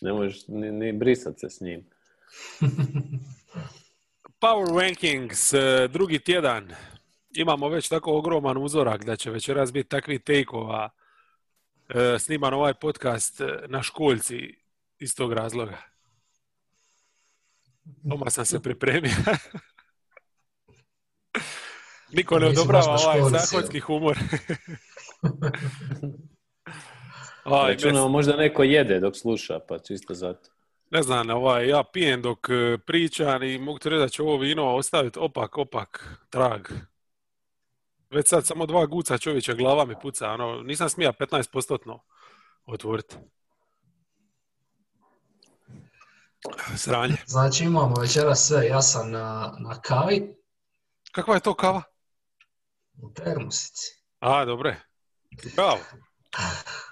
Ne možeš ni, ni brisat se s njim. Power Rankings, e, drugi tjedan. Imamo već tako ogroman uzorak da će večeras biti takvih tejkova e, sniman ovaj podcast e, na školjci iz tog razloga. Doma sam se pripremio. Niko ne odobrava ovaj zakonski humor. Aj, Računamo možda neko jede dok sluša, pa čisto zato. ne znam, ovaj, ja pijem dok e, pričam i mogu ti reći da će ovo vino ostaviti opak, opak, trag. Već sad samo dva guca čovječa glava mi puca, ono, nisam smija 15% otvoriti. Sranje. Znači imamo večeras sve, ja sam na, na kavi Kakva je to kava? u termosici. A, dobre. Bravo.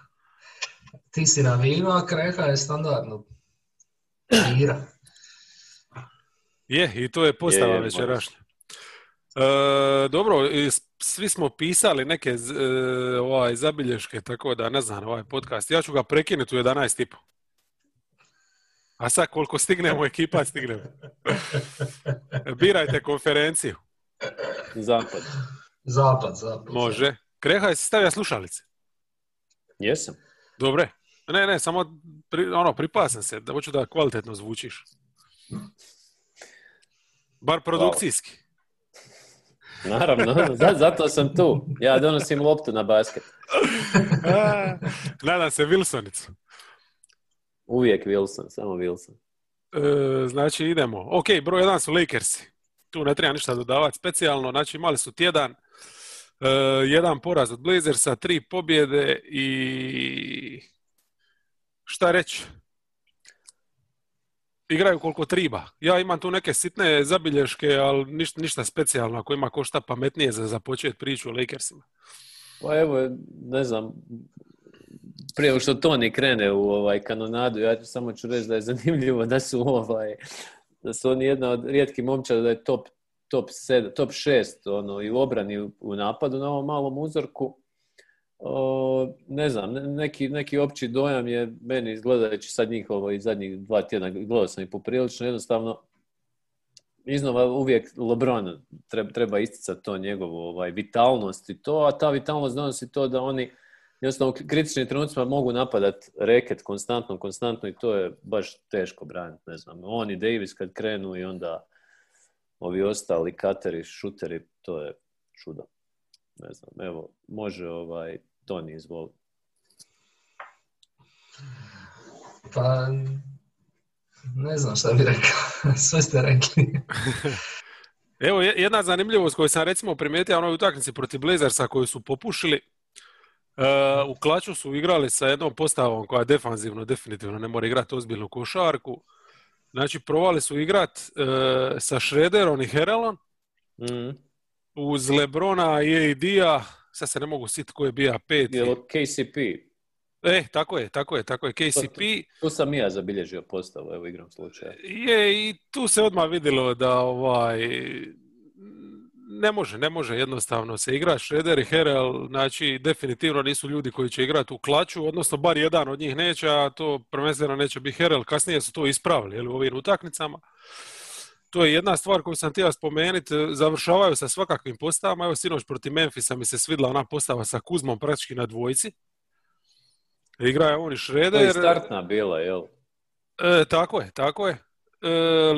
Ti si na vino, a kreha je standardno bira. Je, i to je postava Je, je, večerašnja. E, dobro, svi smo pisali neke z- e, ovaj, zabilješke, tako da ne znam ovaj podcast. Ja ću ga prekinuti u 11.30. A sad koliko stignemo, ekipa stignemo. Birajte konferenciju. Zapad. Zapad, zapad. Može. Kreha, jesi stavio slušalice? Jesam. Dobre. Ne, ne, samo pri, ono, pripasam se, da hoću da kvalitetno zvučiš. Bar produkcijski. Naravno, za- zato sam tu. Ja donosim loptu na basket. Nadam se Wilsonicu. Uvijek Wilson, samo Wilson. E, znači idemo. Ok, broj jedan su Lakersi. Tu ne treba ništa dodavati specijalno. Znači imali su tjedan. e, jedan poraz od Blazersa, tri pobjede i šta reći? Igraju koliko triba. Ja imam tu neke sitne zabilješke, ali ništa, ništa specijalno. Ako ima ko šta pametnije za započeti priču o Lakersima. Pa evo, ne znam, prije što Toni krene u ovaj kanonadu, ja samo ću reći da je zanimljivo da su ovaj, da su oni jedna od rijetkih momčada da je top top 7, top 6 ono, i u obrani u napadu na ovom malom uzorku. O, ne znam, ne- neki, neki opći dojam je meni izgledajući sad njihovo i zadnjih dva tjedna, gledao sam i poprilično jednostavno iznova uvijek LeBron treba, treba isticati to njegovu ovaj, vitalnost i to, a ta vitalnost donosi to da oni jednostavno u kritičnim trenucima mogu napadati reket konstantno, konstantno i to je baš teško braniti, ne znam. On i Davis kad krenu i onda ovi ostali kateri, šuteri, to je čudo. Ne znam, evo, može ovaj Toni izvoli. Pa, ne znam šta bi rekao. Sve ste rekli. Evo je- jedna zanimljivost koju sam recimo primijetio na onoj utakmici protiv Blazersa koju su popušili. E, u klaču su igrali sa jednom postavom koja defanzivno definitivno ne mora igrati ozbiljnu košarku. Znači provali su igrat e, sa Šrederom i Herelom Mm. Uz Lebrona i AD-a. Sad se ne mogu sjetiti ko je bio peti. Jel KCP? E, tako je, tako je, tako je. KCP. Tu sam i ja zabilježio postavu, evo igram slučaja. Je, i tu se odmah vidjelo da ovaj ne može, ne može jednostavno se igra. Šreder i Herel, znači definitivno nisu ljudi koji će igrati u klaču, odnosno bar jedan od njih neće, a to prvenstveno neće biti Herel. Kasnije su to ispravili jel, u ovim utakmicama. To je jedna stvar koju sam htio spomenuti. Završavaju sa svakakvim postavama. Evo sinoć protiv Memfisa mi se svidla ona postava sa Kuzmom praktički na dvojci. Igra je on i To Šreder. je startna bila, jel? E, tako je, tako je. E,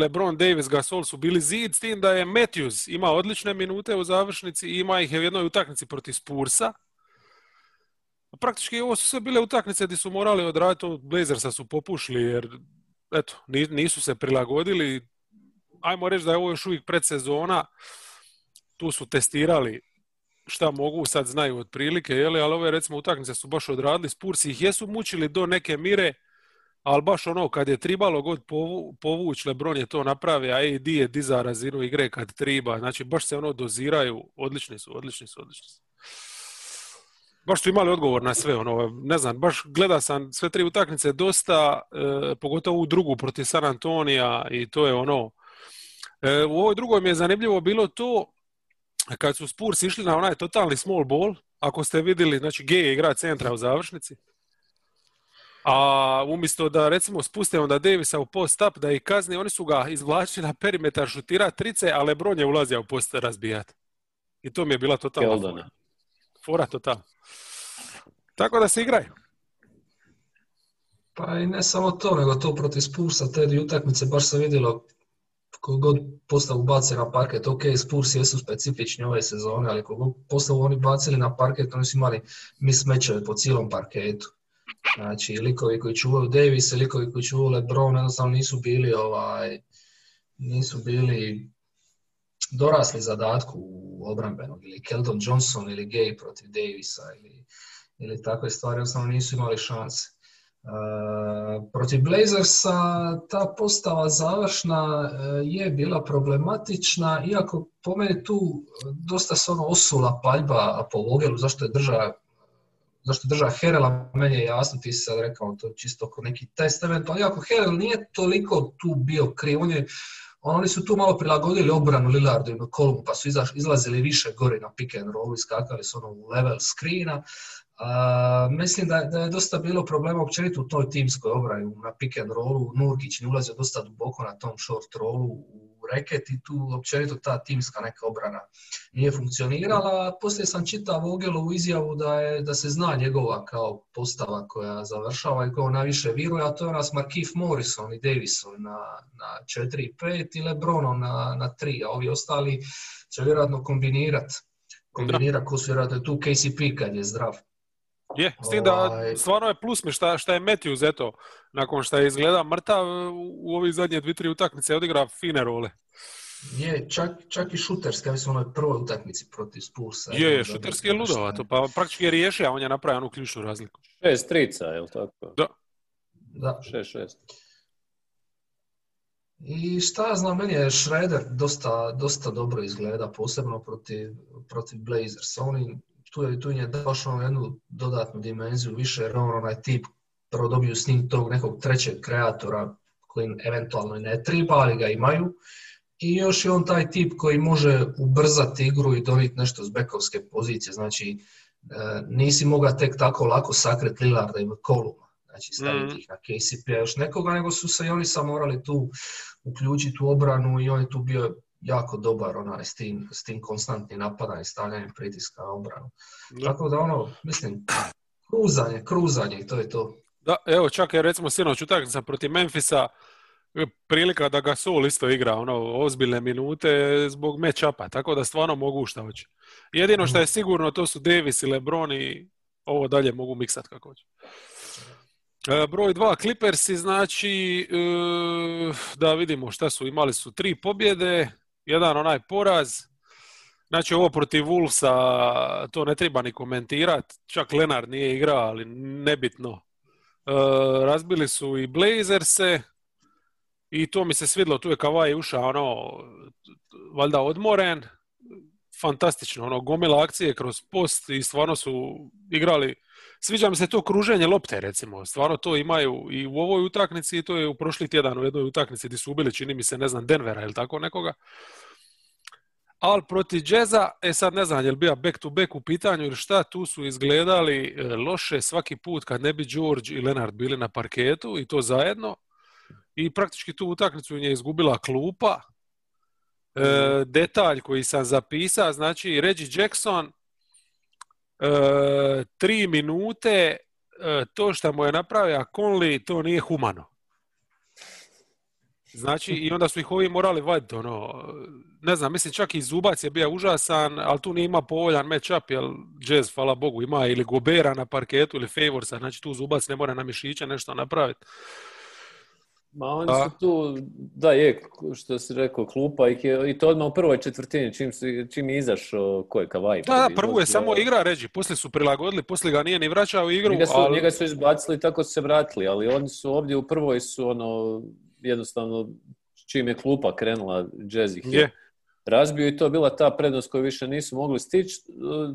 LeBron Davis, Gasol su bili zid, s tim da je Matthews ima odlične minute u završnici i ima ih je u jednoj utakmici protiv Spursa. Praktički ovo su sve bile utakmice gdje su morali odraditi, od Blazersa su popušili jer eto, ni- nisu se prilagodili. Ajmo reći da je ovo još uvijek predsezona, tu su testirali šta mogu, sad znaju otprilike, jeli, ali ove recimo utakmice su baš odradili, Spursi ih jesu mučili do neke mire, ali baš ono kad je tribalo god povu, povuć, Lebron je to napravio, a AD je diza razinu igre kad triba, znači baš se ono doziraju, odlični su, odlični su, odlični su. Baš su imali odgovor na sve, ono, ne znam, baš gleda sam sve tri utakmice dosta, e, pogotovo u drugu protiv San Antonija i to je ono, e, u ovoj drugoj mi je zanimljivo bilo to kad su Spurs išli na onaj totalni small ball, ako ste vidjeli, znači G je igra centra u završnici, A umjesto da recimo spuste onda Davisa u post-up da ih kazni, oni su ga izvlačili na perimetar šutira trice, a Lebron je ulazio u post razbijat. I to mi je bila totalna fora. Fora totalna. Tako da se igraju. Pa i ne samo to, nego to protiv Spursa, te dvije utakmice baš se vidjelo kogod postavu bace na parket, ok, Spurs jesu specifični ove sezone, ali kogod postavu oni bacili na parket, oni su imali mismečeve po cijelom parketu. Znači, likovi koji čuvaju Davis, likovi koji čuvaju LeBron, jednostavno nisu bili ovaj, nisu bili dorasli zadatku u obrambenog, ili Keldon Johnson ili Gay protiv Davisa ili, ili takve stvari, jednostavno nisu imali šanse. Protiv Blazersa ta postava završna uh, je bila problematična, iako po meni tu dosta se ono osula paljba po Vogelu, zašto je drža zašto je drža Herela, meni je jasno, ti si sad rekao to čisto oko neki test eventualno, iako Herel nije toliko tu bio kriv, on je, oni su tu malo prilagodili obranu Lillardu i McCollumu, pa su izlazili više gore na pick and roll, iskakali su ono level screena, mislim da, da je dosta bilo problema općenito u toj timskoj obrani na pick and rollu. Nurkić ne ulazio dosta duboko na tom short rollu u reket i tu općenito ta timska neka obrana nije funkcionirala. Poslije sam čitao Vogelovu izjavu da, je, da se zna njegova kao postava koja završava i koja najviše viruje, a to je nas Markif Morrison i Davison na, na 4 i 5 i Lebronom na, na 3, a ovi ostali će vjerojatno kombinirati kombinira ko su vjerojatno tu KCP kad je zdrav. Je, s tim da Ovaj- stvarno je plus mi šta, šta je Matthews, eto, nakon što je izgleda mrtav u ovih zadnje dvi, tri utakmice odigra fine role. Je, čak, čak i šuterski, ja mislim u onoj prvoj utakmici protiv Spursa. Je, je, šuterski je ludovato, pa praktički je riješio, a on je napravio onu ključnu razliku. Šest trica, je li tako? Da. Da. Šest, šest. I šta ja znam, meni je Schroeder dosta, dosta dobro izgleda, posebno protiv, protiv Blazersa. Oni, tu je, tu je došao jednu dodatnu dimenziju više, jer on onaj tip prvo dobiju s njim tog nekog trećeg kreatora koji im eventualno i ne treba, ali ga imaju. I još je on taj tip koji može ubrzati igru i donijeti nešto s bekovske pozicije. Znači, e, nisi mogao tek tako lako sakret Lillarda i McColluma. Znači, staviti Mhm. ih na KCP-a još nekoga, nego su se i oni sam morali tu uključiti u obranu i on je tu bio jako dobar onaj, s, tim, s tim konstantnim napadanjem, stavljanjem pritiska na obranu. Da. Tako da ono, mislim, kruzanje, kruzanje i to je to. Da, evo čak je recimo sinoć utakmica protiv Memfisa e, prilika da ga Sol isto igra ono ozbiljne minute zbog match-upa, tako da stvarno mogu šta hoće. Jedino što je sigurno to su Davis i LeBron i ovo dalje mogu miksat kako hoće. E, broj dva Clippersi, znači e, da vidimo šta su, imali su tri pobjede, jedan onaj poraz, Znači ovo protiv Wolvesa to ne treba ni komentirati, čak Lenard nije igrao, ali nebitno. E, razbili su i Blazerse i to mi se svidlo, tu je Kavaj ušao ono, valjda odmoren, fantastično, ono, gomila akcije kroz post i stvarno su igrali, sviđa mi se to kruženje lopte recimo, stvarno to imaju i u ovoj utakmici i to je u prošli tjedan u jednoj utakmici gdje su ubili, čini mi se, ne znam, Denvera ili tako nekoga. Ali protiv Jazza, e sad ne znam je li bio back to back u pitanju ili šta, tu su izgledali e, loše svaki put kad ne bi George i Leonard bili na parketu i to zajedno. I praktički tu utakmicu je izgubila klupa. E, detalj koji sam zapisao, znači Reggie Jackson e, tri minute e, to što mu je napravio Conley, to nije humano. Znači, i onda su ih ovi morali vaditi, ono, ne znam, mislim čak i Zubac je bio užasan, ali tu nije ima povoljan match-up, jer Jazz, hvala Bogu, ima ili Gobera na parketu ili Favorsa, znači tu Zubac ne mora na mišića nešto napraviti. Ma oni su tu, da je, što si rekao, klupa ih je, i to odmah u prvoj četvrtini, čim, čim je izašao, ko je Kavaj? Da, da, prvu je samo igra ređi, poslije su prilagodili, poslije ga nije ni vraćao u igru, Njega su, ali... njega su izbacili, tako su se vratili, ali oni su ovdje u prvoj su ono, jednostavno, čim je klupa krenula, Jazz ih je Je. razbio i to je bila ta prednost koju više nisu mogli stići.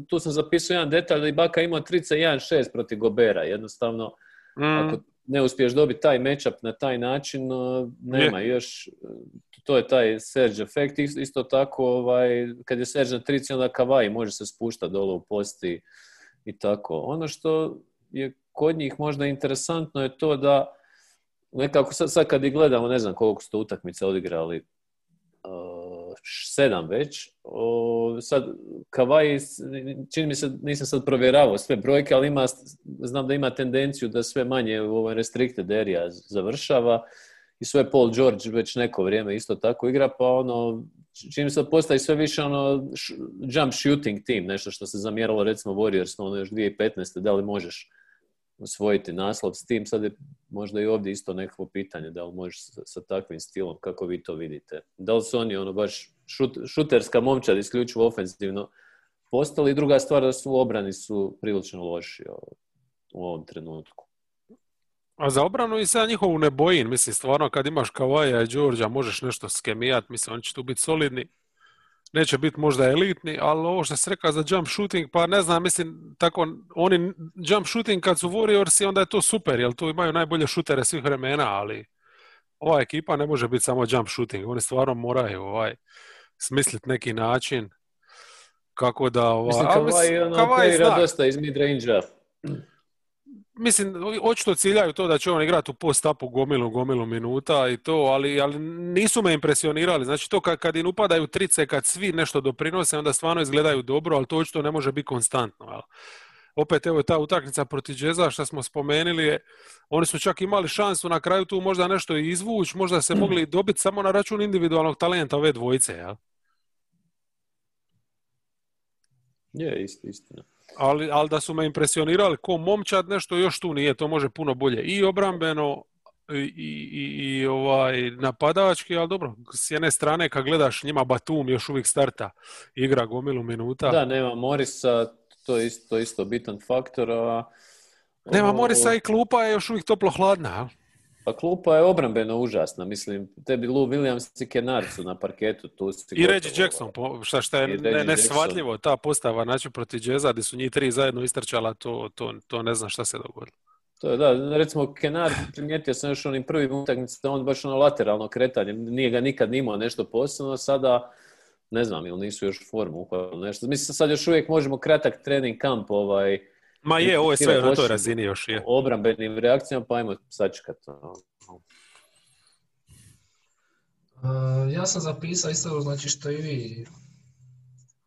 Tu sam zapisao jedan detalj da je Baka imao 31-6 protiv Gobera. Jednostavno, Mm, ako ne uspiješ dobiti taj matchup na taj način, uh, nema još, uh, to je taj Serge efekt. Is- Isto tako, ovaj, kad je Serge na trici, onda Kavaj može se spuštati dole u posti i tako. Ono što je kod njih možda interesantno je to da nekako sad, sad kad i gledamo, ne znam koliko ste utakmice odigrali, uh, sedam već, uh, sad Kavaj, čini mi se, nisam sad provjeravao sve brojke, ali ima, znam da ima tendenciju da sve manje u ovoj restricted area završava i sve Paul George već neko vrijeme isto tako igra, pa ono, čini mi se da postaje sve više ono jump shooting team, nešto što se zamjeralo recimo Warriors, ono još 2015. da li možeš osvojiti naslov s tim, sad je možda i ovdje isto nekako pitanje, da li možeš sa, sa takvim stilom, kako vi to vidite? Da li su oni ono baš šut, šuterska momčad, isključivo ofenzivno postali i druga stvar da su u obrani su prilično loši u ovom trenutku. A za obranu i sad njihovu ne bojim, mislim, stvarno kad imaš Kavaja i Đorđa možeš nešto skemijat, mislim, oni će tu biti solidni. Neće biti možda elitni, ali ovo što se rekao za jump shooting, pa ne znam, mislim, tako, oni jump shooting kad su Warriorsi, onda je to super, jer tu imaju najbolje šutere svih vremena, ali ova ekipa ne može biti samo jump shooting, oni stvarno moraju ovaj, smisliti neki način kako da... Ovaj, mislim, Kavaj, ono, Kavaj zna. dosta iz mid-range-a mislim, očito ciljaju to da će on igrati u post-upu gomilu, gomilu minuta i to, ali, ali nisu me impresionirali. Znači to kad, kad im upadaju trice, kad svi nešto doprinose, onda stvarno izgledaju dobro, ali to očito ne može biti konstantno. Jel? Opet evo ta utakmica protiv Džeza što smo spomenuli je, oni su čak imali šansu na kraju tu možda nešto izvući, možda se mogli dobiti samo na račun individualnog talenta ove dvojice. Jel? Je, istina ali, ali da su me impresionirali ko momčad, nešto još tu nije, to može puno bolje. I obrambeno, i, i, i ovaj napadački, ali dobro, s jedne strane kad gledaš njima Batum još uvijek starta, igra gomilu minuta. Da, nema Morisa, to je isto, isto bitan faktor. A... Nema Morisa i klupa je još uvijek toplo hladna. Pa klupa je obrambeno užasna, mislim, tebi Lou Williams i Kenard su na parketu. Tu si I Reggie Jackson, šta, šta je ne, nesvatljivo, ta postava znači protiv Jeza, gdje su njih tri zajedno istrčala, to, to, to ne znam šta se dogodilo. To je, da, recimo Kenard, primijetio sam još onim prvim utakmicama, on baš ono lateralno kretanje, nije ga nikad imao nešto posebno, sada ne znam, ili nisu još formu nešto. Mislim, sad još uvijek možemo kratak trening kamp ovaj, Ma je, ovo je sve na toj razini još je. Obrambenim reakcijama, pa ajmo sačekati. Uh, ja sam zapisao isto, znači što i vi,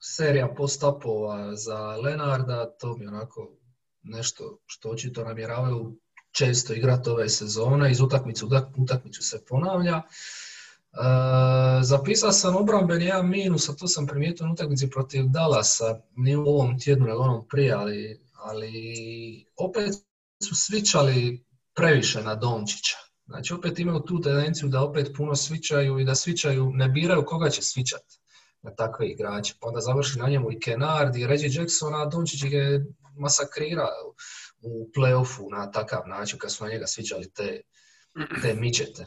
serija post-upova za Lenarda, to mi onako nešto što očito namjeravaju često igrati ove sezone, iz utakmice u utakmicu se ponavlja. Uh, zapisao sam obrambeni jedan minus, a to sam primijetio u utakmici protiv Dallasa, nije u ovom tjednu, nego onom prije, ali ali opet su svičali previše na Dončića. Znači opet imaju tu tendenciju da opet puno svičaju i da svičaju, ne biraju koga će svičati na takve igrače. Pa onda završi na njemu i Kenard i Reggie Jackson, a Dončić je masakrirao u playoffu na takav način kad su na njega svičali te, te mičete.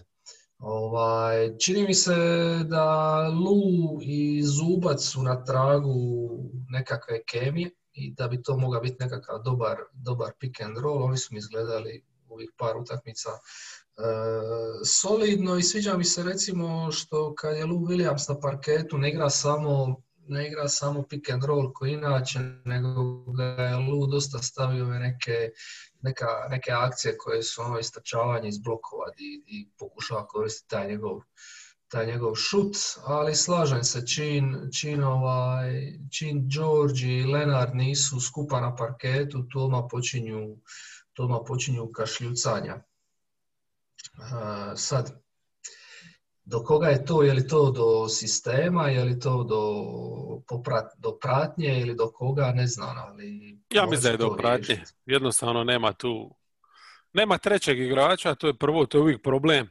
Ovaj, čini mi se da Lu i Zubac su na tragu nekakve kemije i da bi to mogao biti nekakav dobar, dobar pick and roll. Oni su mi izgledali ovih par utakmica e, solidno i sviđa mi se recimo što kad je Lou Williams na parketu ne igra samo ne igra samo pick and roll koji inače, nego ga je Lou dosta stavio neke, neka, neke akcije koje su ono istračavanje iz blokova i, pokušava koristiti taj njegov taj njegov šut, ali slažem se, čin, čin, ovaj, čin George i Lenard nisu skupa na parketu, tu odmah počinju, tu odmah počinju kašljucanja. Uh, sad, do koga je to, je li to do sistema, je li to do, poprat, do pratnje ili do koga, ne znam, ali... Ja mislim da je do pratnje, jednostavno nema tu, nema trećeg igrača, to je prvo, to je uvijek problem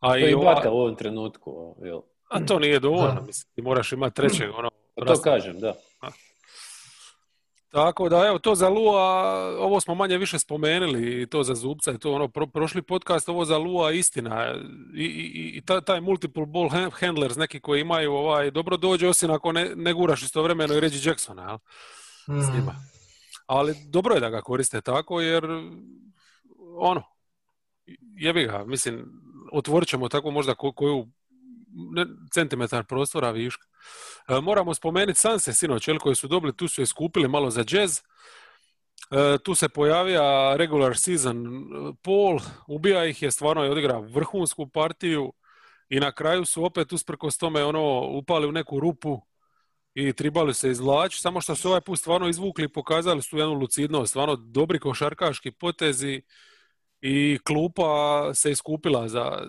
a to i ova... u ovom trenutku. Jel? A to nije dovoljno, mislim, ti moraš imati trećeg. Ono, to kažem, da. Tako da, evo, to za Lua, ovo smo manje više spomenuli, i to za Zubca, i to ono, pro, prošli podcast, ovo za Lua istina. I, i, i taj, taj multiple ball handlers, neki koji imaju, ovaj, dobro dođe, osim ako ne, ne guraš istovremeno i Reggie Jacksona, jel? S njima. Ali dobro je da ga koriste tako, jer ono, jebi ga, mislim, otvorit ćemo tako možda koju centimetar prostora viška. E, moramo spomenuti Sanse sinoć, koji su dobili, tu su je skupili malo za jazz. E, tu se pojavija regular season Paul, ubija ih je, stvarno je odigrao vrhunsku partiju i na kraju su opet usprkos tome ono upali u neku rupu i tribali se izvlači, samo što su ovaj put stvarno izvukli i pokazali su jednu lucidnost, stvarno dobri košarkaški potezi i klupa se iskupila za,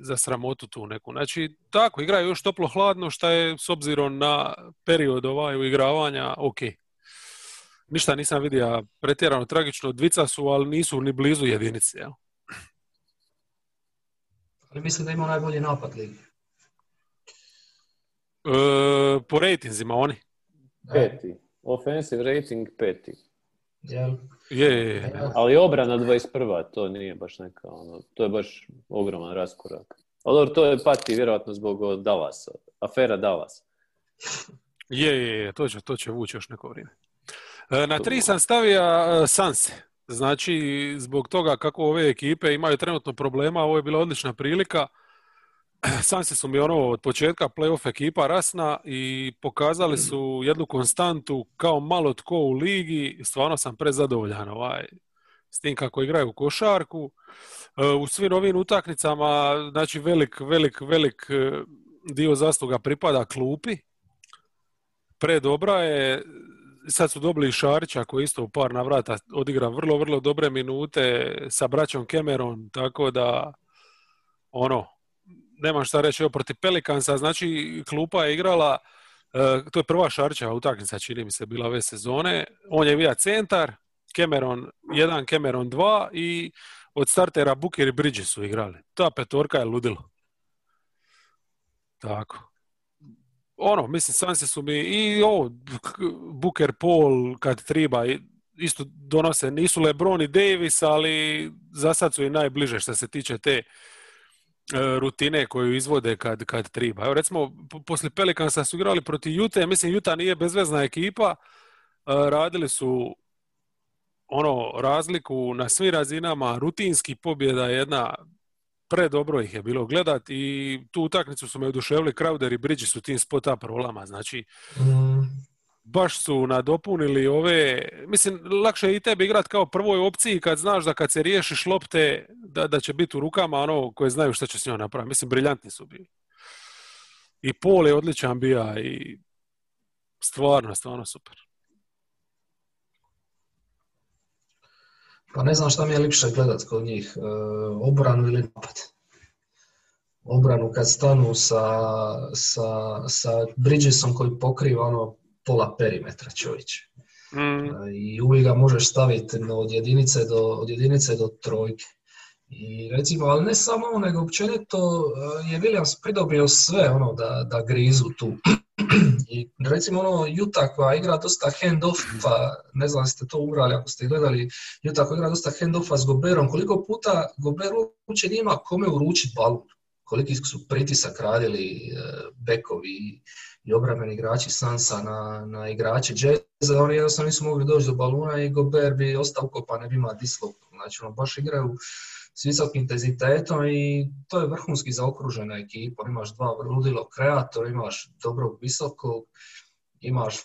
za sramotu tu neku. Znači, tako, igraju još toplo-hladno, što je s obzirom na period ovaj uigravanja, ok. Ništa nisam vidio pretjerano tragično, dvica su, ali nisu ni blizu jedinice. Jel? Ali mislim da ima najbolji napad ligi. E, po rejtinzima oni. Peti. Offensive rating peti. Jel? Je, je, je. Ali obrana 21. to nije baš neka, ono, to je baš ogroman raskorak. Ali dobro, to je pati vjerojatno zbog Dallasa, afera Dallas. Je, je, je, to će, to će vući još neko vrijeme. E, Na tri sam stavio e, Sanse. Znači, zbog toga kako ove ekipe imaju trenutno problema, ovo je bila odlična prilika. Sanse su mi ono od početka playoff ekipa rasna i pokazali su jednu konstantu kao malo tko u ligi. Stvarno sam prezadovoljan ovaj, s tim kako igraju u košarku. E, U svim ovim utakmicama, znači velik, velik, velik e, dio zasluga pripada klupi. Predobra je, sad su dobili Šarića koji isto u par navrata odigra vrlo, vrlo dobre minute sa braćom Cameron, tako da ono, nemam šta reći evo, protiv Pelikansa, znači klupa je igrala, e, to je prva Šarića utakmica, čini mi se, bila ove sezone, on je bio centar, Cameron 1, Cameron 2 i od startera Booker i Bridges su igrali. Ta petorka je ludilo. Tako. Ono, mislim, Sanse su mi i ovo, Booker, Paul, kad triba, isto donose, nisu LeBron i Davis, ali za sad su i najbliže što se tiče te rutine koju izvode kad, kad triba. Evo recimo, po- poslije Pelikansa su igrali protiv Jute, mislim Juta nije bezvezna ekipa, e, radili su ono razliku na svim razinama, rutinski pobjeda jedna, predobro ih je bilo gledat i tu utakmicu su me oduševili. Crowder i Bridges u tim spot up rolama, znači Mm, baš su nadopunili ove, mislim, lakše je i tebi igrat kao prvoj opciji kad znaš da kad se riješiš lopte da, da će biti u rukama ono koje znaju što će s njom napraviti. Mislim, briljantni su bili. I Paul je odličan bija i stvarno, stvarno super. Pa ne znam šta mi je lipše gledat kod njih, e, obranu ili napad. Obranu kad stanu sa, sa, sa Bridgesom koji pokriva ono pola perimetra čovječ. Mm, I uvijek ga možeš staviti od jedinice do, od jedinice do trojke. I recimo, ali ne samo on, nego općenito je Williams pridobio sve ono da, da grizu tu. I recimo ono Utah koja igra dosta hand-offa, ne znam ste to ubrali ako ste gledali, Utah koja igra dosta hand-offa s Goberom, koliko puta Gober uopće nije ima kome uručiti balon, koliki su pritisak radili e, bekovi i obrambeni igrači Sansa na, na igrače Jazza, oni jednostavno nisu mogli doći do baluna i Gober bi ostao ukopan, ne bi imao dislopnu. Znači, ono, baš igraju s visokim intenzitetom i to je vrhunski zaokružena ekipa. Imaš dva ludilo kreatora, imaš dobrog visokog, imaš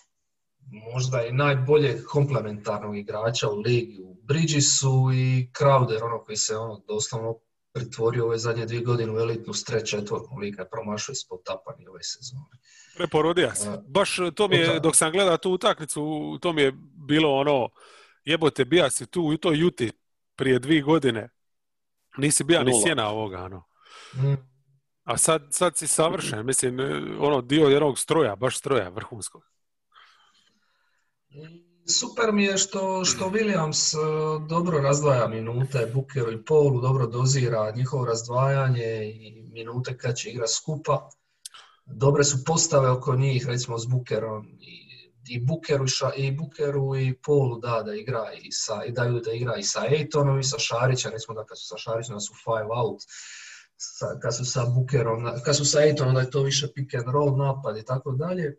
možda i najboljeg komplementarnog igrača u ligi u Bridgesu i Crowder, ono koji se ono doslovno pretvorio ove zadnje dvije godine u elitnu stretch četvorku liga, promašao ispod tapani ove sezone. preporodija se. Baš to mi je, dok sam gledao tu utakmicu, to mi je bilo ono, jebote, bija si tu u toj Juti prije dvije godine. Nisi bija ni sjena ovoga, ono. Mm. A sad, sad si savršen, mislim, ono, dio jednog stroja, baš stroja, vrhunskog. Super mi je što, što Williams e, dobro razdvaja minute, Bookeru i Paulu dobro dozira njihovo razdvajanje i minute kad će igra skupa. Dobre su postave oko njih, recimo s Bookerom i, i Bookeru, i, Ša- i Bookeru i Paulu da, da igra i sa, i daju da igra i sa Ejtonom i sa Šarićem, recimo da kad su sa Šarićem da su five out, sa, kad su sa Bookerom, na- kad su sa Ejtonom da je to više pick and roll napad i tako dalje.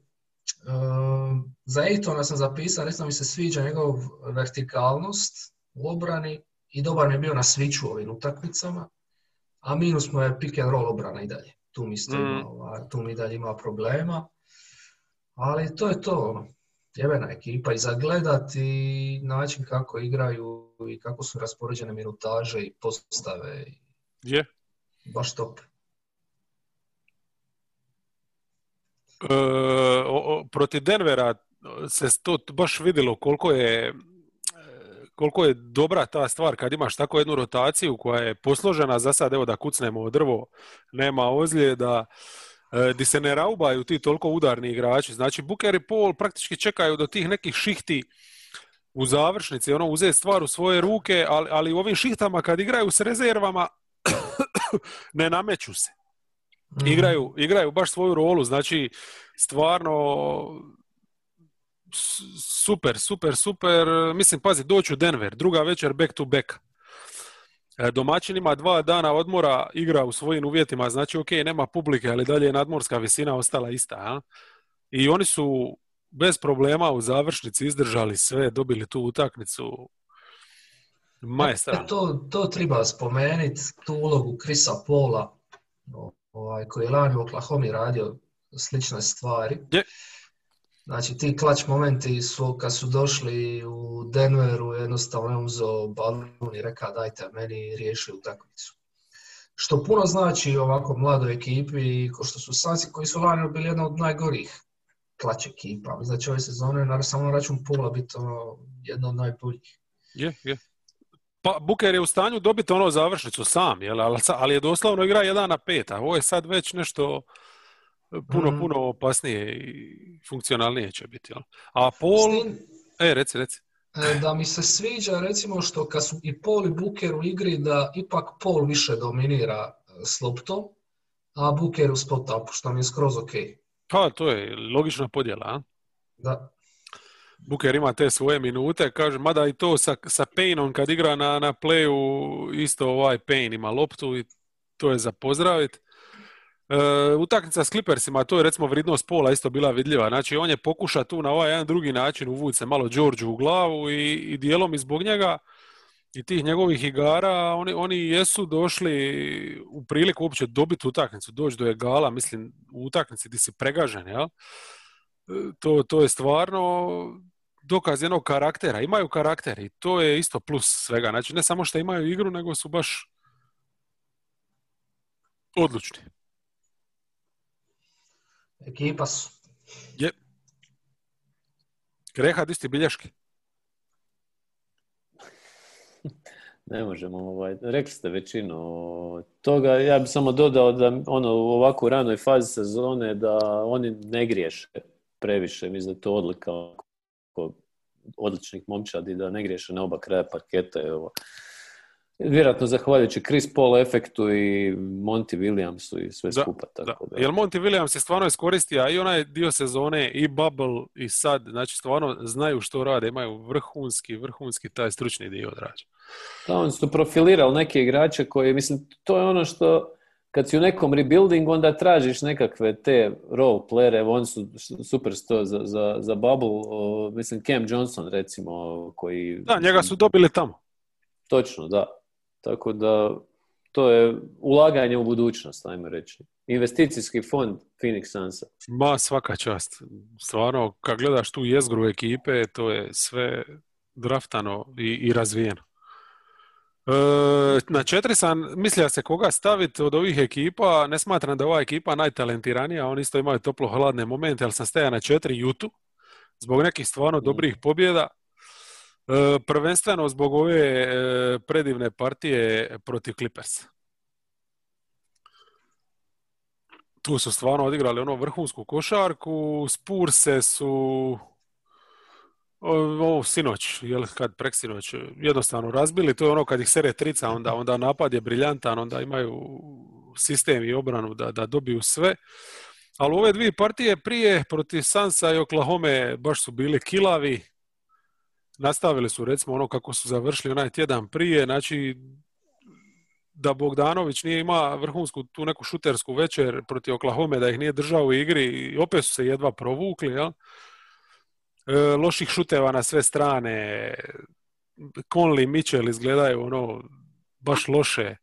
Uh, za Ejtona sam zapisao, recimo mi se sviđa njegov vertikalnost u obrani i dobar mi je bio na switchu u ovim utakmicama, a minus mu je pick and roll obrana i dalje. Tu mi, ima, Mm. ovaj, tu mi dalje ima problema, ali to je to. ono. jebena ekipa i zagledati i način kako igraju i kako su raspoređene minutaže i postave. Je. Baš top. Protiv Denvera se to baš vidjelo koliko je e, koliko je dobra ta stvar kad imaš tako jednu rotaciju koja je posložena, za sad evo da kucnemo drvo, nema ozljeda, e, di se ne raubaju ti toliko udarni igrači. Znači Booker i Paul praktički čekaju do tih nekih šihti u završnici, ono uzeti stvar u svoje ruke, ali, ali u ovim šihtama kad igraju s rezervama ne nameću se Mhm. igraju, igraju baš svoju rolu, znači stvarno super, super, super. Mislim, pazi, doći u Denver, druga večer back to back. E, Domaćin ima dva dana odmora, igra u svojim uvjetima, znači ok, nema publike, ali dalje je nadmorska visina ostala ista. A? I oni su bez problema u završnici izdržali sve, dobili tu utakmicu. Majestralno. E, to, to treba spomenuti, tu ulogu Krisa Pola, ovaj, koji je lani u Oklahoma radio slične stvari. Znači ti klač momenti su kad su došli u Denveru jednostavno je uzeo balon i rekao dajte meni riješi utakmicu. Što puno znači ovako mladoj ekipi ko što su Sansi koji su lani bili jedna od najgorih klač ekipa. Će ove sezone na samo račun Pola biti ono, jedna od najboljih. Je, je. Pa Buker je u stanju dobiti ono završnicu sam, jel? Ali, ali je doslovno igra jedan na pet, a ovo je sad već nešto puno, Mhm. puno opasnije i funkcionalnije će biti, jel? A Paul, S tim, e, reci, reci. E, da mi se sviđa recimo što kad su i Paul i Booker u igri da ipak Paul više dominira e, s loptom, a Booker u spot upu, što mi je skroz ok. Pa, to je logična podjela, a? Da. Buker ima te svoje minute, kaže, mada i to sa, sa Payneom kad igra na, na playu, isto ovaj Payne ima loptu i to je za pozdraviti. E, utakmica s Clippersima, to je recimo vridnost pola isto bila vidljiva. Znači, on je pokuša tu na ovaj jedan drugi način uvući se malo Đorđu u glavu i, i dijelom i zbog njega i tih njegovih igara, oni, oni jesu došli u priliku uopće dobiti utakmicu, doći do egala, mislim, u utakmici gdje si pregažen, jel? E, To, to je stvarno dokaz jednog karaktera. Imaju karakter i to je isto plus svega. Znači, ne samo što imaju igru, nego su baš odlučni. Ekipa su. Greha, di su ti bilješke? Ne možemo, ovaj, rekli ste većinu toga. Ja bih samo dodao da ono, u ovako ranoj fazi sezone da oni ne griješe previše. Mislim da je to odlika onako odličnih momčadi da ne griješe na oba kraja parketa. Evo. Vjerojatno zahvaljujući Chris Paul efektu i Monty Williamsu i sve Da, skupa. Da. Tako da. Jel Monty Williams je stvarno iskoristio i onaj dio sezone i bubble i sad, znači stvarno znaju što rade, imaju vrhunski, vrhunski taj stručni dio odrađen. Da, oni su profilirali neke igrače koji, mislim, to je ono što kad si u nekom rebuildingu, onda tražiš nekakve te role playere, evo oni su super sto za, za, za bubble, o, mislim, Cam Johnson recimo, koji... Da, njega su dobili tamo. Točno, da. Tako da, to je ulaganje u budućnost, ajmo reći. Investicijski fond Phoenix Sunsa. Ma, svaka čast. Stvarno, kad gledaš tu jezgru ekipe, to je sve draftano i, i razvijeno. E, na četiri sam mislio se koga staviti od ovih ekipa. Ne smatram da je ova ekipa najtalentiranija, oni isto imaju toplo hladne momente, ali sam staja na četiri Jutu zbog nekih stvarno dobrih pobjeda. E, prvenstveno zbog ove e, predivne partije protiv Clippersa. Tu su stvarno odigrali ono vrhunsku košarku, Spurse su ovo sinoć, jel kad preksinoć jednostavno razbili, to je ono kad ih sere trica, onda, onda napad je briljantan, onda imaju sistem i obranu da, da dobiju sve. Ali ove dvije partije prije protiv Sansa i Oklahoma baš su bili kilavi. Nastavili su recimo ono kako su završili onaj tjedan prije, znači da Bogdanović nije ima vrhunsku tu neku šutersku večer protiv Oklahoma, da ih nije držao u igri i opet su se jedva provukli, jel? E, loših šuteva na sve strane, Conley, Mitchell izgledaju ono baš loše.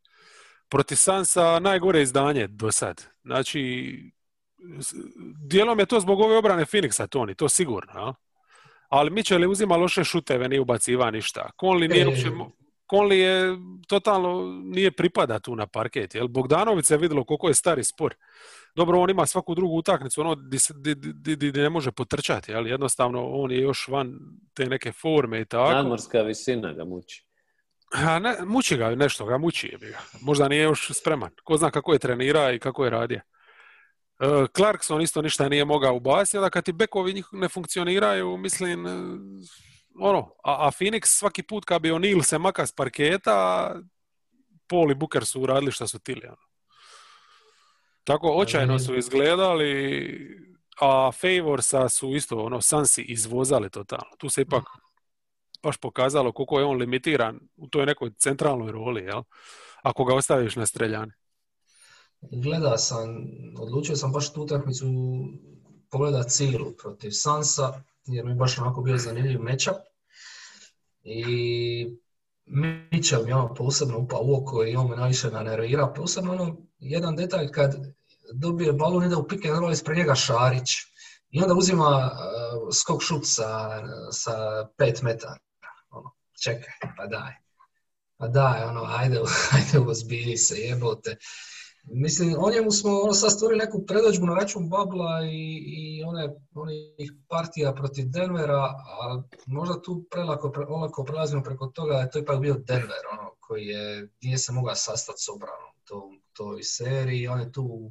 Protiv Sansa najgore izdanje do sad. Znači, dijelom je to zbog ove obrane Phoenixa, Toni, to sigurno. A? Ali Mitchell je uzima loše šuteve, nije ubaciva ništa. Conley nije E. uopće... Conley je totalno nije pripada tu na parket, jel? Bogdanović se vidjelo koliko je stari spor. Dobro, on ima svaku drugu utakmicu, ono di, se- ne može potrčati, jel? Jednostavno, on je još van te neke forme i tako. Nadmorska visina ga muči. A ne, muči ga nešto, ga muči je ga. Možda nije još spreman. Ko zna kako je trenira i kako je radio. E, Clarkson isto ništa nije mogao ubaciti, onda kad ti bekovi njih ne funkcioniraju, mislim, e, ono, a, a Phoenix svaki put kad bi O'Neal se maka s parketa, Paul i Booker su uradili što su tili. Ono. Tako očajno su izgledali, a Favorsa su isto, ono, Sansi izvozali totalno. Tu se ipak baš pokazalo koliko je on limitiran u toj nekoj centralnoj roli, jel? Ako ga ostaviš na streljani. Gleda sam, odlučio sam baš tu utakmicu pogledat cijelu protiv Sansa, jer mi je baš onako bio zanimljiv mečap. I Mitchell mi je ono posebno upao u oko i on me najviše nanervira. Posebno ono, jedan detalj kad dobije balon ide u pick and roll ispred njega Šarić. I onda uzima uh, skok šut sa, sa pet metara. Ono, čekaj, pa daj. Pa daj, ono, ajde, ajde ozbilji se, jebote. Mislim, o njemu smo ono, sad stvorili neku predođbu na račun Babla i, i one, onih partija protiv Denvera, a možda tu prelako, pre, olako prelazimo preko toga da je to ipak bio Denver, ono, koji je, nije se mogao sastati s obranom to, toj seriji, on je tu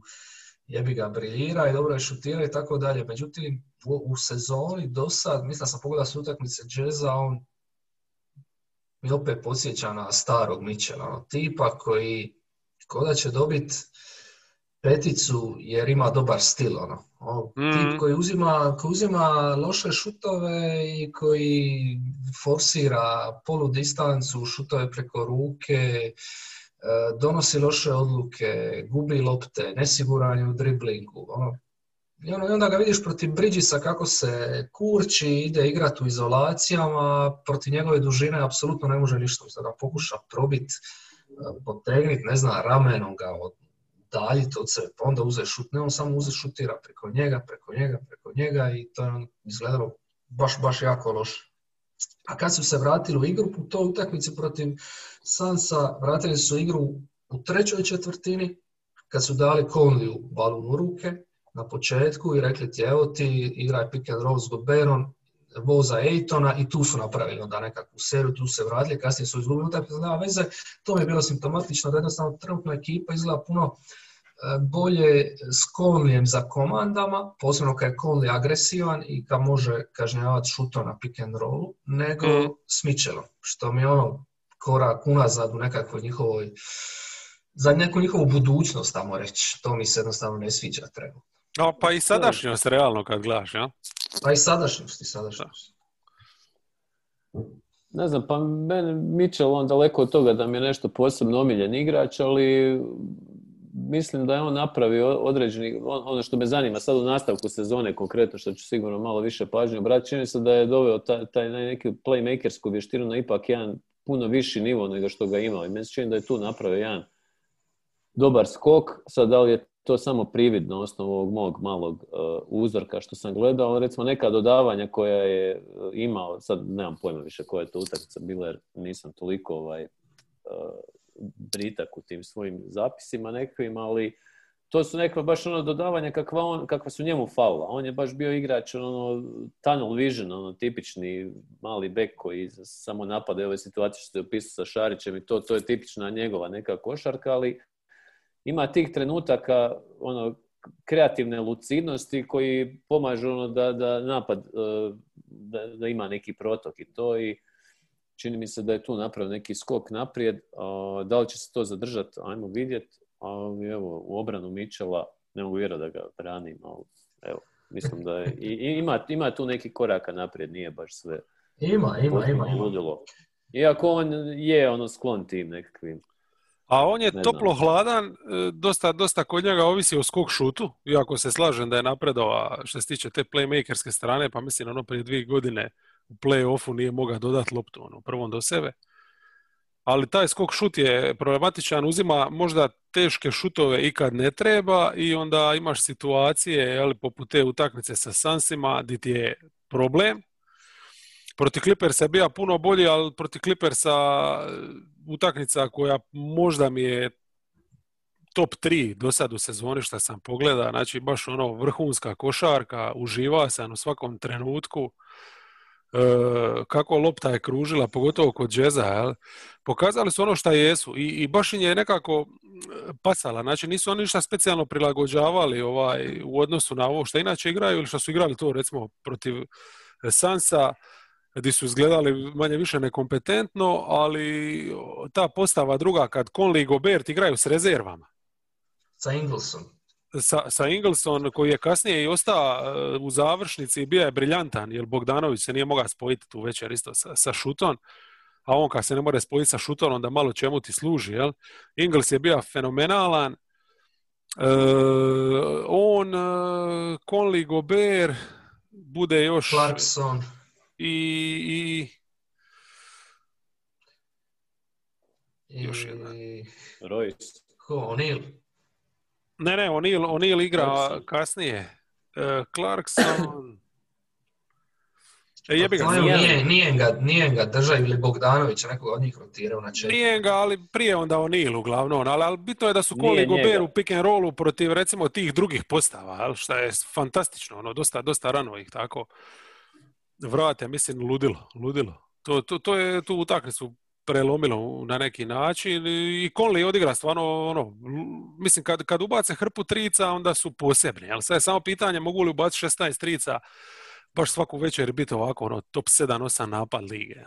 jebi ga briljira i dobro je šutira i tako dalje. Međutim, u, u sezoni do sad, mislim da sam pogledao s utakmice Jazza, on mi opet podsjeća na starog Mitchella, ono, tipa koji ko da će dobiti peticu jer ima dobar stil. Ono. O, Mhm. Tip koji uzima, koji uzima loše šutove i koji forsira polu distancu, šutove preko ruke, donosi loše odluke, gubi lopte, nesiguran je u driblingu. Ono. I, ono, onda ga vidiš protiv Bridgesa kako se kurči, ide igrati u izolacijama, protiv njegove dužine apsolutno ne može ništa. Mislim da ga pokuša probiti potegniti, ne znam, ramenom ga daljiti od sebe, pa onda uze šut, ne on samo uze šutira preko njega, preko njega, preko njega i to je on izgledalo baš, baš jako loše. A kad su se vratili u igru u toj utakmici protiv Sansa, vratili su igru u trećoj četvrtini, kad su dali Conleyu balun u ruke na početku i rekli ti evo ti igraj pick and roll s Goberom, voza Ejtona i tu su napravili onda nekakvu seriju, tu se vratili, kasnije su izgubili utakmicu, nema veze, to mi je bilo simptomatično da jednostavno trenutna ekipa izgleda puno bolje s Conleyem za komandama, posebno kad je Conley agresivan i kad može kažnjavati šuto na pick and rollu, nego Mm. s Mitchellom, što mi je ono korak unazad u nekakvoj njihovoj za neku njihovu budućnost, tamo reći. To mi se jednostavno ne sviđa trenutno. A, pa i sadašnjost realno kad gledaš, ja? Pa i sadašnjost, i sadašnjost. Ne znam, pa meni Mitchell on daleko od toga da mi je nešto posebno omiljen igrač, ali mislim da je on napravio određeni, on- ono što me zanima sad u nastavku sezone konkretno, što ću sigurno malo više pažnje obratiti, čini se da je doveo taj, taj neki playmakersku vještinu na ipak jedan puno viši nivo nego što ga imao. I meni da je tu napravio jedan dobar skok. Sad, da li je to samo privid na osnovu ovog mog malog uh, uzorka što sam gledao, ali recimo neka dodavanja koja je uh, imao, sad nemam pojma više koja je to utakmica bila jer nisam toliko ovaj, uh, britak u tim svojim zapisima nekakvim, ali to su neka baš ono dodavanja kakva, on, kakva su njemu faula. On je baš bio igrač ono tunnel vision, ono tipični mali bek koji samo napada ove situacije što je opisao sa Šarićem i to, to je tipična njegova neka košarka, ali ima tih trenutaka ono kreativne lucidnosti koji pomažu ono da, da napad uh, da, da ima neki protok i to i čini mi se da je tu napravio neki skok naprijed. Da li će se to zadržati, ajmo vidjeti. Ali evo, u obranu Mičela ne mogu vjerovati da ga branim, ali evo, mislim da je, i, i ima, ima tu neki koraka naprijed, nije baš sve Ima, ima, ima, ima. Iako on je ono sklon tim nekakvim A on je Ne toplo znam. hladan, e, dosta, dosta kod njega ovisi o skok šutu, iako se slažem da je napredova što se tiče te playmakerske strane, pa mislim ono prije dvije godine u play-offu nije mogao dodati loptu ono, prvom do sebe. Ali taj skok šut je problematičan, uzima možda teške šutove i kad ne treba i onda imaš situacije, jel, poput te utakmice sa Sansima, gdje ti je problem, Proti Clippersa je bio puno bolji, ali proti Clippersa utakmica koja možda mi je top 3 do sad u sezoni što sam pogleda, znači baš ono vrhunska košarka, uživa sam u svakom trenutku. E, kako lopta je kružila, pogotovo kod džeza, jel? pokazali su ono što jesu i, i baš im je nekako pasala, znači nisu oni ništa specijalno prilagođavali ovaj, u odnosu na ovo što inače igraju ili što su igrali to recimo protiv Sansa, gdje su izgledali manje više nekompetentno, ali ta postava druga kad Conley i Gobert igraju s rezervama. Sa Inglesom. Sa, sa Ingleson koji je kasnije i ostao e, u završnici i bio je briljantan, jer Bogdanović se nije mogao spojiti tu večer isto sa, sa Šuton, a on kad se ne more spojiti sa Šuton, onda malo čemu ti služi. Jel? Ingles je bio fenomenalan, e, on, e, Conley, Gobert, bude još... Clarkson. I, i I... Još jedna. Royce. Ko, O'Neal? Ne, ne, O'Neal, O'Neal igra Clarkson. kasnije. E, Clarkson... E, jebi ga, nije, nije, ga, nije ga držao ili Bogdanović, nekoga od njih rotirao na četiri. Nije ga, ali prije onda O'Neal uglavnom, ali, ali bitno je da su Nije Cole i Gobert njega. u pick and rollu protiv recimo tih drugih postava, što je fantastično, ono, dosta, dosta rano ih tako vrate, mislim, ludilo, ludilo. To, to, to je tu utakmicu prelomilo na neki način i Conley odigra stvarno ono, mislim kad, kad ubace hrpu trica onda su posebni, jel sad je samo pitanje mogu li ubaciti 16 trica baš svaku večer biti ovako ono top 7-8 napad lige.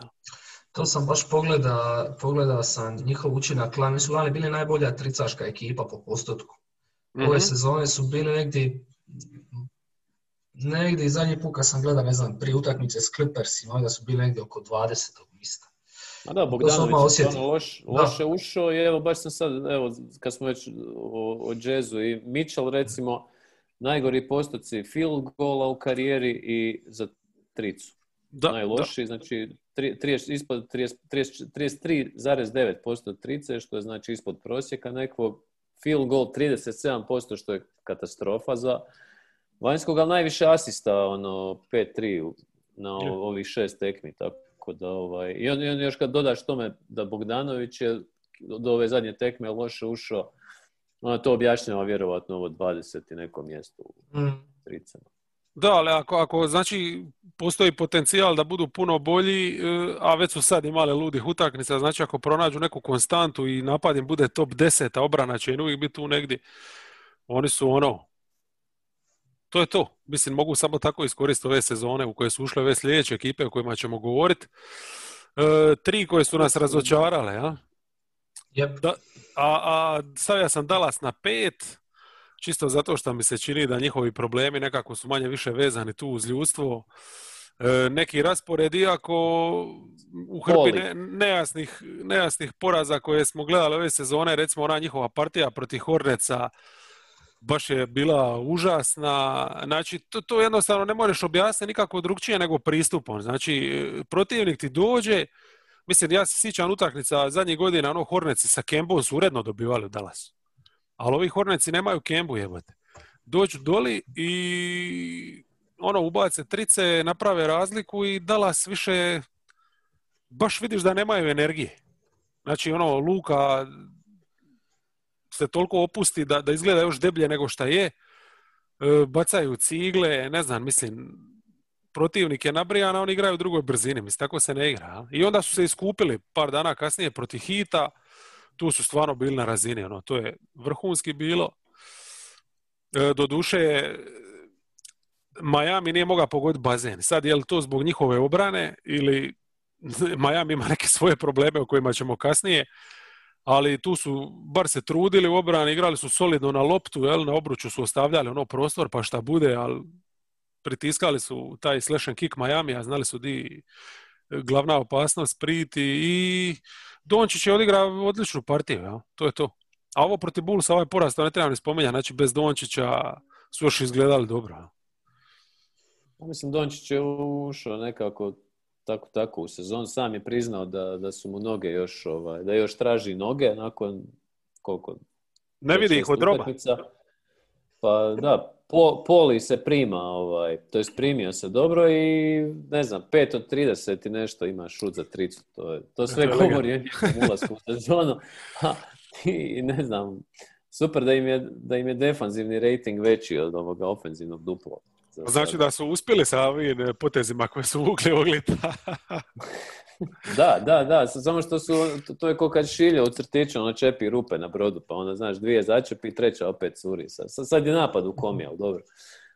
To sam baš pogleda, pogledao sam njihov učinak lani. Su lani bili najbolja tricaška ekipa po postotku. Ove Mhm. sezone su bili negdje negdje i zadnji put kad sam gledao, ne znam, prije utakmice s Clippersima, onda su bili negdje oko 20. mjesta. A da, Bogdanović je stvarno loš, loše ušao i evo baš sam sad, evo, kad smo već o, o jazzu i Mitchell recimo, najgori postoci field gola u karijeri i za tricu. Da, Najlošiji, znači tri- 30 ispod 30 30 33,9% trice, što je znači ispod prosjeka nekog. Field goal 37%, što je katastrofa za vanjskog, ali najviše asista, ono, 5-3 u- na ovih šest tekmi, tako da, ovaj, i on, i on još kad dodaš tome da Bogdanović je do ove zadnje tekme loše ušao, ono to objašnjava vjerovatno ovo 20 i neko mjesto u Mm. tricama. Da, ali ako, ako znači postoji potencijal da budu puno bolji, e, a već su sad imali ludih utakmica, znači ako pronađu neku konstantu i napad im bude top 10, a obrana će im uvijek biti tu negdje, oni su ono, to je to. Mislim, mogu samo tako iskoristiti ove sezone u koje su ušle ove sljedeće ekipe o kojima ćemo govoriti. E, tri koje su nas razočarale, ja? Jep. Da, a, a stavio sam Dallas na pet, čisto zato što mi se čini da njihovi problemi nekako su manje više vezani tu uz ljudstvo. E, neki raspored, iako u hrpi Poli. ne- nejasnih, nejasnih poraza koje smo gledali ove sezone, recimo ona njihova partija protiv Horneca, baš je bila užasna. Znači, to, to jednostavno ne možeš objasniti nikako drugčije nego pristupom. Znači, protivnik ti dođe, mislim, ja se sjećam utakmica zadnjih godina, ono, Horneci sa Kembom su uredno dobivali u Dallasu. Ali ovi Horneci nemaju Kembu, jebote. Dođu doli i ono, ubace trice, naprave razliku i Dallas više baš vidiš da nemaju energije. Znači, ono, Luka se toliko opusti da, da izgleda još deblje nego šta je. E, bacaju cigle, ne znam, mislim, protivnik je nabrijan, a oni igraju u drugoj brzini. Mislim, tako se ne igra. I onda su se iskupili par dana kasnije protiv Hita. Tu su stvarno bili na razini. Ono, to je vrhunski bilo. E, doduše, Miami nije mogao pogoditi bazen. Sad, je li to zbog njihove obrane ili Miami ima neke svoje probleme o kojima ćemo kasnije, ali tu su bar se trudili u obrani, igrali su solidno na loptu, jel, na obruču su ostavljali ono prostor pa šta bude, ali pritiskali su taj slash and kick Miami, a znali su di glavna opasnost priti i Dončić je odigrao odličnu partiju, jel? to je to. A ovo protiv Bullsa, ovaj poraz, to ne treba ni spominjati, znači bez Dončića su još izgledali dobro. Mislim, Dončić je ušao nekako tako tako u sezon. Sam je priznao da, da su mu noge još, ovaj, da još traži noge nakon koliko? Ne vidi ih od roba. Pa da, po, Poli se prima, ovaj, to jest primio se dobro i ne znam, 5 od 30 i nešto ima šut za tricu. To, je, to sve govori o njegovom ulasku u sezonu. Ha, I ne znam, super da im je, da im je defanzivni rating veći od ovoga ofenzivnog dupla. Znači da su uspjeli sa ovim e, potezima koje su vukli oglit. Da, da, da, samo što su, to, to je kao kad šilja u crtiću, ono čepi rupe na brodu, pa onda, znaš, dvije začepi i treća opet curi. Sad, sad, je napad u komi, ali dobro,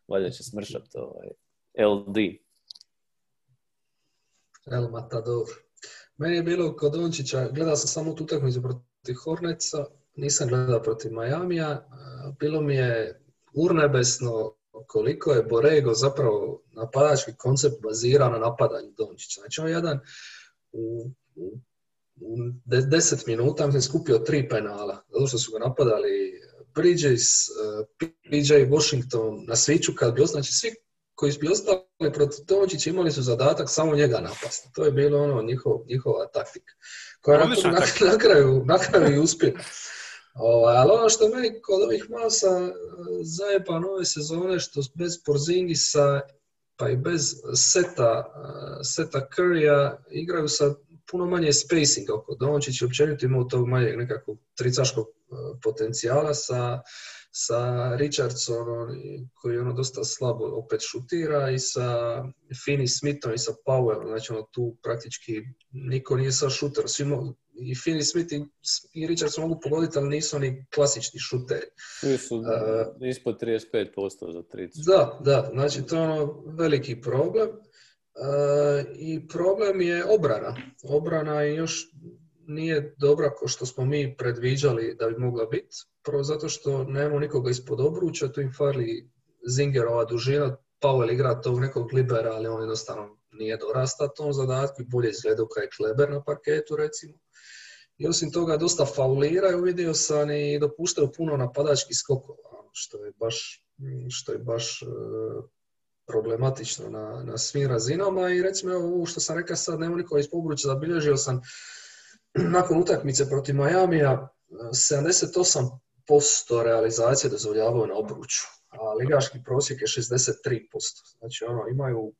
valjda će smršat ovaj, LD. El Matador. Meni je bilo kod Dončića, gledao sam samo tu utakmicu protiv Horneca, nisam gledao protiv Majamija. Bilo mi je urnebesno koliko je Borego zapravo napadački koncept bazirao na napadanju Dončića. Znači on je jedan u, u, u de- deset minuta mislim, skupio tri penala, zato što su ga napadali Bridges, PJ Washington na sviću kad bi znači svi koji bi ostali protiv Dončića imali su zadatak samo njega napasti. To je bilo ono njihov, njihova taktika. Koja je na, na, na kraju, na kraju i uspjela. Ovaj, ali ono što meni kod ovih masa eh, zajeba nove sezone, što bez Porzingisa pa i bez seta, eh, seta Currya igraju sa puno manje spacinga oko Dončić i općenito imao tog manjeg nekakvog tricaškog eh, potencijala sa, sa Richardsonom koji ono dosta slabo opet šutira i sa Finney Smithom i sa Powellom, znači ono tu praktički niko nije sa šuter, svi mo- i Finney Smith i, i Richardson mogu pogoditi, ali nisu oni klasični šuteri. Su E, ispod 35% za tricu. Da, da, znači to je ono veliki problem. E, I problem je obrana. Obrana je još nije dobra kao što smo mi predviđali da bi mogla biti. Prvo zato što nemamo nikoga ispod obruča, tu im fali Zingerova dužina, Powell igra tog nekog libera, ali on jednostavno nije dorasta tom zadatku i bolje izgleda kao je Kleber na parketu recimo. I osim toga dosta fauliraju, vidio sam i dopuštaju puno napadačkih skokova, što je baš, što je baš e, problematično na, na svim razinama i recimo ovo što sam rekao sad, nema nikoga iz pobruća, zabilježio sam nakon utakmice protiv Majamija e, 78% realizacije dozvoljavaju na obruču, a ligaški prosjek je 63%. Znači ono, imaju,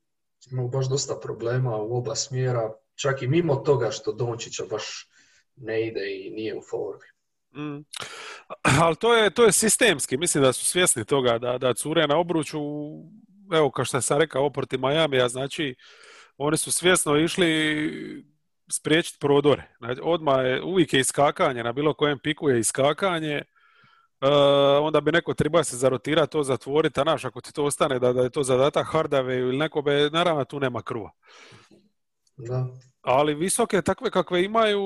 imaju baš dosta problema u oba smjera, čak i mimo toga što Dončića baš ne ide i nije u formi. Mm. Ali to je, to je sistemski, mislim da su svjesni toga da, da cure na obruču, evo kao što sam rekao, oproti Majamija, znači oni su svjesno išli spriječiti prodore. Znači, odmah je, uvijek je iskakanje, na bilo kojem piku je iskakanje, e, onda bi neko treba se zarotirati, to zatvoriti, a naš, ako ti to ostane da, da je to zadatak Hardave ili nekobe, naravno tu nema kruva. Da. Ali visoke takve kakve imaju,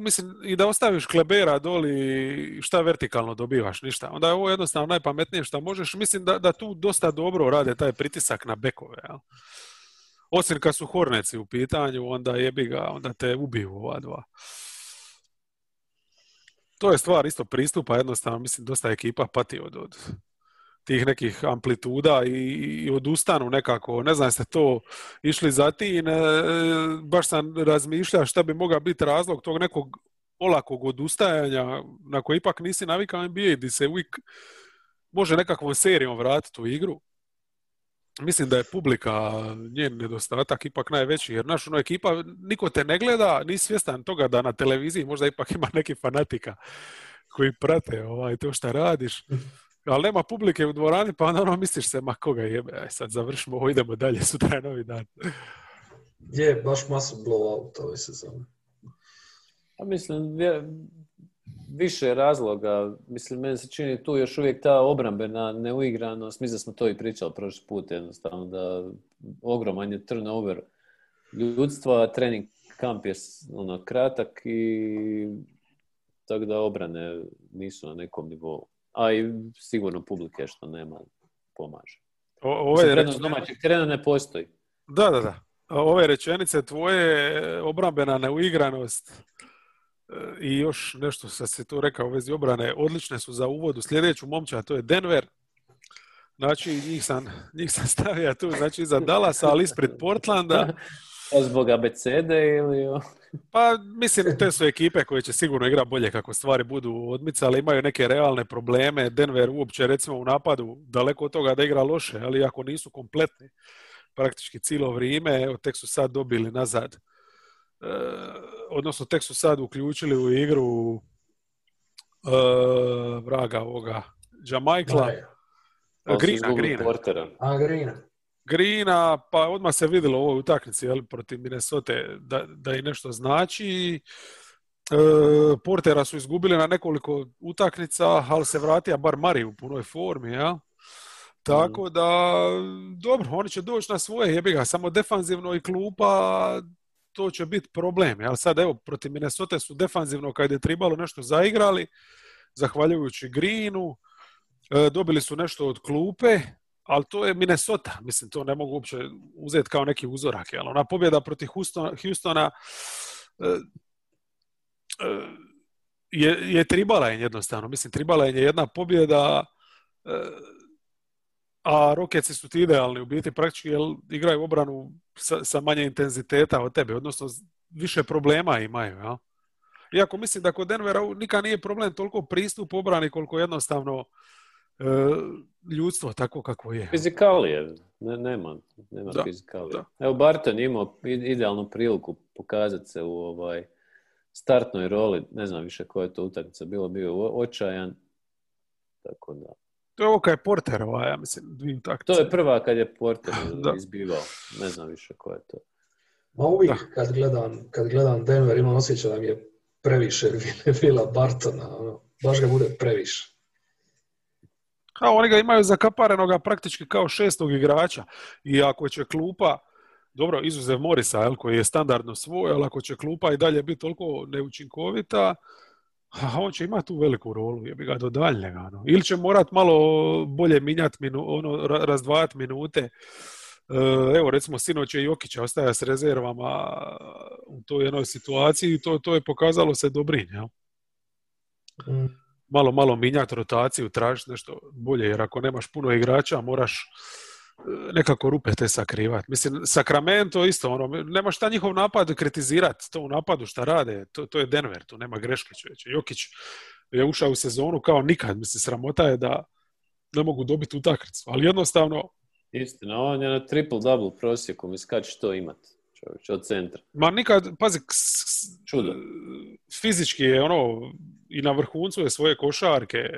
mislim, i da ostaviš Klebera doli, šta vertikalno dobivaš, ništa. Onda je ovo jednostavno najpametnije što možeš. Mislim da, da tu dosta dobro rade taj pritisak na bekove. Jel? Osim kad su Horneci u pitanju, onda jebi ga, onda te ubiju ova dva. To je stvar isto pristupa, jednostavno, mislim, dosta ekipa pati od, od tih nekih amplituda i, i odustanu nekako. Ne znam, jeste to išli za tim, e, baš sam razmišljao šta bi mogao biti razlog tog nekog olakog odustajanja na koji ipak nisi navikao NBA gdje se uvijek može nekakvom serijom vratiti u igru. Mislim da je publika njen nedostatak ipak najveći, jer naš ono ekipa, niko te ne gleda, nisi svjestan toga da na televiziji možda ipak ima neki fanatika koji prate ovaj, to šta radiš. Ali nema publike u dvorani, pa onda ono misliš se, ma koga jebe, aj sad završimo ovo, idemo dalje, sutra je novi dan. Je, baš masu blowout ove sezone. Pa mislim, više razloga. Mislim, meni se čini tu još uvijek ta obrambena neuigranost. Mislim da smo to i pričali prošli put jednostavno, da ogroman je turnover ljudstva, trening kamp je ono, kratak i tako da obrane nisu na nekom nivou. A i sigurno publike što nema pomaže. O, Mislim, ove reč- domaćeg terena ne postoji. Da, da, da. Ove rečenice tvoje, obrambena neuigranost e, i još nešto sad se tu rekao u vezi obrane, odlične su za uvod u sljedeću momča, a to je Denver. Znači, njih sam, njih sam stavio tu, znači za Dallasa, ali ispred Portlanda. Zbog abecede ili... Pa mislim, te su ekipe koje će sigurno igrati bolje kako stvari budu odmice, ali imaju neke realne probleme. Denver uopće recimo u napadu daleko od toga da igra loše, ali ako nisu kompletni praktički cijelo vrijeme, evo tek su sad dobili nazad. E, odnosno tek su sad uključili u igru e, vraga ovoga Jamaikla. Grina, Grina. A, Grina. Grina, pa odmah se vidjelo u ovoj utakmici jel, protiv Minnesota da, da i nešto znači. E, Portera su izgubili na nekoliko utakmica, ali se vratija bar Mari u punoj formi, ja. Tako mm. da, dobro, oni će doći na svoje, jebi ga, samo defanzivno i klupa, to će biti problem. Ali sad, evo, protiv Minnesota su defanzivno kad je tribalo nešto zaigrali, zahvaljujući Greenu, e, dobili su nešto od klupe, ali to je Minnesota. Mislim, to ne mogu uopće uzeti kao neki uzorak. Jel? Ona pobjeda protiv Houstona, Houstona e, e, je, je tribala je jednostavno. Mislim, tribala je jedna pobjeda a Rocketsi su ti idealni u biti praktički jer igraju obranu sa, sa manje intenziteta od tebe, odnosno više problema imaju. Ja? Iako mislim da kod Denvera nikad nije problem toliko pristup obrani koliko jednostavno e, ljudstvo tako kako je. Fizikalije, ne, nema, nema da, fizikalije. Evo Barton imao idealnu priliku pokazati se u ovaj startnoj roli, ne znam više koja je to utakmica bilo, bio očajan, tako da. To je ovo kad je Porter, ovaj, ja mislim, dvije To je prva kad je Porter izbivao. Ne znam više ko je to. Ma uvijek kad gledam, kad gledam Denver imam osjećaj da mi je previše Vila Bartona. Ono, baš ga bude previše. A oni ga imaju zakaparenoga praktički kao šestog igrača. I ako će klupa, dobro, izuzev Morisa, jel, koji je standardno svoj, ali ako će klupa i dalje biti toliko neučinkovita, on će imati tu veliku rolu, je bi ga do daljnjega. Ono. Ili će morat malo bolje minjati, minu, ono, razdvajati minute. E, evo, recimo, sinoć je Jokić ostaja s rezervama u toj jednoj situaciji i to, to je pokazalo se dobrin. Ja? Mm. Malo, malo minjati rotaciju, tražiti nešto bolje, jer ako nemaš puno igrača, moraš nekako rupe te sakrivati. Mislim, Sacramento isto, ono, nema šta njihov napad kritizirati, to u napadu šta rade, to, to je Denver, tu nema greške čovječe. Jokić je ušao u sezonu kao nikad, mislim, sramota je da ne mogu dobiti utakmicu, ali jednostavno... Istina, on je na triple-double prosjeku, mi kad što imati čovječ, od centra. Ma nikad, pazi, Čudo. fizički je ono, i na vrhuncu je svoje košarke,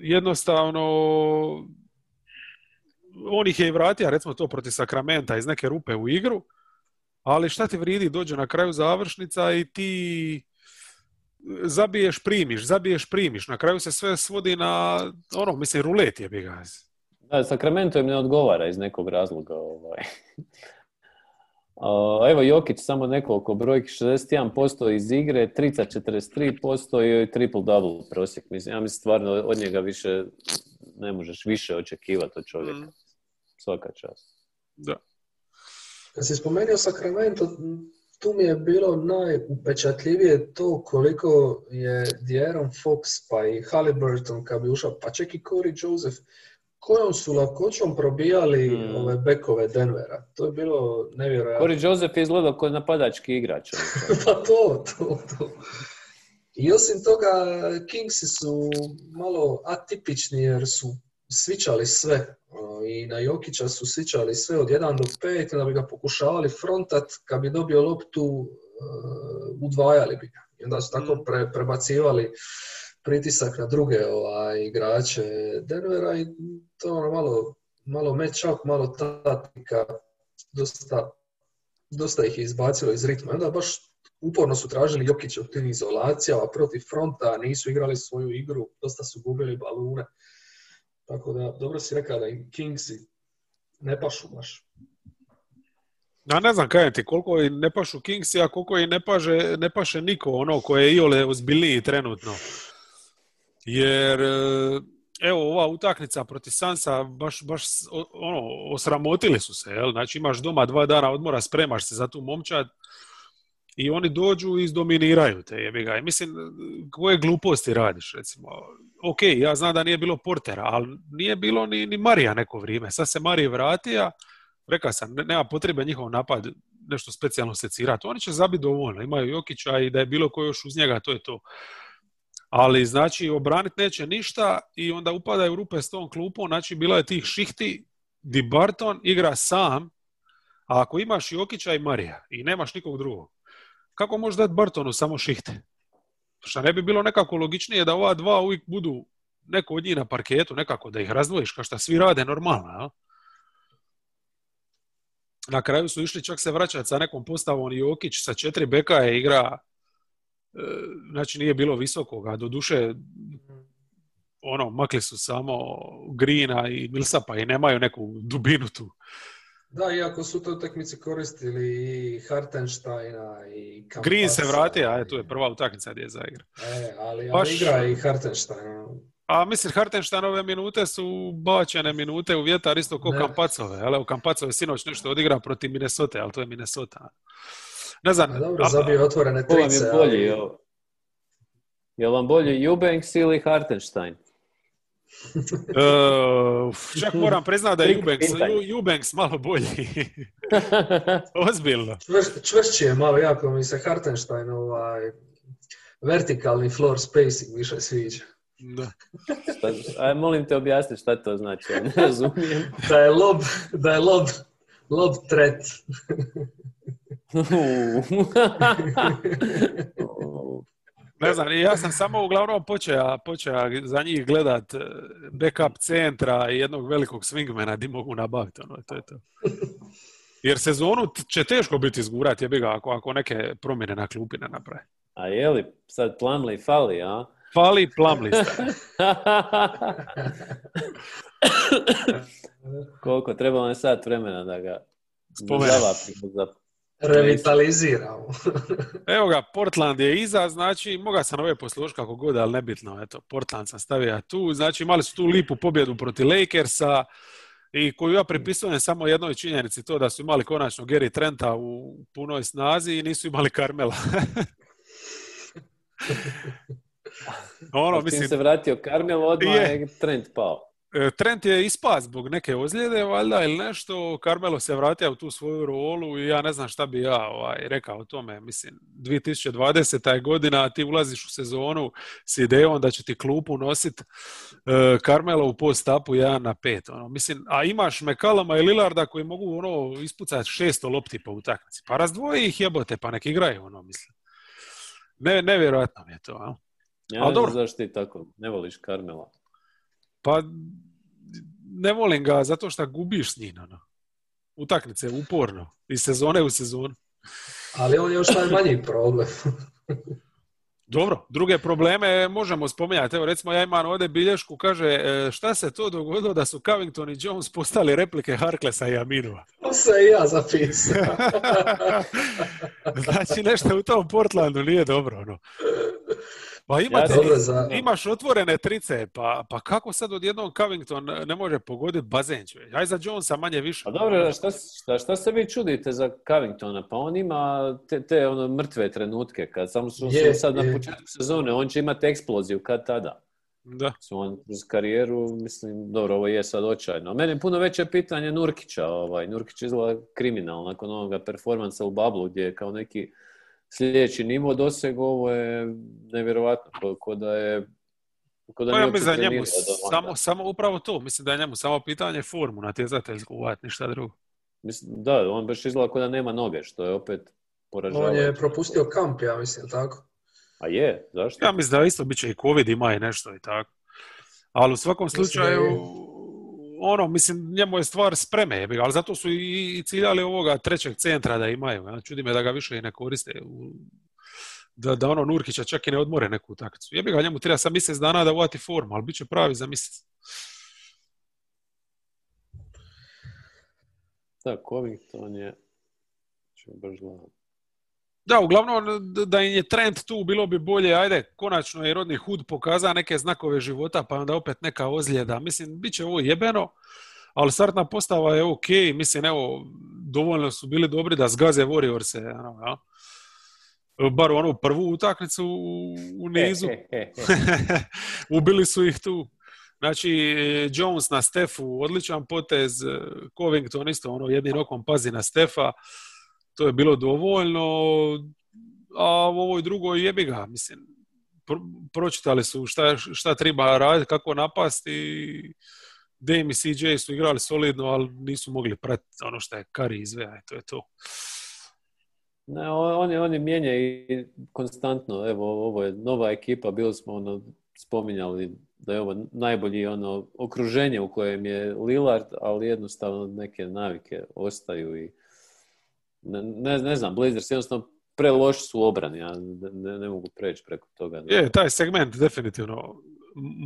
jednostavno on ih je i vratio, recimo to protiv Sakramenta iz neke rupe u igru, ali šta ti vridi, dođe na kraju završnica i ti zabiješ, primiš, zabiješ, primiš. Na kraju se sve svodi na, ono, mislim, rulet je bi ga. Da, Sakramento im ne odgovara iz nekog razloga. Ovaj. Evo Jokić, samo nekoliko brojki, 61% iz igre, Trica 43% i triple-double prosjek. Mislim, ja mislim stvarno od njega više ne možeš više očekivati od čovjeka. Mm. Svaka čast. Da. Kad si spomenuo Sacramento, tu mi je bilo najupečatljivije to koliko je Dieron Fox pa i Halliburton kad bi ušao, pa čak i Corey Joseph, kojom su lakoćom probijali mm. ove bekove Denvera. To je bilo nevjerojatno. Corey Joseph je izgledao kao napadački igrač. pa to, to, to. I osim toga, Kingsi su malo atipični jer su svičali sve. I na Jokića su svičali sve od 1 do 5, da bi ga pokušavali frontat, kad bi dobio loptu, uh, udvajali bi ga. I onda su tako mm. pre, prebacivali pritisak na druge ovaj, igrače Denvera i to ono malo, malo match-up, malo tatika, dosta, dosta ih je izbacilo iz ritma. Onda baš uporno su tražili Jokić u tim izolacijama protiv fronta, nisu igrali svoju igru, dosta su gubili balune. Tako da, dobro si rekao da im Kingsi ne pašu baš. Ja ne znam kaj ti, koliko i ne pašu Kingsi, a koliko i ne, paže, ne paše niko, ono koje je Iole ozbiljniji trenutno. Jer, e, evo, ova utakmica protiv Sansa, baš, baš ono, osramotili su se, jel? Znači imaš doma dva dana odmora, spremaš se za tu momčad, i oni dođu i izdominiraju te jebi ga. I mislim, koje gluposti radiš, recimo. Ok, ja znam da nije bilo portera, ali nije bilo ni, ni Marija neko vrijeme. Sad se Marija vratija, Rekao sam, nema potrebe njihov napad nešto specijalno secirati. Oni će zabiti dovoljno. Imaju Jokića i da je bilo ko još uz njega, to je to. Ali, znači, obranit neće ništa i onda upadaju rupe s tom klupom. Znači, bilo je tih šihti di Barton igra sam, a ako imaš Jokića i Marija i nemaš nikog drugog, kako možeš dati Bartonu samo šihte? Što ne bi bilo nekako logičnije da ova dva uvijek budu neko od njih na parketu, nekako da ih razdvojiš, kao što svi rade normalno, ja? Na kraju su išli čak se vraćati sa nekom postavom Jokić sa četiri beka je igra znači nije bilo visokoga, do duše ono, makli su samo Grina i Milsapa i nemaju neku dubinu tu. Da, iako su to utakmice koristili i Hartensteina i Kampasa. Green se vratio, a tu je prva utakmica gdje je zaigra. E, ali, Baš- ali igra i Hartenstein. A mislim, Hartensteinove minute su bačene minute u vjetar isto ko Ne. Kampacove. Ali Kampacove sinoć nešto odigra protiv Minnesota, ali to je Minnesota. Ne znam, A dobro, zabio otvorene trice. je bolji? ali- jel? Je li vam bolji Eubanks ili Hartenstein? e, čak moram priznati da je Eubanks, Eubanks malo bolji. Ozbiljno. Čvrš- Čvršći je malo jako mi se Hartenstein ovaj vertikalni floor spacing više sviđa. Da. Šta- Aj, molim te objasni šta to znači, ja ne razumijem. Da je lob, da je lob, lob threat. Ne znam, ja sam samo uglavnom počeo, počeo za njih gledat e, backup centra i jednog velikog swingmana di mogu nabaviti, ono, to je to. Jer sezonu će teško biti izgurati, jebi ga, ako, ako neke promjene na klupi ne naprave. A je li sad Plumlee fali, a? Fali plamlista. Koliko? Trebalo je sat vremena da ga Spomenem. Revitaliziramo. Evo ga, Portland je iza, znači, moga sam ove poslušati kako god, ali nebitno, eto, Portland sam stavio tu, znači imali su tu lipu pobjedu protiv Lakersa i koju ja pripisujem samo jednoj činjenici, to da su imali konačno Gary Trenta u punoj snazi i nisu imali Carmela. ono, mislim, se vratio Karmel, odmah Je. trend pao. E, Trent je ispao zbog neke ozljede, valjda, ili nešto. Carmelo se vratio u tu svoju rolu i ja ne znam šta bi ja ovaj, rekao o tome. Mislim, 2020. je godina, a ti ulaziš u sezonu s idejom da će ti klupu nosit e, Carmelo u post-upu 1 na 5. Ono. Mislim, a imaš Mekalama i Lillarda koji mogu ono, ispucati 600 lopti po utakmici. Pa razdvoji ih jebote, pa nek igraju, ono, mislim. Ne, nevjerojatno mi je to, a? Ja A ne dobro. znam zašto ti tako ne voliš Karmela. Pa ne volim ga zato što gubiš s njim. Ono. Utakmice uporno. Iz sezone u sezonu. Ali on je još najmanji problem. Dobro, druge probleme možemo spominjati. Evo recimo ja imam ovdje bilješku, kaže e, šta se to dogodilo da su Covington i Jones postali replike Harklesa i Aminova. To se i ja zapisao. znači nešto u tom Portlandu nije dobro. Ono. Pa imate, Ja za... imaš otvorene trice, pa, pa kako sad odjednom Covington ne može pogoditi bazen? čovječe? Aj za Jonesa manje više. Pa dobro, a šta, šta, šta se vi čudite za Covingtona? Pa on ima te, te ono mrtve trenutke, kad samo su, Je, su sad na je. početku sezone, on će imati eksploziju kad tada. Da. Su on kroz karijeru, mislim, dobro, ovo je sad očajno. Meni je puno veće pitanje Nurkića. Ovaj. Nurkić izgleda kriminal nakon onoga performansa u Bablu, gdje je kao neki sljedeći nivo doseg, ovo je nevjerojatno, ko, ko da je ko da Pa nije ja mislim da je njemu samo, samo upravo to. Mislim da je njemu samo pitanje formu natjecateljsku uvati, ništa drugo. Mislim, da, on baš izgleda kao da nema noge, što je opet poražavajuće. On je propustio kamp, ja mislim, tako? A je, zašto? Ja mislim da isto bit će i covid ima i nešto i tako. Ali u svakom slučaju. Ono, mislim, njemu je stvar spreme, ali zato su i, ciljali ovoga trećeg centra da imaju. Ja. Čudi me da ga više i ne koriste. U, da, da ono Nurkića čak i ne odmore neku utakmicu. Jebi ga, njemu treba sam mjesec dana da uvati formu, ali bit će pravi za mjesec. Da, Covington je... Baš gledati. Da, uglavnom d- da im je trend tu, bilo bi bolje, ajde, konačno je Rodni Hood pokazao neke znakove života, pa onda opet neka ozljeda. Mislim, bit će ovo jebeno, ali startna postava je ok, mislim, evo, dovoljno su bili dobri da zgaze Warriorse, ono, ja. Bar u onu prvu utakmicu u, nizu. Ubili su ih tu. Znači, Jones na Stefu, odličan potez, Covington isto, ono, jednim rokom pazi na Stefa, to je bilo dovoljno, a u ovoj drugoj jebi ga, mislim, pročitali su šta, šta treba raditi, kako napasti i Dame i CJ su igrali solidno, ali nisu mogli pratiti ono što je Kari izveja to je to. Ne, oni, oni mijenjaju konstantno. Evo, ovo je nova ekipa, bili smo ono, spominjali da je ovo najbolji ono okruženje u kojem je Lillard, ali jednostavno neke navike ostaju i ne, ne, znam, Blazers jednostavno preloši su obrani, ja ne, ne mogu preći preko toga. Je, taj segment definitivno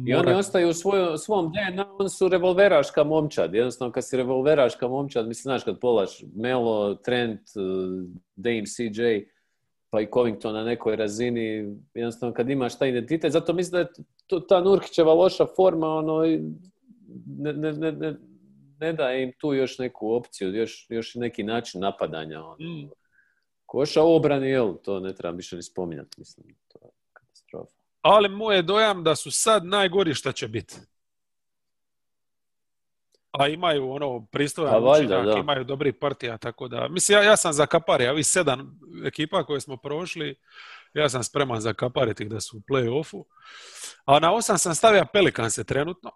i oni ostaju u svoj, svom DNA, oni su revolveraška momčad. Jednostavno, kad si revolveraška momčad, mislim, znaš, kad polaš Melo, Trent, eh, Dame, CJ, pa i Covington na nekoj razini, jednostavno, kad imaš taj identitet, zato mislim da je to, ta Nurkićeva loša forma, ono, ne, ne, ne, ne daje im tu još neku opciju, još, još neki način napadanja. Ono. Mm. Koša u obrani, jel, to ne treba više ni spominjati, mislim, to je katastrofa ali moj je dojam da su sad najgori šta će biti. A imaju ono pristojan pa učinak, imaju dobri partija, tako da... Mislim, ja, ja sam za kapari, vi sedam ekipa koje smo prošli, ja sam spreman za kapariti da su u play-offu. A na osam sam stavio Pelikanse trenutno.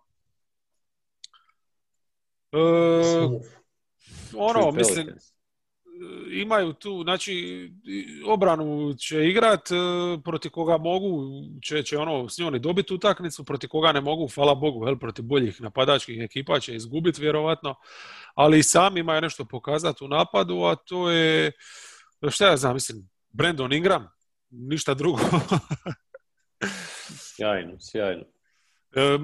E, ono, mislim, imaju tu, znači obranu će igrat e, protiv koga mogu, će, će ono s njom i dobiti utakmicu, protiv koga ne mogu, hvala Bogu, jel, protiv boljih napadačkih ekipa će izgubiti vjerovatno, ali i sami imaju nešto pokazati u napadu, a to je, šta ja znam, mislim, Brandon Ingram, ništa drugo. sjajno, sjajno.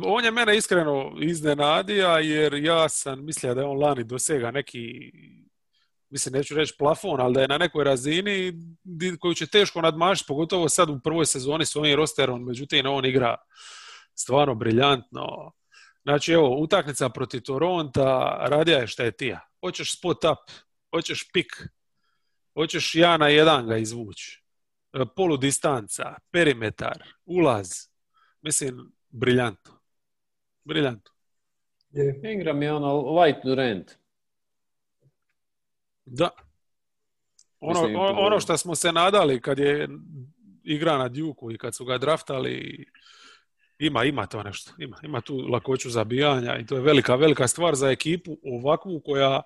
On je mene iskreno iznenadija jer ja sam mislio da je on lani dosega neki mislim neću reći plafon, ali da je na nekoj razini koju će teško nadmašiti, pogotovo sad u prvoj sezoni s ovim rosterom, međutim on igra stvarno briljantno. Znači evo, utakmica protiv Toronta, radija je šta je tija. Hoćeš spot up, hoćeš pik, hoćeš ja na jedan ga izvući. Polu distanca, perimetar, ulaz. Mislim, briljantno. Briljantno. Ingram je ono light Durant. Da. Ono, ono što smo se nadali kad je igra na Djuku i kad su ga draftali, ima, ima to nešto. Ima, ima tu lakoću zabijanja i to je velika, velika stvar za ekipu ovakvu koja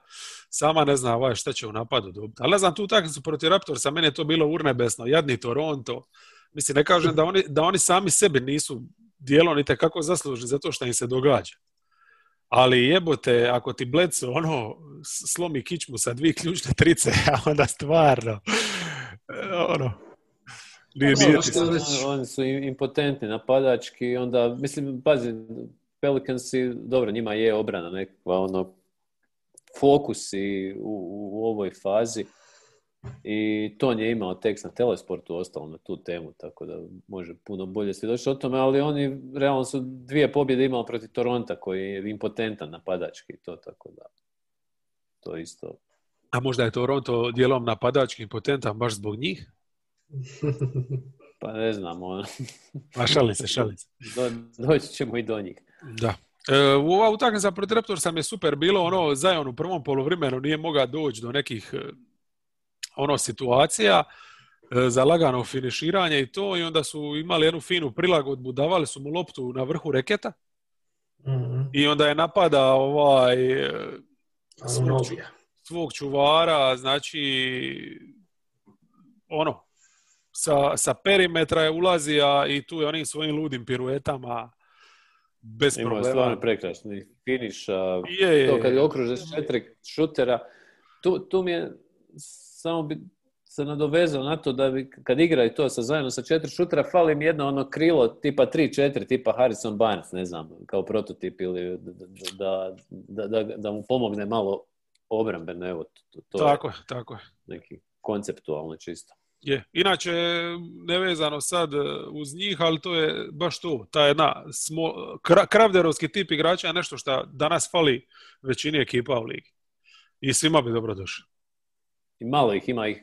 sama ne zna ovaj, šta će u napadu dobiti. Ali ne znam, tu utakmicu protiv Raptorsa, meni je to bilo urnebesno. Jadni Toronto. Mislim, ne kažem da oni, da oni sami sebi nisu dijelo ni kako zaslužni za to što im se događa. Ali jebote, ako ti Bleco ono slomi kičmu sa dvije ključne trice, a onda stvarno ono nije, nije Oni su impotentni napadački, onda, mislim, pazi, Pelicansi, dobro, njima je obrana nekakva, ono, fokus i u, u ovoj fazi, i to je imao tekst na Telesportu ostalo na tu temu, tako da može puno bolje svjedočiti o tome, ali oni realno su dvije pobjede imali protiv Toronta koji je impotentan napadački to, tako da to isto. A možda je Toronto dijelom napadački impotentan baš zbog njih? pa ne znam. Ono. A šali se, šali se. doći ćemo i do njih. Da. E, u ova utakmica protiv Raptorsa mi je super bilo, ono, Zajon u prvom polovremenu nije mogao doći do nekih ono situacija e, za lagano finiširanje i to i onda su imali jednu finu prilagodbu, davali su mu loptu na vrhu reketa mm i onda je napada ovaj e, svog, svog čuvara, znači ono sa, sa perimetra je ulazija i tu je onim svojim ludim piruetama bez Ima problema. stvarno prekrasni finiš. Je, je, to kad je okruže četiri šutera, tu, tu mi je samo bi se nadovezao na to da bi, kad igraju to sa zajedno sa četiri šutera, fali im jedno ono krilo tipa 3-4, tipa Harrison Barnes, ne znam, kao prototip ili da, da, da, da mu pomogne malo obrambeno, evo, to, to tako je, tako je. Neki konceptualno čisto. Je. Inače, nevezano sad e, uz njih, ali to je baš to, ta jedna smo, kravderovski tip igrača je nešto što danas fali većini ekipa u ligi. I svima bi dobro došlo. I malo ih ima ih,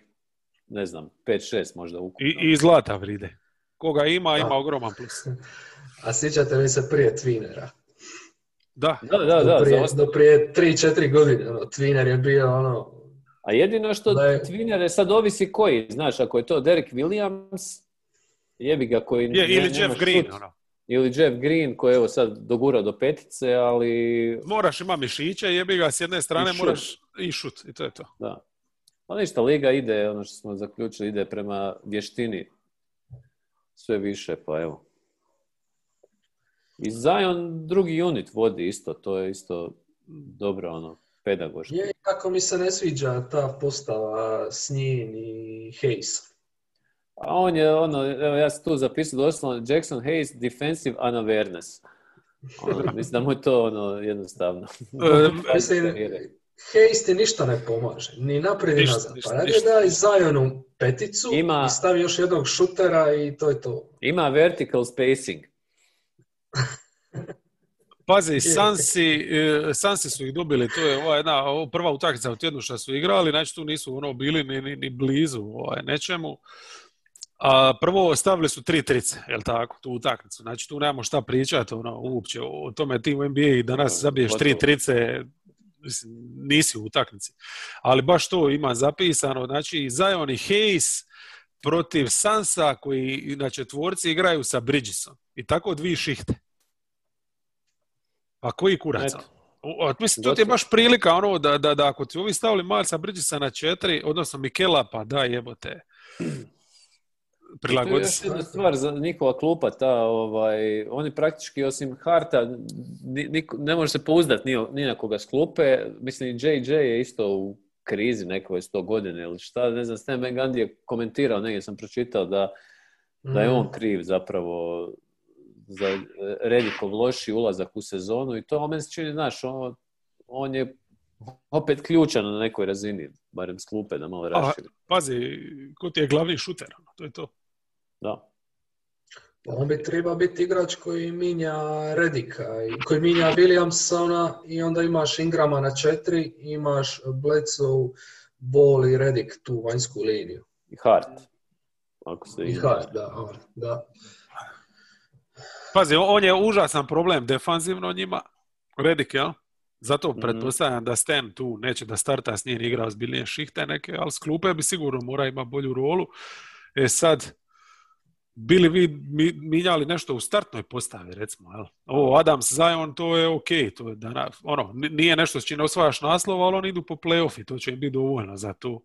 ne znam, 5-6 možda ukupno. I, I zlata vride. Koga ima, ima ogroman plus. A sjećate mi se prije Twinera? Da. Da, da, do da. prije, zaosta- do prije 3-4 godine. Ono, Twiner je bio ono... A jedino što Da je- Twiner je sad ovisi koji, znaš, ako je to Derek Williams, jebi ga koji... Je, ili nema Jeff Green, šut. ono. Ili Jeff Green koji je evo sad dogurao do petice, ali Moraš ima mišiće, jebi ga, s jedne strane I moraš i šut, i to je to. da. Ali ništa, liga ide, ono što smo zaključili, ide prema vještini sve više, pa evo. I Zion drugi unit vodi isto, to je isto dobro, ono, pedagoški. Je, kako mi se ne sviđa ta postava s njim i Hayes. A on je, ono, evo ja sam tu zapisao doslovno, Jackson Hayes defensive unawareness. Ono, mislim da mu je to ono, jednostavno. Mislim, Hayes ti ništa ne pomaže, ni naprijed ni nazad. ništa, Pa radi daj Zionu peticu Ima- i stavi još jednog šutera i to je to. Ima vertical spacing. Pazi, Sansi, e, Sansi su ih dobili, to je ova jedna ovo prva utakmica u tjednu što su igrali, znači tu nisu ono bili ni, ni, ni blizu ovaj, nečemu. A prvo stavili su tri trice, jel tako, tu utakmicu. Znači tu nemamo šta pričati ono, uopće o tome ti u NBA i danas Da, zabiješ tri trice, mislim, nisi u utakmici. Ali baš to ima zapisano, znači Zion i Hayes protiv Sansa koji na četvorci igraju sa Bridgesom. I tako dvi šihte. Pa koji kurac? Mislim, to ti je baš prilika ono da, da, da ako ti ovi stavili Malsa Bridgesa na četiri, odnosno Mikela, pa da jebote. To je još jedna stvar za njihova klupa, ta, ovaj, oni praktički osim Harta ni- niko- ne može se pouzdati ni, ni na koga s klupe. Mislim, JJ je isto u krizi nekoj sto godine ili šta, ne znam, Stan Van Gundy je komentirao, negdje sam pročitao da, da je Mm. on kriv zapravo za eh, Redikov loši ulazak u sezonu i to meni se čini, znaš, on, on je opet ključan na nekoj razini, barem s klupe da malo raširi. Pazi, ko ti je glavni šuter? ono, To je to. Da. Pa on bi treba biti igrač koji minja Redika, i koji minja Williamsona i onda imaš Ingrama na četiri, imaš Bledsoe, Ball i Redik tu vanjsku liniju. I Hart. Ako se I Hart, da, on, da. Pazi, on je užasan problem defanzivno njima. Redik, jel? Zato Mhm. pretpostavljam da Stan tu neće da starta s njim igra ozbiljnije šihte neke, ali s klupe bi sigurno mora ima bolju rolu. E sad, bili vi mi, minjali nešto u startnoj postavi, recimo, jel? Ovo Adams Zion, to je ok, to je da, ono, nije nešto s čime osvajaš naslov, ali oni idu po play-off i to će im biti dovoljno za to.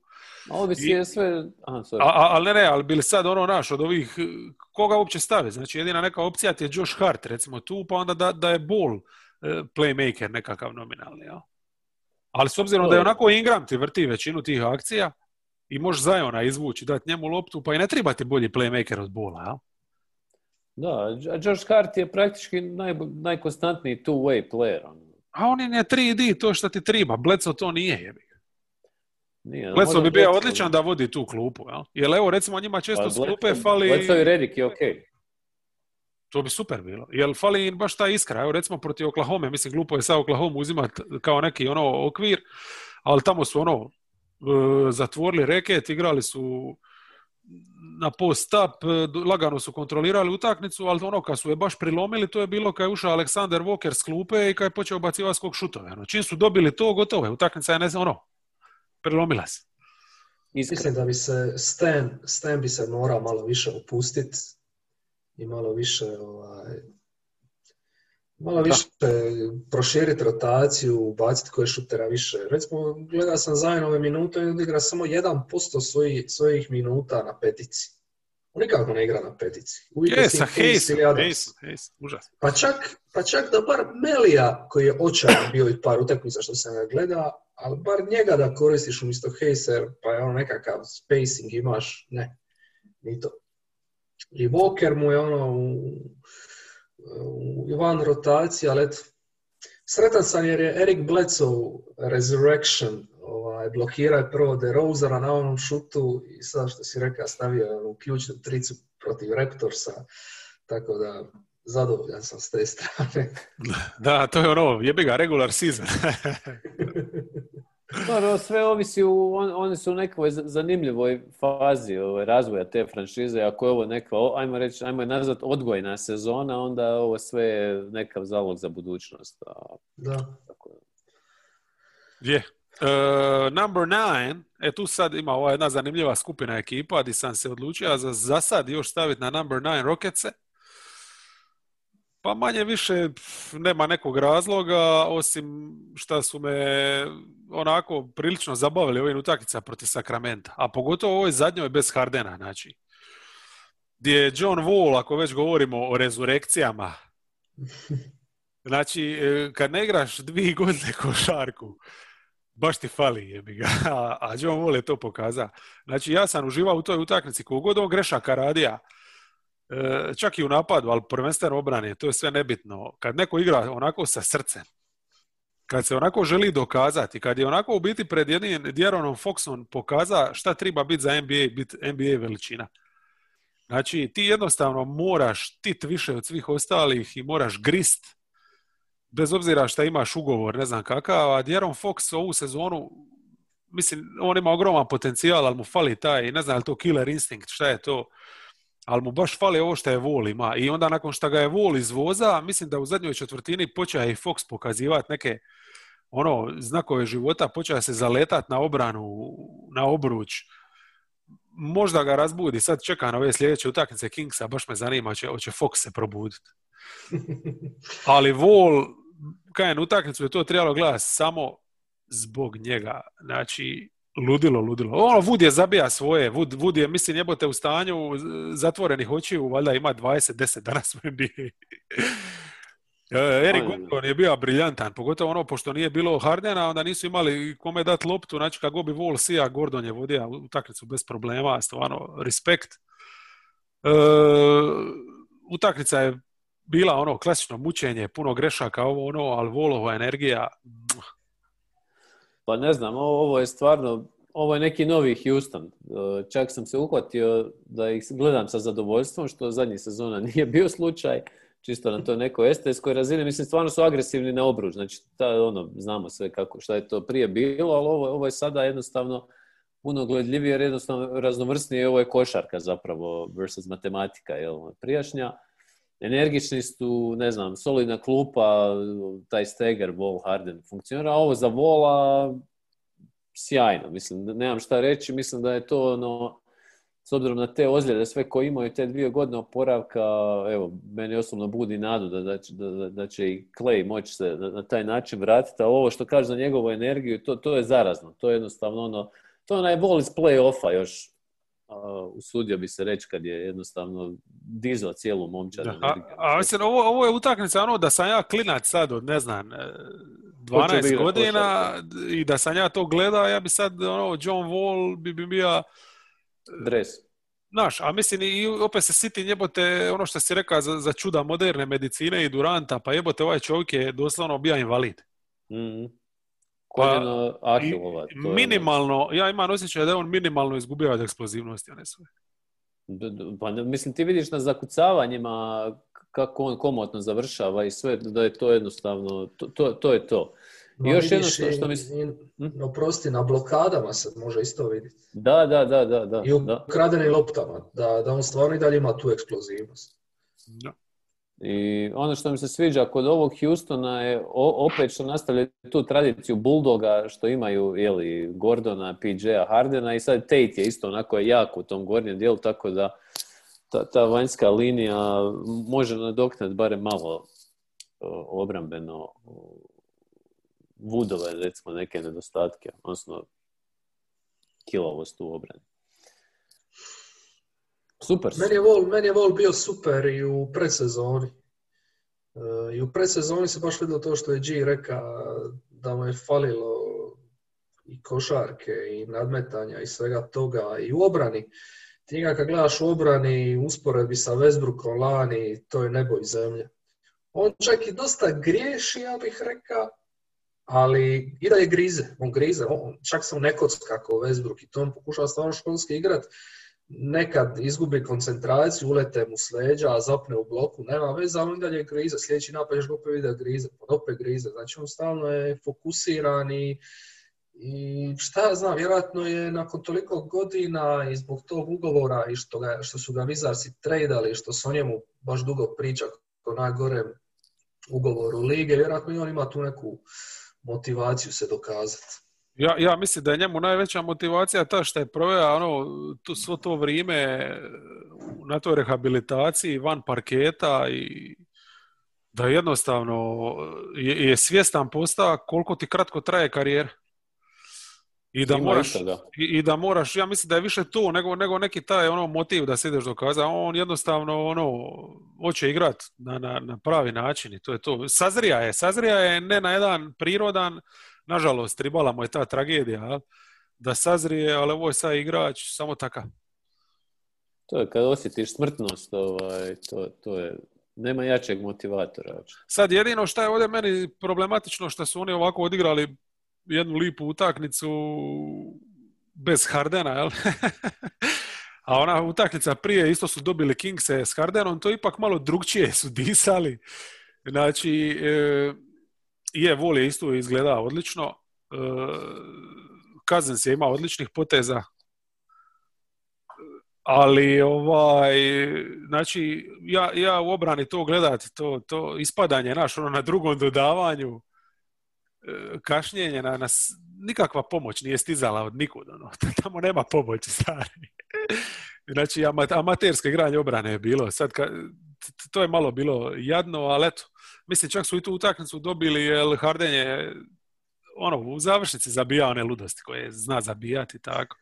A ovo bi I- sve... Aha, sorry. A, a, ali ne, ne, ali bili sad ono naš od ovih, koga uopće stave? Znači jedina neka opcija ti je Josh Hart recimo tu, pa onda da, da je Ball eh, playmaker nekakav nominalni, jel? Ali s obzirom da je onako Ingram ti vrti većinu tih akcija i možeš Zajona izvući, dati njemu loptu, pa i ne treba ti bolji playmaker od Bola, jel? Da, a George Hart je praktički naj, najkonstantniji two-way player. on. A on je ne 3D, to što ti treba, Bledsoe to nije, jebi. Nije, možda bi bio odličan da vodi tu klupu, jel? Jer evo recimo njima često Pa s klupe Bledsoe- fali... Bledsoe i Redick je okej. To bi super bilo. Jel fali im baš ta iskra? Evo recimo protiv Oklahoma, mislim glupo je sa Oklahoma uzimati kao neki ono okvir, ali tamo su ono zatvorili reket, igrali su na post-up, e, lagano su kontrolirali utakmicu, ali ono kad su je baš prilomili, to je bilo kad je ušao Aleksander Walker s klupe i kad je počeo bacivati skok šutove. Ono, čim su dobili to, gotovo je. Utakmica je ne znam, ono, prilomila se. Mislim da bi se Stan, Stan bi se morao malo više opustiti i malo više ovaj, malo više proširiti rotaciju, ubaciti koje šutera više. Recimo, gledao sam Zionove minute i on igra samo 1% svojih, svojih minuta na petici. On nikako ne igra na petici. Uvijek Je, s tim sa Hayes užasno. Pa čak, pa čak da bar Melija, koji je očajan bio i par utakmica što sam ga gleda, ali bar njega da koristiš umjesto Hayser, pa je ono nekakav spacing imaš, ne, ni to. I Walker mu je ono u, u van rotacije, ali eto, sretan sam jer je Eric Bledsoe Resurrection ovaj, blokirao je prvo DeRozera na onom šutu i sad što si rekao stavio onu ključnu tricu protiv Raptorsa, tako da zadovoljan sam s te strane. Da, to je ono, jebi ga, regular season. Dobro, sve ovisi, u, on, oni su u nekoj zanimljivoj fazi ovaj, razvoja te franšize. Ako je ovo neka, ajmo reći, ajmo je nazvat odgojna sezona, onda ovo sve je nekav zalog za budućnost. Da. tako, Je. E, number nine, e tu sad ima ova jedna zanimljiva skupina ekipa gdje sam se odlučio za, za sad još staviti na number nine Rocketse. Pa manje više nema nekog razloga, osim što su me onako prilično zabavili ovim utakmica protiv Sakramenta. A pogotovo ovoj zadnjoj bez Hardena, znači. Gdje je John Wall, ako već govorimo o rezurekcijama, Znači, e, kad ne igraš dvije godine košarku, baš ti fali jebi ga, a, a John Wall je to pokazao. Znači, ja sam uživao u toj utakmici, kogod on grešaka radija, e, čak i u napadu, ali prvenstveno obrane, to je sve nebitno. Kad neko igra onako sa srcem, kad se onako želi dokazati, kad je onako u biti pred jednim Djeronom Foxom pokaza šta treba biti za NBA, biti NBA veličina. Znači, ti jednostavno moraš tit više od svih ostalih i moraš grist, bez obzira šta imaš ugovor, ne znam kakav, a Djeron Fox ovu sezonu, mislim, on ima ogroman potencijal, ali mu fali taj, ne znam je to killer instinct, šta je to, ali mu baš fali ovo što je Vol ima. I onda nakon što ga je Vol izvoza, mislim da u zadnjoj četvrtini počeo je i Fox pokazivati neke ono, znakove života, počeo se zaletat na obranu, na obruč. Možda ga razbudi, sad čeka na ove sljedeće utakmice Kingsa, baš me zanima, će, hoće Fox se probuditi. Ali Vol, kajem utakmicu je to trebalo gledati samo zbog njega. Znači, ludilo, ludilo. Ono, Wood je zabija svoje. Wood, Wood je, mislim, jebote u stanju zatvorenih očiju, valjda ima 20-10 danas u NBA. E, Erik je- Gordon je bio briljantan, pogotovo ono, pošto nije bilo Hardena, onda nisu imali kome dati loptu, znači kako bi Vol sija, Gordon je vodio utakmicu bez problema, stvarno, respekt. E, utakmica je bila ono klasično mučenje, puno grešaka, ovo ono, ali Volova energija, Pa ne znam, ovo, je stvarno, ovo je neki novi Houston. E, Čak sam se uhvatio da ih gledam sa zadovoljstvom, što zadnjih sezona nije bio slučaj, čisto na toj nekoj estetskoj razini. Mislim, stvarno su agresivni na obruč, znači ta, ono, znamo sve kako, šta je to prije bilo, ali ovo, ovo je sada jednostavno puno gledljivije, jer jednostavno raznovrsnije, ovo je košarka zapravo versus matematika, jel, prijašnja. Energični su, ne znam, solidna klupa, taj Steger, Wall, Harden funkcionira, a ovo za Vola sjajno, mislim, nemam šta reći, mislim da je to ono, s obzirom na te ozljede, sve koje imaju te dvije godine oporavka, evo, meni osobno budi nadu da, da, da, da će i Clay moći se na, taj način vratiti, a ovo što kaže za njegovu energiju, to, to je zarazno, to je jednostavno ono, to je onaj vol iz play-offa još, usudio bi se reći kad je jednostavno dizao cijelu momčad. A, a mislim, ovo, ovo je utakmica ono da sam ja klinac sad od, ne znam, e, Hoće 12 bi igra godina i da sam ja to gledao, ja bi sad, ono, John Wall bi, bi bio, Dres. znaš, a mislim i opet se siti jebote ono što si rekao za, za čuda moderne medicine i Duranta, pa jebote ovaj čovjek je doslovno bio invalid. Mhm. Koljeno Ahilova. to je ono- Minimalno, ja imam osjećaj da je on minimalno izgubio od eksplozivnosti, a ne sve. Pa mislim, ti vidiš na zakucavanjima kako on komotno završava i sve, da je to jednostavno, to, to, to je to. I Ma još jedno što, što mislim... i- Oprosti, na blokadama se može isto vidjeti. Da, da, da, da, da. I u da. kradenim loptama, da, da on stvarno i dalje ima tu eksplozivnost. Da. I ono što mi se sviđa kod ovog Houstona je opet što nastavlja tu tradiciju Bulldoga što imaju jeli, Gordona, PJ-a, Hardena i sad Tate je isto onako jak u tom gornjem dijelu, tako da ta, ta vanjska linija može nadoknati barem malo o, obrambeno o, Woodove, recimo, neke nedostatke, odnosno kilavost u obrani. Super su. Meni je Vol, meni je Vol bio super i u predsezoni. E, I u predsezoni se baš vidjelo to što je G reka da mu je falilo i košarke i nadmetanja i svega toga i u obrani. Ti njega kad gledaš u obrani u usporedbi sa Westbrookom lani, to je nebo i zemlja. On čak i dosta griješi, ja bih rekao, ali i dalje grize. On grize, on, čak se on ne kocka kao Westbrook i to on pokušava stvarno školski igrat nekad izgubi koncentraciju, ulete mu s leđa, zapne u bloku, nema veze, ali on dalje grize. Sljedeći napad još opet vidi da grize, pa opet grize. Znači on stalno je fokusiran i šta ja znam, vjerojatno je nakon toliko godina i zbog tog ugovora i što, ga, što su ga Vizarsi tradali, što se o njemu baš dugo priča o najgorem ugovoru lige, vjerojatno i on ima tu neku motivaciju se dokazati. Ja, ja mislim da je njemu najveća motivacija ta što je proveo ono, tu, svo to vrijeme na toj rehabilitaciji van parketa i da jednostavno je, je svjestan postao koliko ti kratko traje karijera. I da, moraš, i, i, da moraš, ja mislim da je više to nego, nego neki taj ono motiv da se ideš dokazati. On jednostavno ono, hoće igrat na, na, na pravi način i to je to. Sazrija je, sazrija je ne na jedan prirodan, nažalost, tribala mu je ta tragedija, da sazrije, ali ovo je sad igrač samo takav. To je kad osjetiš smrtnost, ovaj, to, to je, nema jačeg motivatora. Sad jedino što je ovdje meni problematično što su oni ovako odigrali jednu lipu utakmicu bez Hardena, jel? A ona utakmica prije isto su dobili Kingse s Hardenom, to ipak malo drugčije su disali. Znači, e, je, Vol je isto izgleda odlično. Kazens je imao odličnih poteza. Ali, ovaj, znači, ja, ja u obrani to gledati, to, to ispadanje naš, ono na drugom dodavanju, kašnjenje na, nas, nikakva pomoć nije stizala od nikud, ono. tamo nema pomoći, stari. Znači, amatersko igranje obrane je bilo. Sad, ka, to je malo bilo jadno, ali eto, mislim, čak su i tu utakmicu dobili, jer Harden je ono, u završnici zabija one ludosti koje zna zabijati tako.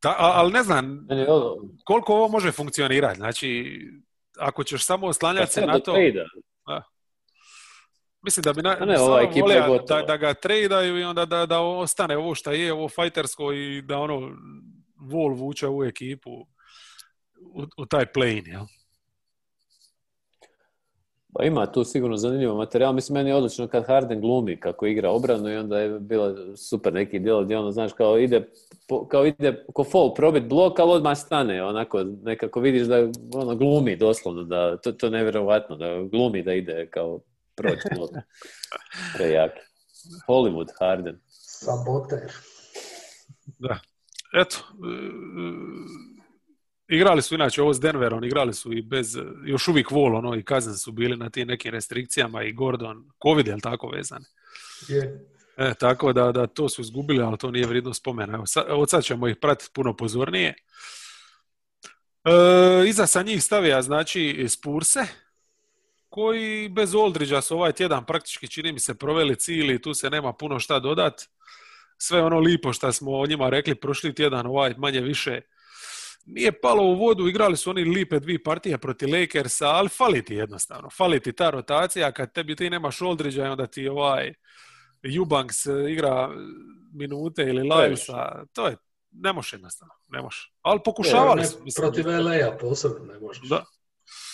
Ta, ali ne znam koliko ovo može funkcionirati. Znači, ako ćeš samo oslanjati se pa na to... Mislim da bi na, ne, ova volio da, da ga tradaju i onda da, da ostane ovo što je, ovo fajtersko i da ono Vol vuče u ekipu u, u taj plane, jel? Pa ima tu sigurno zanimljivo materijal. Mislim, meni je odlično kad Harden glumi kako igra obranu i onda je bilo super neki djelo gdje ono, znaš, kao ide, kao ide ko fall probit blok, ali odmah stane, onako, nekako vidiš da ono, glumi doslovno, da, to, to je nevjerovatno, da glumi da ide kao proći blok. Prejaki. Hollywood Harden. Saboter. Da. Eto, Igrali su inače ovo s Denverom, igrali su i bez, još uvijek Vol, ono, i Kazan su bili na tim nekim restrikcijama i Gordon, Covid je tako vezan? Je. E, tako da, da to su izgubili, ali to nije vrijedno spomena. Evo, sad, od sad ćemo ih pratiti puno pozornije. E, iza sa njih stavija, znači, Spurse, koji bez Oldridgea su ovaj tjedan praktički, čini mi se, proveli cijeli, tu se nema puno šta dodat. Sve ono lipo što smo o njima rekli prošli tjedan, ovaj manje više nije palo u vodu, igrali su oni lipe dvije partije protiv Lakersa, ali fali ti jednostavno. Fali ti ta rotacija, kad tebi ti nemaš Oldridgea, onda ti ovaj Eubanks igra minute ili Livesa, to je, ne može jednostavno, ne može. Ali pokušavali su. Protiv LA-a posebno ne možeš. Da.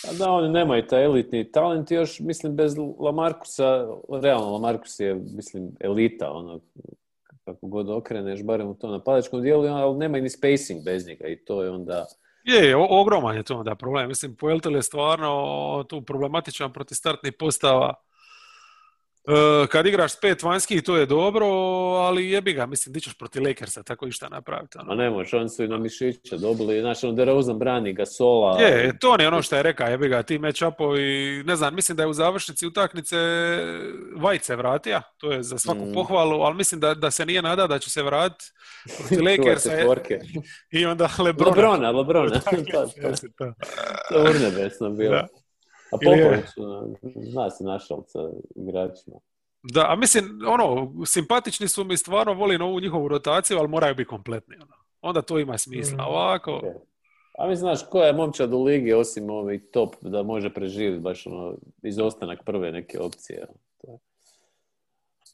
A da, oni nemaju taj elitni talent još, mislim, bez Lamarkusa, realno Lamarkus je, mislim, elita, ono, kako god okreneš, barem u tom napadačkom dijelu, ali nema ni spacing bez njega i to je onda... Je, ogroman je to onda problem. Mislim, Pueltel je stvarno tu problematičan proti startnih postava E, kad igraš pet vanjskih to je dobro, ali jebi ga, mislim, di ćeš protiv Lakersa tako išta napraviti. Ono. A ne može, oni su i na mišića dobili, znači ono DeRozan brani ga sola. Je, to je ono što je rekao, jebi ga, ti match-upovi, ne znam, mislim da je u završnici utakmice Vajce vratija, to je za svaku mm. pohvalu, ali mislim da, da se nije nada da će se vratiti protiv Lakersa. I onda Lebrona. Lebrona, Lebrona. to je urnebesno bilo. Da. A Popović, zna se našao sa igračima. Da, a mislim, ono, simpatični su mi, stvarno volim ovu njihovu rotaciju, ali moraju biti kompletni. Ono. Onda to ima smisla. Mm. Ovako... A mi znaš, koja je momčad u ligi osim ovih top da može preživjeti baš ono, izostanak prve neke opcije. Ono,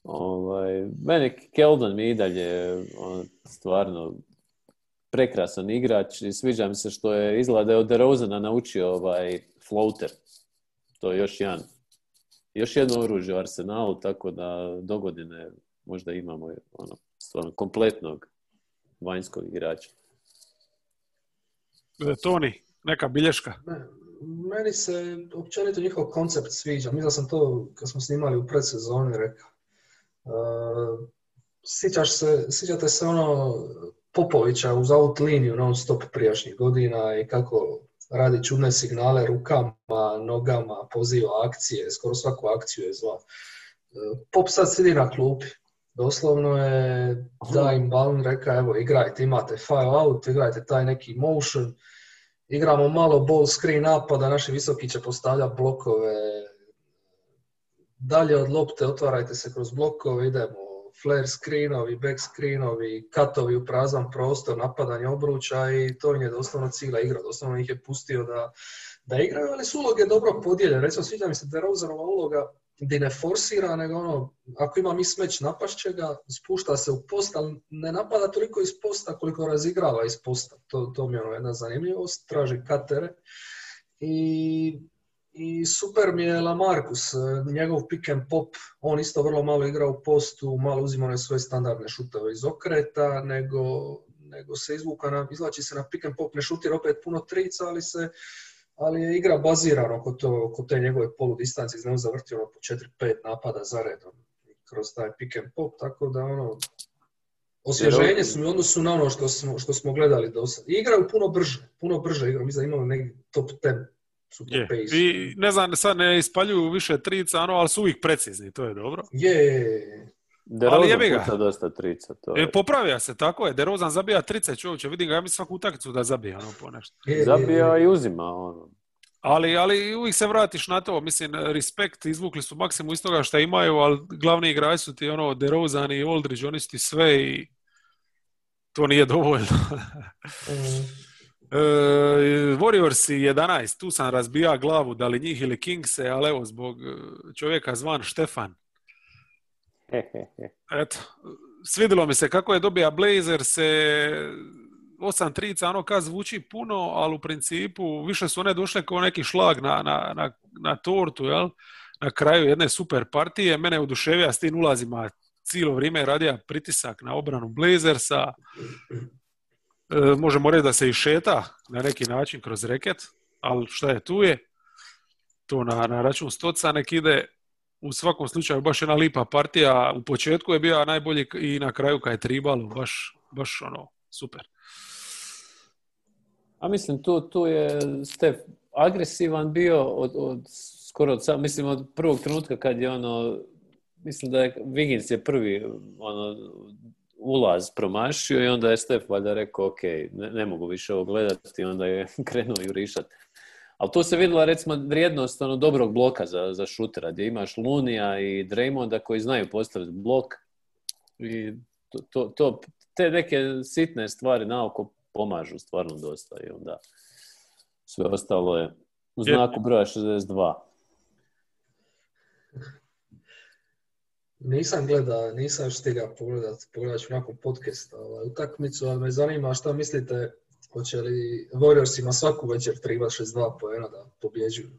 ovaj, meni Keldon mi i dalje on, stvarno prekrasan igrač i sviđa mi se što je izgleda da je od DeRozana naučio ovaj floater to je još jedan još jedno oružje u arsenalu, tako da do godine možda imamo ono, stvarno kompletnog vanjskog igrača. E, Toni, neka bilješka? Meni se općenito njihov koncept sviđa. Mislim sam to kad smo snimali u predsezoni rekao. Uh, sjećaš se, sjećate se ono Popovića uz out liniju non stop prijašnjih godina i kako radi čudne signale rukama, nogama, poziva akcije, skoro svaku akciju je zva. Pop sad sidi na klupi. Doslovno je da im balon reka, evo igrajte, imate file out, igrajte taj neki motion, igramo malo ball screen napada, naši visoki će postavljati blokove, dalje od lopte otvarajte se kroz blokove, idemo flare screenovi, back screenovi, katovi u prazan prostor, napadanje obruča i to je doslovno cijela igra, doslovno ih je pustio da, da igraju, ali su uloge dobro podijeljene. Recimo, sviđa mi se DeRozanova uloga gdje ne forsira, nego ono, ako ima mi smeć napašće ga, spušta se u post, ali ne napada toliko iz posta koliko razigrava iz posta. To, to mi je ono jedna zanimljivost, traži katere. I i super mi je Lamarcus, njegov pick and pop, on isto vrlo malo igra u postu, malo uzima one svoje standardne šutove iz okreta, nego, nego se izvuka, na, izlači se na pick and pop, ne šutira opet puno trica, ali se ali je igra bazirana oko, to, oko te njegove polu distanci, znam zavrti ono po 4-5 napada za redom kroz taj pick and pop, tako da ono, osvježenje su mi odnosu na ono što smo, što smo gledali do sad. Igraju puno brže, puno brže igra, mi da imamo neki top 10 je. I ne znam, sad ne ispaljuju više trica, ano, ali su uvijek precizni, to je dobro. Je. ali jebi ga. dosta trica. To je. E, popravija se, tako je. Derozan zabija trice, čovječe, vidim ga, ja mislim svaku utakmicu da zabija, ono, po nešto. zabija i uzima, ono. Ali, ali uvijek se vratiš na to, mislim, respekt, izvukli su maksimum iz toga što imaju, ali glavni igrači su ti ono, DeRozan i Aldridge, oni su ti sve i to nije dovoljno. E, Warriors 11, tu sam razbija glavu, da li njih ili Kingse, ali evo, zbog e, čovjeka zvan Štefan. Eto, svidilo mi se kako je dobija Blazer se 8 trica, ono kad zvuči puno, ali u principu više su one došle kao neki šlag na, na, na, na tortu, jel? Na kraju jedne super partije, mene oduševija s tim ulazima cijelo vrijeme radija pritisak na obranu Blazersa. E, možemo reći da se i šeta na neki način kroz reket, ali šta je tu je, to na, na račun stoca nek ide. U svakom slučaju baš jedna lipa partija, u početku je bio najbolji i na kraju kad je tribalo, baš, baš ono, super. A mislim, tu, tu je Stef agresivan bio od, od skoro od, mislim, od prvog trenutka kad je ono, mislim da je Wiggins je prvi ono, ulaz promašio i onda je Stef valjda rekao ok, ne, ne, mogu više ovo gledati i onda je krenuo jurišat. Ali tu se vidjela recimo vrijednost ono, dobrog bloka za, za šutera, gdje imaš Lunija i Draymonda koji znaju postaviti blok i to, to, to, te neke sitne stvari naoko pomažu stvarno dosta i onda sve ostalo je u znaku broja 62. Nisam gleda, nisam stiga pogledat, pogledat ću nakon podcasta ovaj, utakmicu, ali me zanima šta mislite, hoće li Warriors ima svaku večer 3-62 poena da pobjeđuju?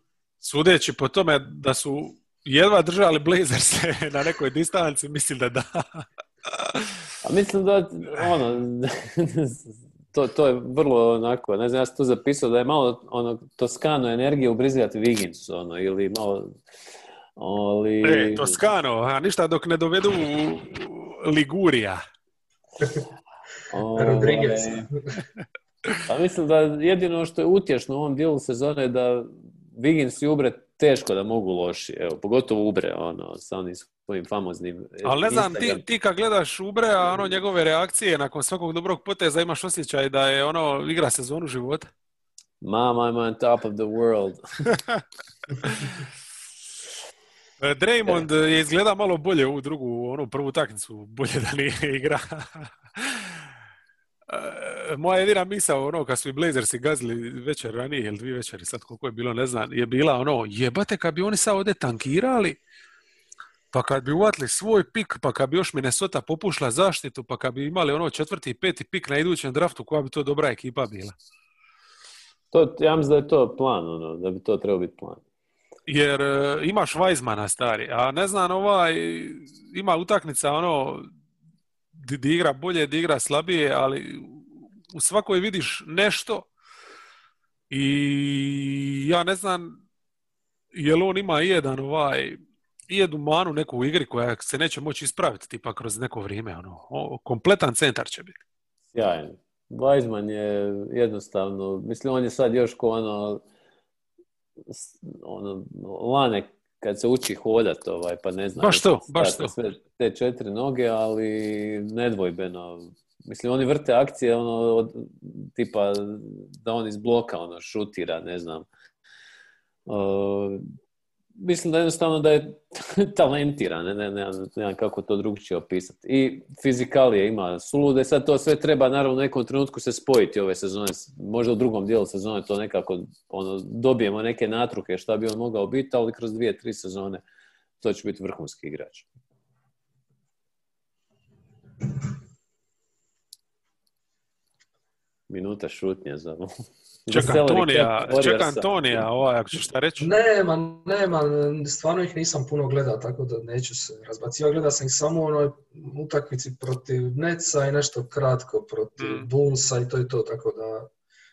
Sudeći po tome da su jedva držali Blazers na nekoj distanci, mislim da da. A mislim da, ono, to, to je vrlo onako, ne znam, ja sam tu zapisao da je malo ono, toskano energije ubrizgati Wiggins, ono, ili malo ali... E, Toskano, a ništa dok ne dovedu Ligurija. Rodriguez. Pa mislim da jedino što je utješno u ovom dijelu sezone je da Wiggins i Ubre teško da mogu loši. Evo, pogotovo Ubre, ono, sa onim svojim famoznim Ali ne znam, ti, ti kad gledaš Ubre, a ono njegove reakcije nakon svakog dobrog poteza imaš osjećaj da je ono igra sezonu života. Mom, I'm on top of the world. E, Draymond je izgleda malo bolje u drugu, onu prvu taknicu, bolje da nije igra. E, moja jedina misao, ono, kad su i Blazersi gazili večer ranije, ili dvije večeri, sad koliko je bilo, ne znam, je bila ono, jebate, kad bi oni sad ovdje tankirali, pa kad bi uvatili svoj pik, pa kad bi još Minnesota popušla zaštitu, pa kad bi imali ono četvrti i peti pik na idućem draftu, koja bi to dobra ekipa bila? To, ja mislim da je to plan, ono, da bi to trebao biti plan jer e, imaš Weizmana stari, a ne znam ovaj, ima utakmica ono, di, igra bolje, di igra slabije, ali u svakoj vidiš nešto i ja ne znam jel on ima jedan ovaj i jedu manu neku u igri koja se neće moći ispraviti tipa kroz neko vrijeme. Ono. O, kompletan centar će biti. Sjajan. Weizman je jednostavno, mislim on je sad još ko ono, ono lane kad se uči hodat, ovaj, pa ne znam. Baš to, baš to. Sve te četiri noge, ali nedvojbeno. Mislim, oni vrte akcije, ono, od, tipa da on iz bloka, ono, šutira, ne znam. Uh, mislim da jednostavno da je talentiran, ne, ne, ne, znam kako to drugčije opisati. I fizikalije ima sulude, sad to sve treba naravno u nekom trenutku se spojiti ove sezone, možda u drugom dijelu sezone to nekako ono, dobijemo neke natruke šta bi on mogao biti, ali kroz dvije, tri sezone to će biti vrhunski igrač. Minuta šutnje za Ček Antonija, ček Antonija, ovaj, ako ćeš šta reći? Nema, nema, stvarno ih nisam puno gledao, tako da neću se razbacivati. Gledao sam ih samo u onoj utakmici protiv Neca i nešto kratko protiv mm. Bullsa i to je to, tako da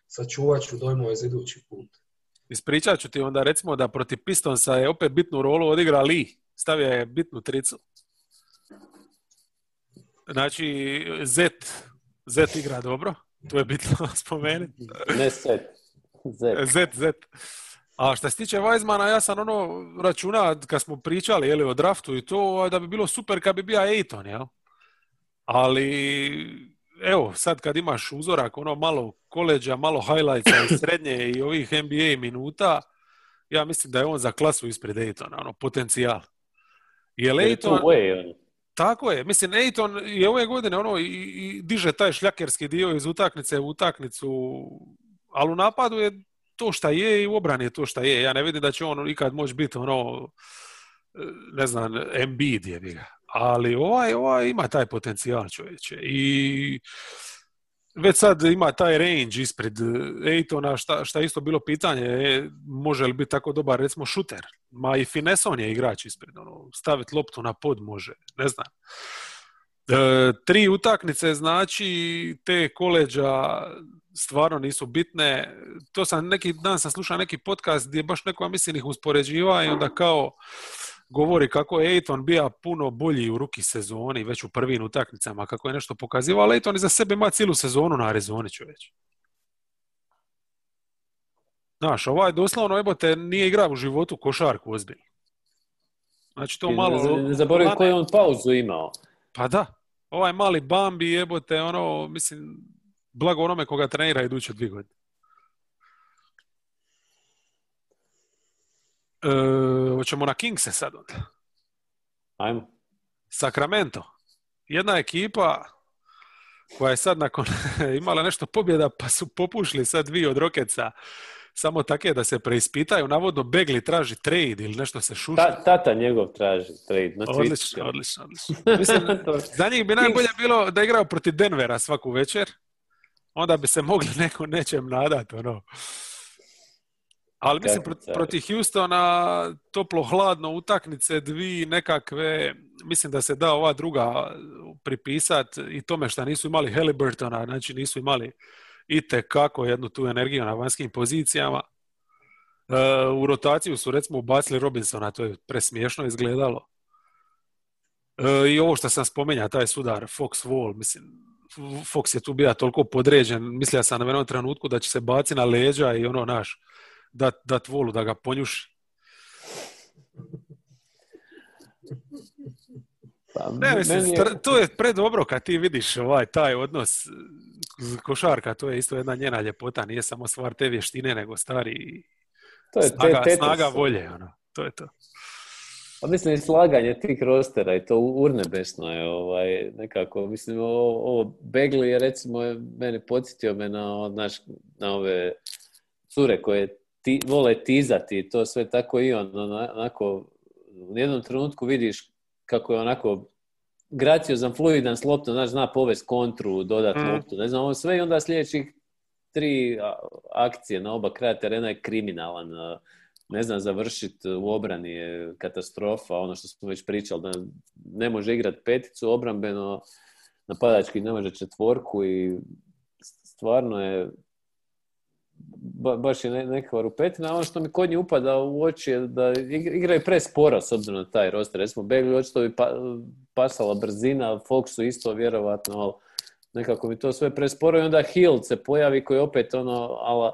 sačuvat ću dojmove za idući put. Ispričat ću ti onda recimo da protiv Pistonsa je opet bitnu rolu odigra Lee, stavio je bitnu tricu. Znači, Z, Z igra dobro. To je bitno spomenuti. Ne set. Z. Z, A što se tiče Weizmana, ja sam ono računa kad smo pričali jeli, o draftu i to, da bi bilo super kad bi bio Ejton, jel? Ali, evo, sad kad imaš uzorak, ono malo koleđa, malo highlightsa i srednje i ovih NBA minuta, ja mislim da je on za klasu ispred Ejtona, ono, potencijal. Je Ejton... Tako je. Mislim, Ejton je ove godine ono i, i diže taj šljakerski dio iz utakmice u utakmicu, ali u napadu je to šta je i u obrani je to šta je. Ja ne vidim da će on ikad moći biti ono, ne znam, Embiid je ga. Ali ovaj, ovaj ima taj potencijal čovječe. I već sad ima taj range ispred Ejtona, šta, šta isto bilo pitanje, je, može li biti tako dobar, recimo, šuter. Ma i Fineson je igrač ispred, ono, staviti loptu na pod može, ne znam. E, tri utakmice, znači, te koleđa stvarno nisu bitne. To sam neki dan sam slušao neki podcast gdje baš neko, mislim, ih uspoređiva i onda kao govori kako je Ejton bio puno bolji u ruki sezoni, već u prvim utakmicama, kako je nešto pokazivao, ali Ejton za sebe ima cijelu sezonu na Arizoni, čovječ. Znaš, ovaj doslovno, evo te, nije igrao u životu košarku ozbiljno. Znači to malo... Ne zaboravim koju on pauzu imao. Pa da. Ovaj mali Bambi, jebote, ono, mislim, blago onome koga trenira iduće dvije godine. E, hoćemo na Kingse sad onda. Ajmo. Sacramento. Jedna ekipa koja je sad nakon imala nešto pobjeda pa su popušli sad dvije od Rokeca samo take da se preispitaju. Navodno Begli traži trade ili nešto se šuša. tata njegov traži trade. Na odlično, odlično, odlično. Mislim, za njih bi najbolje bilo da igraju protiv Denvera svaku večer. Onda bi se mogli neko nečem nadati. Ono. Ali mislim, protiv Houstona toplo-hladno utakmice, dvi nekakve, mislim da se da ova druga pripisat i tome što nisu imali Halliburtona, znači nisu imali i kako jednu tu energiju na vanjskim pozicijama. E, u rotaciju su recimo ubacili Robinsona, to je presmiješno izgledalo. E, I ovo što sam spomenja, taj sudar Fox Wall, mislim, Fox je tu bio toliko podređen, mislio sam na jednom trenutku da će se baci na leđa i ono naš, dat, dat volu da ga ponjuši. Pa, ne, mislim, je... to je predobro kad ti vidiš ovaj taj odnos košarka, to je isto jedna njena ljepota, nije samo stvar te vještine, nego stari to je snaga, te, snaga volje, ono. to je to. Pa mislim i slaganje tih rostera i to urnebesno je ovaj, nekako, mislim ovo, ovo Begli je recimo mene podsjetio me na, naš, na ove cure koje ti, vole tizati to sve tako i on onako u jednom trenutku vidiš kako je onako graciozan, fluidan s loptom, znaš, zna povest kontru, dodat mm. loptu, ne znam, ovo sve i onda sljedećih tri akcije na oba kraja terena je kriminalan. Ne znam, završiti u obrani je katastrofa, ono što smo već pričali, da ne može igrati peticu obrambeno, napadački ne može četvorku i stvarno je ba, baš je ne- nekakva rupetina. Ono što mi kod njih upada u oči je da ig- igraju presporo s obzirom na taj roster. Recimo, Begli očito bi pa, pasala brzina, Foxu isto vjerovatno, ali nekako mi to sve presporo i onda Hill se pojavi koji opet ono, ala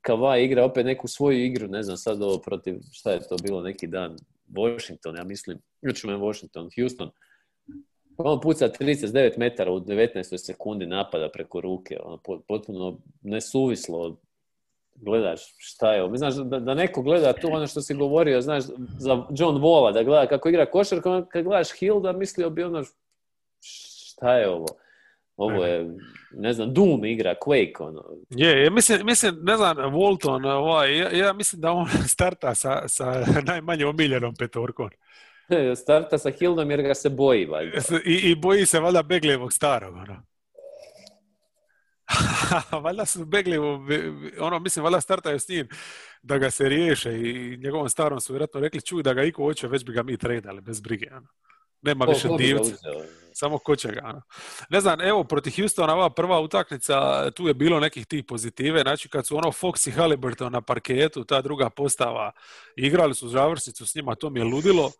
Kava igra opet neku svoju igru, ne znam sad ovo protiv, šta je to bilo neki dan, Washington, ja mislim, jučer Washington, Houston, on puca 39 metara u 19. sekundi napada preko ruke, ono, po- potpuno nesuvislo, gledaš šta je ovo. Znaš da, da neko gleda tu ono što si govorio, znaš, za John Walla, da gleda kako igra košarku, ono, kad gledaš Hilda, mislio bi ono, šta je ovo? Ovo je, ne znam, Doom igra, Quake, ono. Je, je, mislim, mislim, ne znam, Walton, ovaj, ja, ja mislim da on starta sa, sa najmanje omiljenom petorkom. Starta sa Hildom jer ga se boji, valjda. I, i boji se valjda Beglejevog starog, ono. valjda su Begljevu, ono, mislim, valjda startaju s njim da ga se riješe i njegovom starom su vjerojatno rekli, čuj da ga iko hoće, već bi ga mi tradali, bez brige, ono. Nema Ko- više ko divca. Samo ko će ga, ono. Ne znam, evo, protiv Houstona ova prva utakmica, tu je bilo nekih tih pozitive, znači kad su ono Fox i Halliburton na parketu, ta druga postava, igrali su završnicu s njima, to mi je ludilo.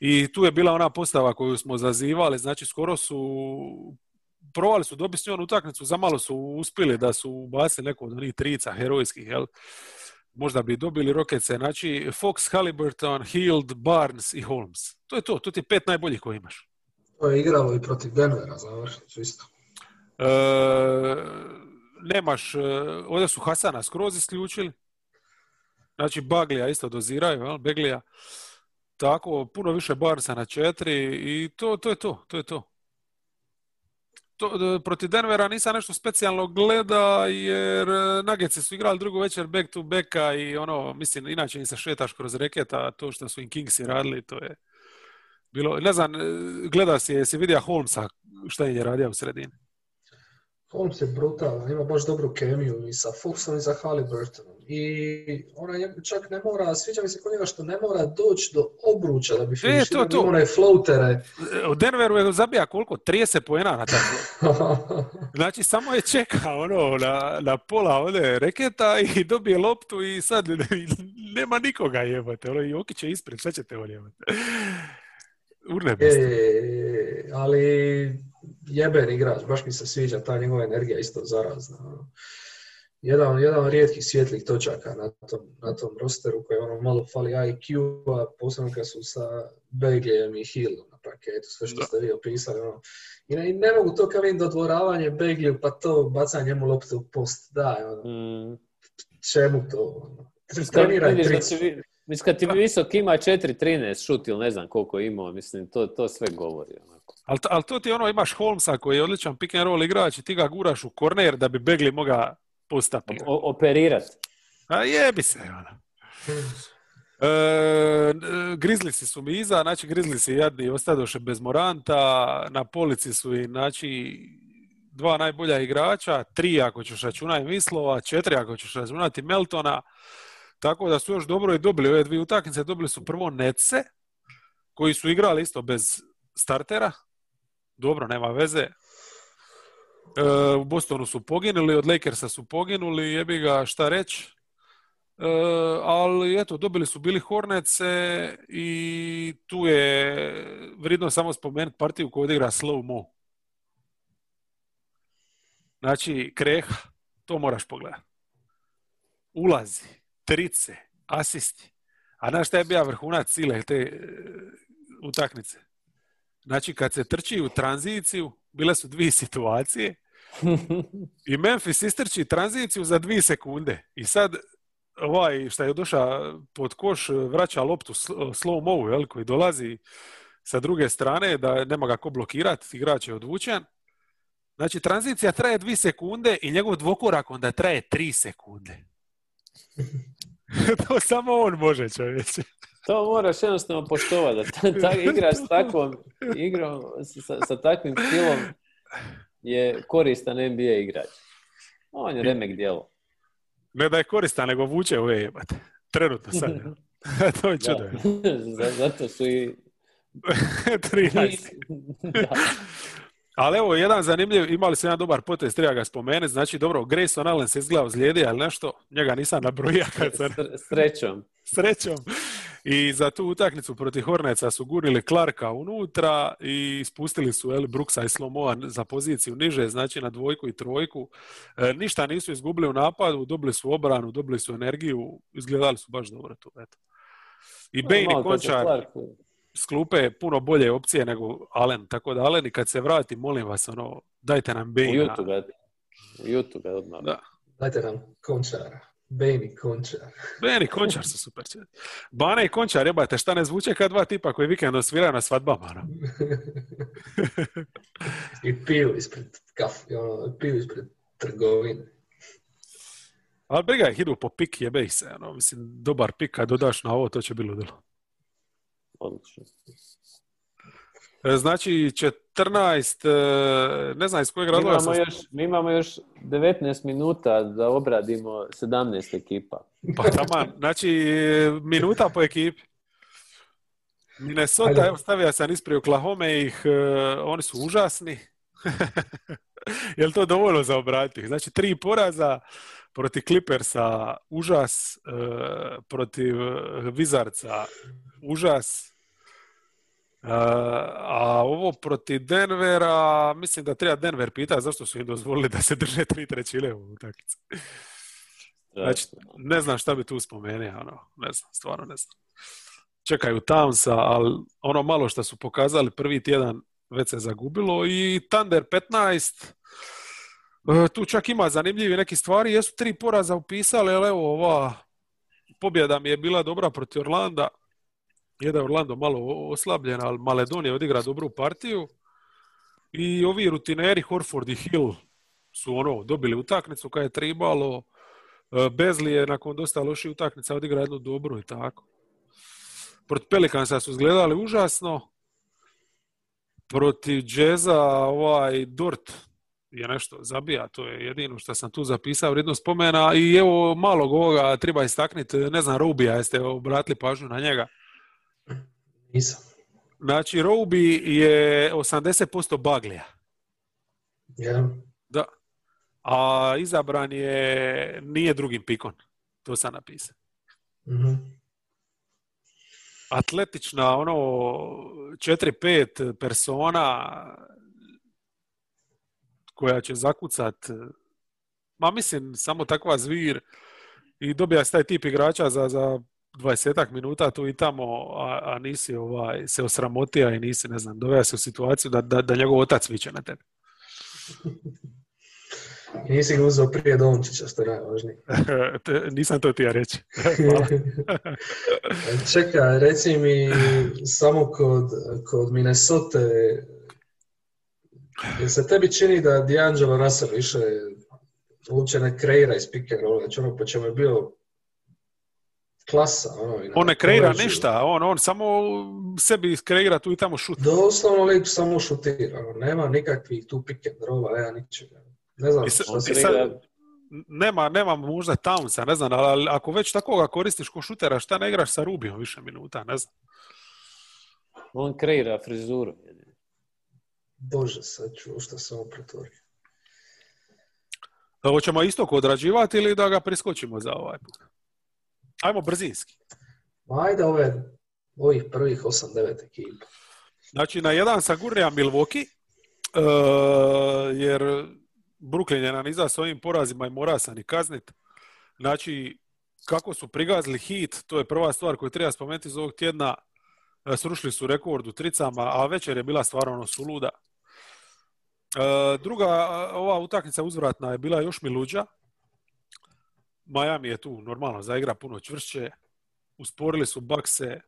I tu je bila ona postava koju smo zazivali, znači skoro su provali su dobiti s njom utakmicu, zamalo su uspjeli da su ubacili neku od onih trica herojskih, jel? Možda bi dobili Rocketse, znači Fox, Halliburton, Hield, Barnes i Holmes. To je to, to ti je pet najboljih koje imaš. To je igralo i protiv Denvera, završnicu isto. E, nemaš, e, ovdje su Hasana skroz isključili. Znači Baglija isto doziraju, jel? Beglija. Tako, puno više Barnesa na četiri i to, to je to, to je to. To e, protiv Denvera nisam nešto specijalno gleda jer e, Nuggetsi su igrali drugu večer back to backa i ono, mislim, inače im se šetaš kroz reketa, to što su im Kingsi radili, to je bilo, ne znam, e, gleda si, jesi vidio Holmesa šta im je radio u sredini? Holmes je brutalan, ima baš dobru kemiju i sa Foxom i sa Halliburtonom. I ona je- čak ne mora, sviđa mi se kod njega što ne mora doći do obruča da bi finiširao, E, to. ima one floatere. U Denveru je zabija koliko? 30 poena na taj Znači, samo je čeka ono, na, na pola ovdje reketa i dobije loptu i sad nema nikoga jebate. Ono, Jokić je ispred, sve ćete on jebate. Urne e, ali jeben igrač, baš mi se sviđa ta njegova energija isto zarazna. ono. Jedan, jedan od rijetkih svjetlih točaka na tom, na tom rosteru koji ono malo fali IQ-a, posebno kad su sa Beglijem i Hillom na paketu, sve što Da. ste vi opisali. Ono. I ne, ne mogu to kao vidim dodvoravanje Begliju, pa to bacanje njemu loptu u post, daj, ono, Mm. čemu to? Ono. Kad Treniraj vidiš da Mislim, kad ti visok ima 4-13 šut ili ne znam koliko je imao, mislim, to, to sve govori. Onako. Ali, ali to ti ono, imaš Holmesa koji je odličan pick and roll igrač i ti ga guraš u korner da bi Begli moga postati. O- operirat. A jebi se, ono. E, Grizzliesi su mi iza, znači Grizzliesi jadni ostadoše bez Moranta, na polici su i znači dva najbolja igrača, tri ako ćeš računati Mislova, četiri ako ćeš računati Meltona, tako da su još dobro i dobili ove dvije utakmice, dobili su prvo Netse, koji su igrali isto bez startera, dobro, nema veze, E, u Bostonu su poginuli, od Lakersa su poginuli, jebi ga šta reći. E, ali eto, dobili su Billy Hornetse i tu je vridno samo spomenuti partiju koju odigra Slow Mo. Znači, kreha, to moraš pogledati. Ulazi, trice, asisti. A znaš šta je bio vrhunac cile te e, utakmice? Znači, kad se trči u tranziciju, bile su dvije situacije i Memphis istrči tranziciju za dvije sekunde. I sad ovaj šta je došao pod koš vraća loptu sl- slow mo jel, koji dolazi sa druge strane da nema ga ko blokirati, igrač je odvučen. Znači, tranzicija traje dvije sekunde i njegov dvokorak onda traje tri sekunde. to samo on može, čovječe. To moraš jednostavno poštovati, da ta, ta igraš s takvom igrom, sa, sa takvim stilom je koristan NBA igrač. On je remek djelo. Ne da je koristan, nego vuče ove jebate. Trenutno sad. to je čudo. Zato su i... 13. Ali evo, jedan zanimljiv, imali su jedan dobar potez, treba ga spomenuti, znači dobro, Grayson Allen se izgleda ozlijedi, ali nešto, njega nisam nabrojio kad sam... Srećom. Srećom. I za tu utakmicu protiv Horneca su gurnili Clarka unutra i spustili su El Brooksa i Slomoa za poziciju niže, znači na dvojku i trojku. E, ništa nisu izgubili u napadu, dobili su obranu, dobili su energiju, izgledali su baš dobro tu. Eto. I Bane i Končar s klupe je puno bolje opcije nego Allen, tako da Allen i kad se vrati, molim vas, ono, dajte nam Bane. U YouTube, YouTube odmah. Da. Dajte nam Končara. Bane i Končar. Bane i Končar su super. Bane i Končar, jebate, šta ne zvuče kao dva tipa koji vikendom sviraju na svadbama. No? I piju ispred kafe, ono, piju ispred trgovine. Ali briga ih idu po pik, jebe ih se. Ono, mislim, dobar pik, kad dodaš na ovo, to će biti ludilo. Odlično. E, znači 14, e, ne znam iz kojeg razloga mi, još, mi imamo još 19 minuta da obradimo 17 ekipa. Pa tamo, znači minuta po ekipi. Minnesota, evo stavio sam ispred Oklahoma ih, uh, oni su užasni. Je li to dovoljno za obratiti? Znači tri poraza protiv Clippersa, užas, uh, protiv Wizardsa, užas, a ovo protiv Denvera, mislim da treba Denver pitati zašto su im dozvolili da se drže tri trećine u utakmici. Znači, ne znam šta bi tu spomenuo, ono, ne znam, stvarno ne znam. Čekaju Townsa, ali ono malo što su pokazali prvi tjedan već se zagubilo i Thunder 15, e, tu čak ima zanimljivi neki stvari, jesu tri poraza upisali, ali evo ova pobjeda mi je bila dobra protiv Orlanda, je da je Orlando malo oslabljen, ali Maledonija odigra dobru partiju. I ovi rutineri Horford i Hill su ono dobili utakmicu kada je tribalo. E, Bezli je nakon dosta loših utakmica odigra jednu dobru i tako. Protiv Pelikansa su izgledali užasno. Protiv Džeza ovaj Dort je nešto zabija, to je jedino što sam tu zapisao vrijedno spomena i evo malog ovoga treba istaknuti, ne znam, Rubija, jeste obratili pažnju na njega. Nisam. Znači, Roby je 80% baglija. Ja. Da. A izabran je, nije drugim pikon. To sam napisao. mm Atletična, ono, 4-5 persona koja će zakucat, ma mislim, samo takva zvir i dobija se taj tip igrača za, za dvadesetak minuta tu i tamo, a, a nisi ovaj, se osramotio i nisi, ne znam, doveo se u situaciju da, da, da njegov otac viće na tebe. I nisi ga uzeo prije Dončića, što je najvažnije. Nisam to ti ja reći. Čekaj, reci mi samo kod, kod Minnesota, je se tebi čini da D'Angelo Russell više uopće ne kreira iz pick and roll, znači ono po čemu je bio klasa. Ono, on ne kreira ništa, on, on samo sebi kreira tu i tamo šut. Doslovno lik samo šutira, ono, nema nikakvih tu pick and rolla, nema ničega. Ne znam što se sad, nema, nema možda Townsa, ne znam, ali ako već tako ga koristiš ko šutera, šta ne igraš sa Rubijom više minuta, ne znam. On kreira frizuru. Bože, sad ću što sam ovo pretvorio. Hoćemo isto odrađivati ili da ga priskočimo za ovaj put? Ajmo brzinski. Ajde ove, ovih prvih 8-9 ekipa. Znači, na jedan sa Gurnija Milwaukee, uh, jer Brooklyn je nanizao s ovim porazima i mora sam i kaznit. Znači, kako su prigazili hit, to je prva stvar koju treba spomenuti iz ovog tjedna. E, srušili su rekord u tricama, a večer je bila stvarno ono suluda. Uh, druga, ova utakmica uzvratna je bila još miluđa, Miami je tu normalno zaigra puno čvršće, usporili su bakse, e,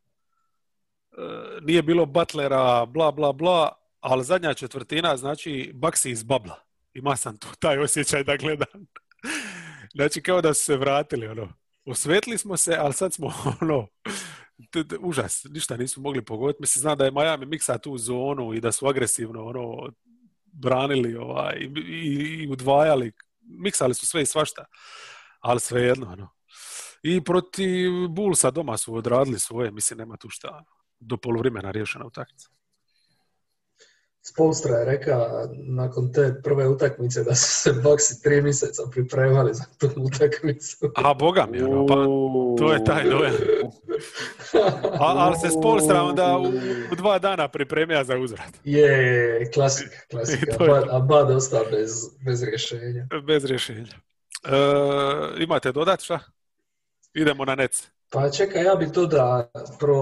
nije bilo Butlera, bla, bla, bla, ali zadnja četvrtina, znači, baksi iz babla. Ima sam tu taj osjećaj da gledam. znači, kao da su se vratili, ono. Osvetli smo se, ali sad smo, ono, užas, ništa nisu mogli pogoditi. Mislim, znam da je Miami miksa tu zonu i da su agresivno, ono, branili ovaj, i, i, i udvajali, miksali su sve i svašta ali svejedno, ono. I protiv Bullsa doma su odradili svoje, mislim, nema tu šta. Do polovremena riješena utakmica. Spolstra je rekao nakon te prve utakmice da su se Boksi tri mjeseca pripremali za tu utakmicu. A boga mi, ono, pa to je taj dojam. A, ali se Spolstra onda u, u dva dana pripremija za uzvrat. Je, je, klasika, klasika. To je A Bad ostao bez, bez rješenja. Bez rješenja. E, imate dodat šta? Idemo na nec. Pa čekaj, ja bih to da pro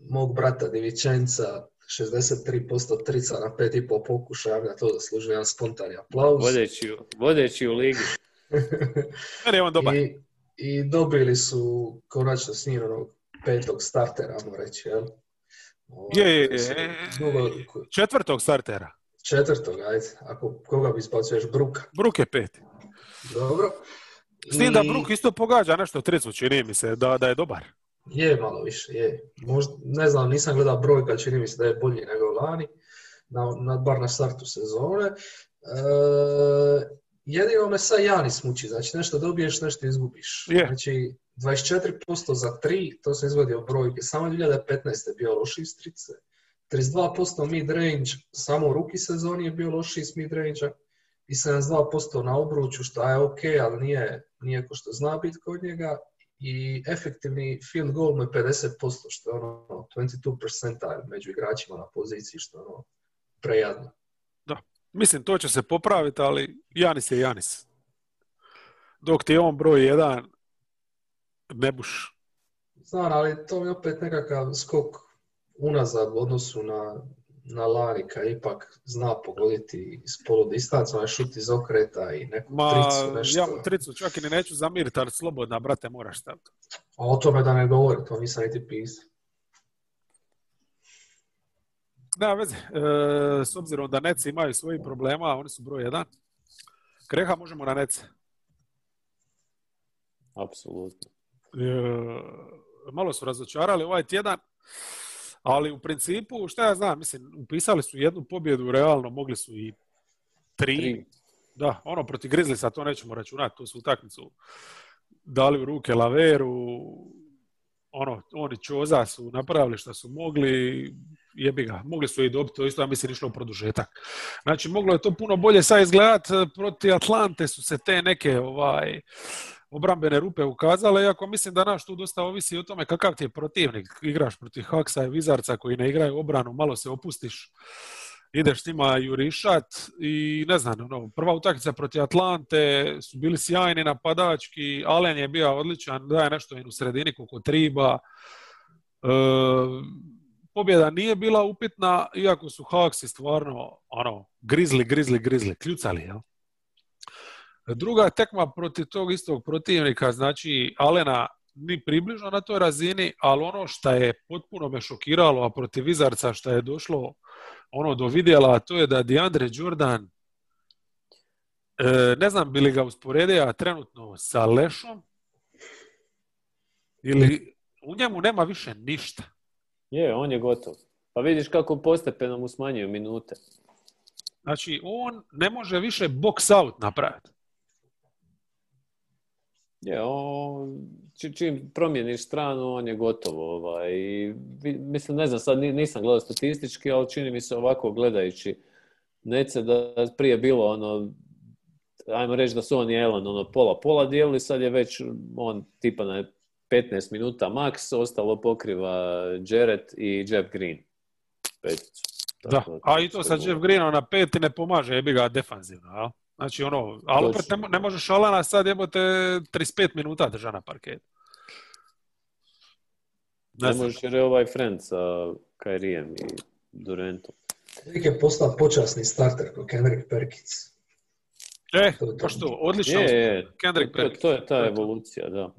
mog brata Divičenca 63% trica na 5,5 pokušaja, na to zaslužuje jedan spontani aplauz. Vodeći, vodeći u ligi. Meni je on dobar. I, I dobili su konačno s njim onog petog startera, ajmo reći, jel? Ovaj, Je, je, je. dugo- Četvrtog startera. četvrtog, ajde, ako koga bi izbacuješ Bruka. Bruk je peti. Dobro. S tim da Bruk isto pogađa nešto tricu, čini mi se, da, da je dobar. Je malo više, je. Možda, ne znam, nisam gledao brojka, čini mi se da je bolji nego lani, na, na, bar na startu sezone. E, jedino me sad Janis muči, znači nešto dobiješ, nešto izgubiš. Je. Znači 24% za 3, to sam izvadio brojke, samo 2015. je bio loši iz trice. 32% mid range, samo u ruki sezoni je bio loši iz mid range i 72% na obruču, što je ok, ali nije, nije ko što zna biti kod njega i efektivni field goal mu je 50%, što je ono 22 percentile među igračima na poziciji, što je ono prejadno. Mislim, to će se popraviti, ali Janis je Janis. Dok ti je on broj jedan, ne buš. Znam, ali to mi je opet nekakav skok unazad u odnosu na, na lani, kad ipak zna pogoditi iz polu distanca, onaj šut iz okreta i neku Ma, tricu, nešto. ja mu tricu čak i ni neću zamiriti, ali slobodna, brate, moraš staviti. A o tome da ne govori, to nisam niti pisao. Nema veze. E, s obzirom da Neci imaju svojih problema, oni su broj jedan. Kreha možemo na Nece. Apsolutno. E, malo su razočarali ovaj tjedan, ali u principu, šta ja znam, mislim, upisali su jednu pobjedu, realno mogli su i tri. Tri. Da, ono protiv Grizzliesa, to nećemo računati, tu su utakmicu dali u ruke Laveru, ono, oni Čoza su napravili što su mogli, jebi ga, mogli su i dobiti, to isto ja mislim išlo u produžetak. Znači, moglo je to puno bolje sad izgledat, protiv Atlante su se te neke ovaj, obrambene rupe ukazale, iako mislim da naš tu dosta ovisi o tome kakav ti je protivnik. Igraš protiv Haksa i Vizarca koji ne igraju obranu, malo se opustiš, ideš s njima jurišat i ne znam, ono, prva utakmica protiv Atlante su bili sjajni napadački, Allen je bio odličan, daje nešto i u sredini koliko triba. E, pobjeda nije bila upitna, iako su Haksi stvarno ono, grizli, grizli, grizli, kljucali, jel? Druga tekma protiv tog istog protivnika, znači Alena ni približno na toj razini, ali ono što je potpuno me šokiralo, a protiv Vizarca što je došlo ono do vidjela, a to je da DeAndre Jordan e, ne znam bi li ga usporedio trenutno sa Lešom ili u njemu nema više ništa. Je, on je gotov. Pa vidiš kako postepeno mu smanjuju minute. Znači, on ne može više box out napraviti. Je, on, či- čim promijeniš stranu, on je gotovo. Ovaj. I, mislim, ne znam, sad ni- nisam gledao statistički, ali čini mi se ovako gledajući Nece da je prije bilo ono, ajmo reći da su on i Elan ono pola-pola dijelili, sad je već on tipa na 15 minuta max, ostalo pokriva Jarrett i Jeff Green. Peticu. Da, a i to sa Jeff Greenom na peti ne pomaže, jebi ga defanzivno, jel? Znači ono, ali opet ne, ne možeš Alana sad jebote 35 minuta drža na parketu. Ne Ne možeš jer je ovaj friend sa Kairijem i Durantom. Uvijek je postao počasni starter kao Kendrick Perkins. E, To je to. pa što, odlično. Je, je, Kendrick to, Perkins. to je ta evolucija, da.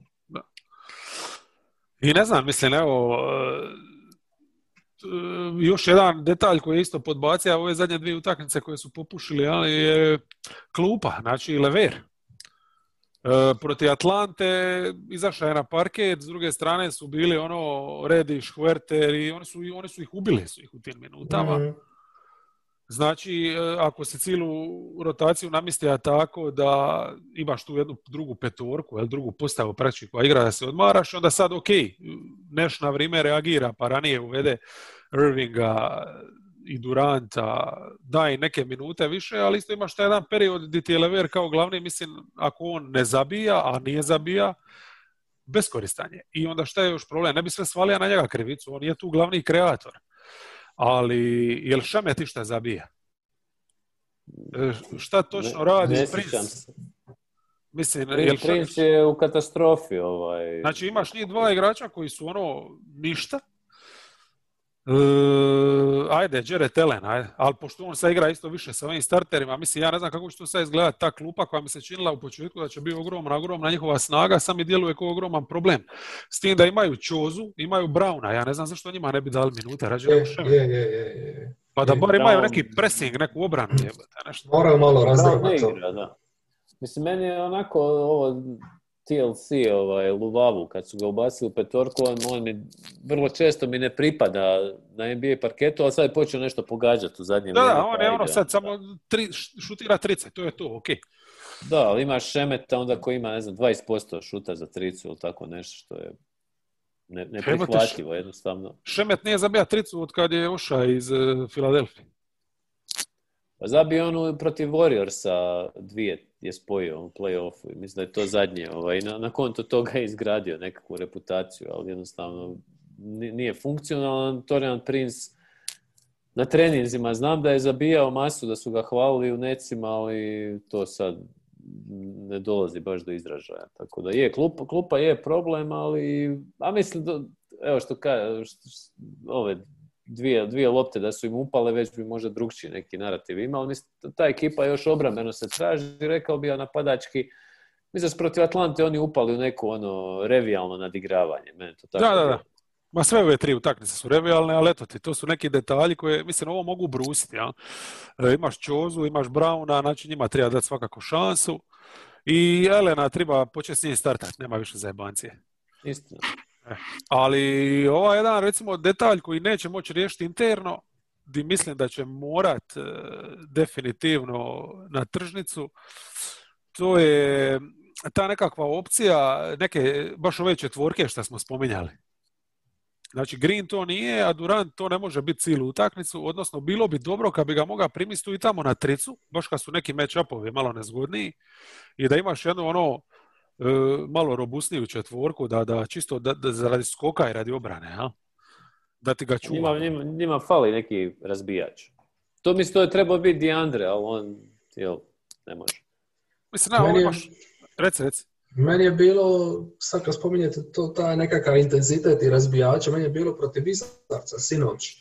I ne znam, mislim, evo, još jedan detalj koji je isto podbacio, ove zadnje dvije utakmice koje su popušili, ali je klupa, znači Lever. E, protiv Atlante izašao je na parket, s druge strane su bili ono Rediš, Huerter i oni su, oni su ih ubili su ih u tim minutama. Mhm. Znači, e, ako se cijelu rotaciju namistija tako da imaš tu jednu drugu petorku, jel, drugu postavu praktički koja igra da se odmaraš, onda sad ok, neš na vrijeme reagira, pa ranije uvede Irvinga i Duranta, da i neke minute više, ali isto imaš taj jedan period gdje ti je Lever kao glavni, mislim, ako on ne zabija, a nije zabija, beskoristan je. I onda šta je još problem? Ne bi sve svalio na njega krivicu, on je tu glavni kreator. Ali, jel Šamet išta zabija? E, šta točno radi ne Prince? Mislim, jel Prince je u katastrofi. Ovaj. Znači imaš njih dva igrača koji su ono ništa. E, ajde, Jared Allen, ajde. Ali pošto on sad igra isto više sa ovim starterima, mislim, ja ne znam kako će to sad izgledati ta klupa koja mi se činila u početku da će biti ogromna, ogromna njihova snaga, sam mi djeluje kao ogroman problem. S tim da imaju Čozu, imaju Brauna, ja ne znam zašto njima ne bi dali minute, rađe Je, je, je, je, je. Pa da bar imaju neki pressing, neku obranu, jebote, nešto. Moraju malo da. Mislim, meni je onako ovo TLC, ovaj, Luvavu, kad su ga ubacili u petorku, on, on mi, vrlo često mi ne pripada na NBA parketu, ali sad je počeo nešto pogađati u zadnjem Da, da, vrijeme, on pa je ono sad samo tri, šutira trice, to je to, okej. Da, ali imaš Šemeta onda koji ima, ne znam, 20% šuta za tricu ili tako nešto što je ne, neprihvatljivo jednostavno. Šemet nije zabija tricu od kad je oša iz e, Filadelfije. Pa zabio onu protiv Warriorsa dvije je spojio u play-offu i mislim da je to zadnje. Ovaj, na, na konto toga je izgradio nekakvu reputaciju, ali jednostavno ni- nije funkcionalan. Torian Prince na treninzima znam da je zabijao masu, da su ga hvalili u necima, ali to sad ne dolazi baš do izražaja. Tako da je, klupa, klupa je problem, ali a mislim, evo što kaže, ove dvije, dvije lopte da su im upale, već bi možda drugčiji neki narativ imao. Mislim, ta ekipa još obrambeno se traži, rekao bi ja napadački. Mislim protiv Atlante oni upali u neko ono revijalno nadigravanje. Mene to tako Da, da, da. Ma sve ove tri utakmice su revijalne, ali eto ti, to su neki detalji koje, mislim, ovo mogu brusiti. Ja? E, imaš Čozu, imaš Brauna, znači njima treba dati svakako šansu. I Elena treba početi s njim startati, nema više zajebancije. Istina. Ali ovaj jedan, recimo, detalj koji neće moći riješiti interno, di mislim da će morat e, definitivno na tržnicu, to je ta nekakva opcija, neke, baš ove četvorke što smo spominjali. Znači, Green to nije, a Durant to ne može biti cijelu utakmicu, odnosno bilo bi dobro kad bi ga mogao primiti i tamo na tricu, baš kad su neki match-upovi malo nezgodniji, i da imaš jednu ono malo robustniju četvorku, da, da čisto da, da radi skoka i radi obrane, ja? da ti ga čuva. Njima, njima, njima fali neki razbijač. To mislim to je trebao biti Diandre, ali on jel, ne može. Mislim, na, je- imaš... Reci, reci. Meni je bilo, sad kad spominjete to, taj nekakav intenzitet i razbijača, meni je bilo protiv Vizarca sinoć. E,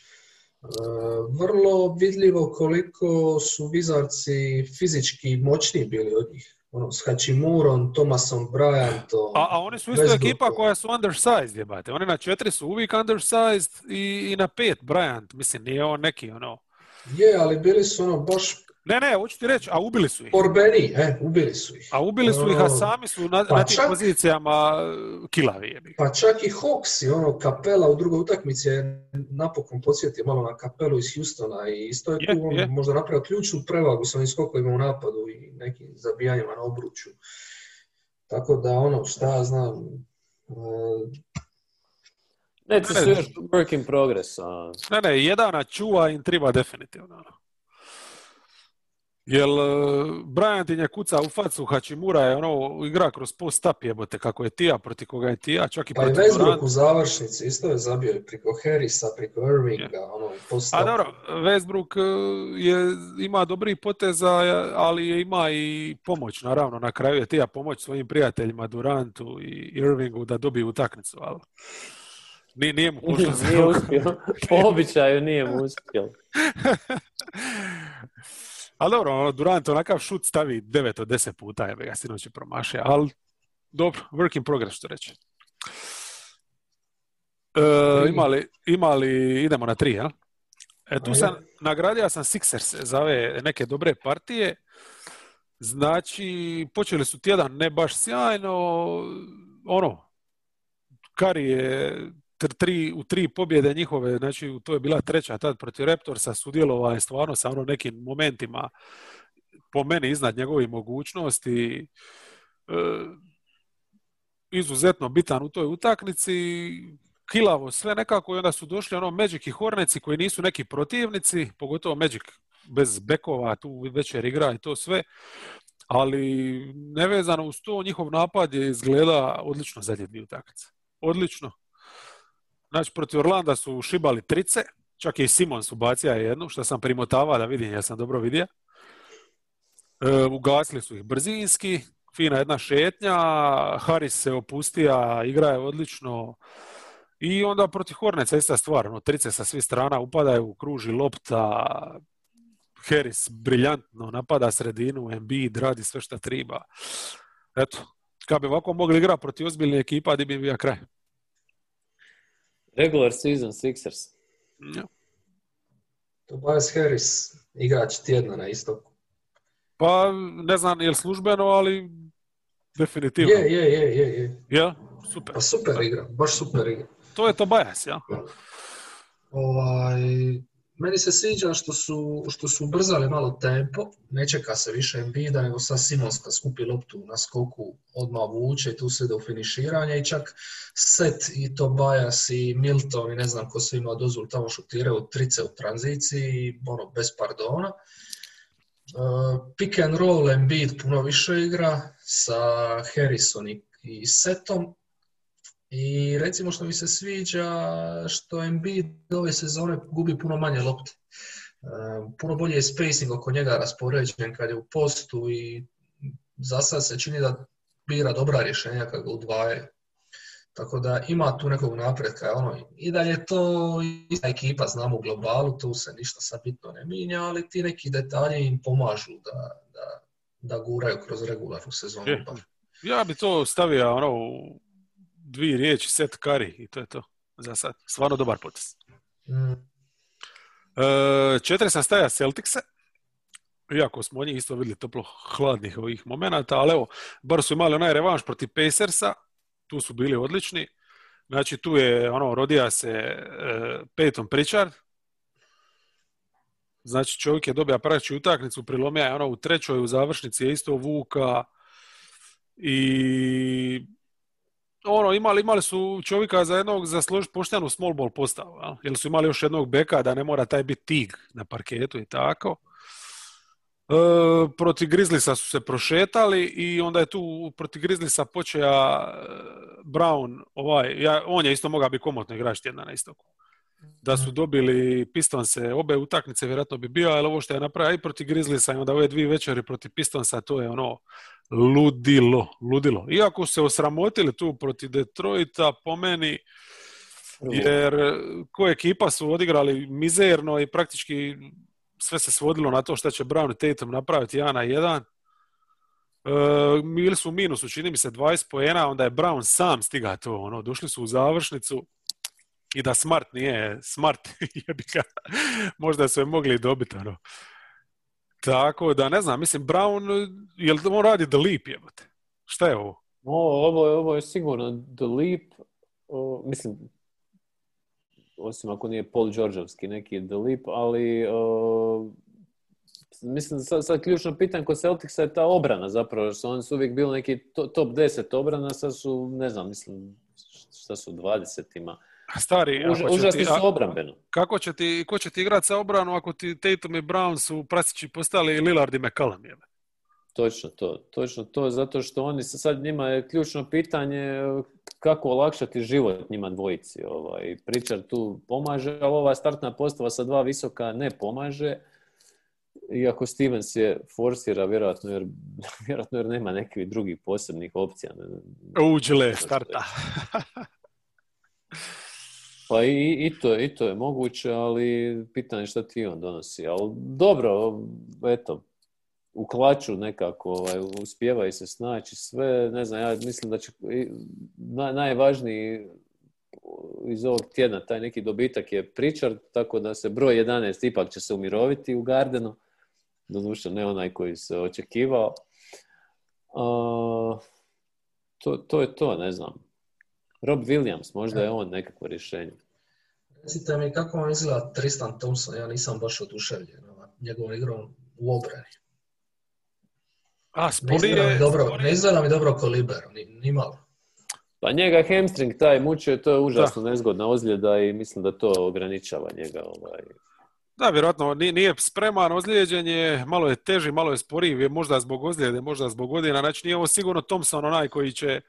vrlo vidljivo koliko su Vizarci fizički moćniji bili od njih. Ono, s Hachimurom, Thomasom Bryantom. A, a oni su isto Westbrookom. ekipa koja su undersized, jebate. Oni na četiri su uvijek undersized i, i na pet Bryant. Mislim, nije on neki, ono... Je, ali bili su ono baš Ne, ne, hoću ti reći, a ubili su ih. borbeni, e, ubili su ih. A ubili su ih, a Ono, sami su na, pa na tim čak- pozicijama e, kilavi, jebi. Pa čak i Hawks i ono Kapela u drugoj utakmici je napokon podsjetio malo na Kapelu iz Houstona i isto je Je, tu on je. možda napravio ključnu prevagu sa ovim skokovima u napadu i nekim zabijanjima na obruču. Tako da ono, šta ja znam, e, Neci su još work in progress. A, Ne, ne, jedana čuva im treba definitivno. Jel Bryant im je kuca u facu, Hachimura je ono igra kroz post-up jebote kako je Tija protiv koga je Tija, čak i pa i protiv Westbrook Duranta. u završnici isto je zabio i preko Harrisa, preko Irvinga, ono, post A dobro, Westbrook uh, je, ima dobrih poteza, ali je- ima i pomoć, naravno, na kraju je Tija pomoć svojim prijateljima Durantu i Irvingu da dobiju utakmicu, ali nije, nije mu za nije uspio. Po običaju nije mu uspio. Ali dobro, ono, Durant onakav šut stavi 9 od 10 puta, je ga sinoć je promašio, ali dobro, work in progress što reći. E, imali, imali, idemo na tri, jel? E, tu sam, nagradio sam Sixers za ove neke dobre partije. Znači, počeli su tjedan ne baš sjajno, ono, Kari je tri, u tri pobjede njihove, znači to je bila treća tad protiv Raptorsa, sudjelovao je stvarno sa ono nekim momentima po meni iznad njegovih mogućnosti. E, izuzetno bitan u toj utakmici. kilavo sve nekako i onda su došli ono Magic i Horneci koji nisu neki protivnici, pogotovo Magic bez bekova, tu večer igra i to sve, ali nevezano uz to njihov napad je izgleda odlično zadnje dvije utakmice. Odlično. Znači, protiv Orlanda su šibali trice, čak i Simon su bacija jednu, što sam primotavao da vidim, ja sam dobro vidio. E, ugasili su ih brzinski, fina jedna šetnja, Haris se opustija, igra je odlično. I onda protiv Horneca ista stvar, no, trice sa svih strana upadaju, kruži lopta, Harris briljantno napada sredinu, Embiid radi sve što treba. Eto, kad bi ovako mogli igrati protiv ozbiljne ekipa, di bi bio kraj. Regular season Sixers. Ja. Tobias Harris, igrač tjedna na istoku. Pa, ne znam je li službeno, ali definitivno. Je, je, je, je, je. Ja, super. Pa super igra, baš super igra. To je Tobias, ja. Ovaj, meni se sviđa što su, što su ubrzali malo tempo, ne čeka se više Embida, nego sad Simonska skupi loptu na skoku, odmah vuče i tu se do finiširanja i čak Set i Tobias i Milton i ne znam ko se ima dozvolu tamo šutiraju trice u tranziciji, ono, bez pardona. Uh, pick and roll Embiid puno više igra sa Harrison i Setom, i recimo što mi se sviđa što Embiid ove sezone gubi puno manje lopte. Puno bolje je spacing oko njega raspoređen kad je u postu i za sad se čini da bira dobra rješenja kad ga udvaje. Tako da ima tu nekog napretka. Ono, I da je to ista ekipa, znamo u globalu, tu se ništa sad bitno ne minja, ali ti neki detalji im pomažu da, da, da guraju kroz regularnu sezonu. Ja bi to stavio ono, dvije riječi, set kari i to je to za sad. Stvarno dobar potez. Mm. E, četiri sam staja Celticse, iako smo njih isto vidjeli toplo hladnih ovih momenata, ali evo, bar su imali onaj revanš protiv Pacersa, tu su bili odlični. Znači tu je, ono, rodija se e, Peyton Pritchard, znači čovjek je dobio praktički utakmicu, prilomija je ono u trećoj, u završnici je isto Vuka i ono, imali, imali su čovjeka za jednog za složiti poštenu small ball postavu, jel? jer su imali još jednog beka da ne mora taj biti tig na parketu i tako. E, protiv Grizzlisa su se prošetali i onda je tu protiv Grizzlisa počeo e, Brown, ovaj, ja, on je isto mogao biti komotno igrač tjedna na istoku. Da su dobili Pistonse, obe utakmice vjerojatno bi bio, ali ovo što je napravio i protiv Grizzlisa i onda ove dvije večeri protiv Pistonsa, to je ono ludilo, ludilo. Iako se osramotili tu protiv Detroita, po meni, jer ko ekipa su odigrali mizerno i praktički sve se svodilo na to što će Brown i Tatum napraviti jedan na jedan. E, su u minusu, čini mi se 20 poena, onda je Brown sam stiga to, ono, došli su u završnicu i da Smart nije Smart, jebika, možda su je mogli dobiti, ono. Tako da, ne znam, mislim, Brown, jel on radi The Leap, jebate? Šta je ovo? O, ovo, je, ovo je sigurno The Leap, o, mislim, osim ako nije Paul Georgeovski neki The Leap, ali o, mislim, sad, sad ključno pitanje kod Celticsa je ta obrana zapravo, što oni su uvijek bili neki top 10 obrana, sad su, ne znam, mislim, šta su 20 ima Stari, Už, užasni su obrambeno. Kako će ti, ko će ti igrati sa obranu ako ti Tatum i Brown su prasići postali Lillard i McCallum? Točno to, točno to, zato što oni se sad njima je ključno pitanje kako olakšati život njima dvojici. Ovaj. Pričar tu pomaže, ali ova startna postava sa dva visoka ne pomaže. Iako Stevens je forsira, vjerojatno jer, vjerojatno jer nema nekih drugih posebnih opcija. Uđile starta. Pa i, i, to, i to je moguće, ali pitanje šta ti on donosi. Ali dobro, eto, u klaču nekako ovaj, uspijeva i se snaći sve. Ne znam, ja mislim da će najvažniji iz ovog tjedna taj neki dobitak je Pričard, tako da se broj 11 ipak će se umiroviti u Gardenu. Doduše ne onaj koji se očekivao. to, to je to, ne znam. Rob Williams, možda je on nekakvo rješenje. Recite mi kako vam izgleda Tristan Thompson, ja nisam baš oduševljen njegovom igrom u obrani. A, ne izgleda, mi dobro, ne izgleda mi dobro ko libero, ni, ni malo. Pa njega hamstring taj mučio, to je užasno nezgodna ozljeda i mislim da to ograničava njega. Ovaj. Da, vjerojatno nije spreman, ozlijeđen je, malo je teži, malo je sporiji, možda zbog ozljede, možda zbog godina. Znači nije ovo sigurno Thompson onaj koji će e,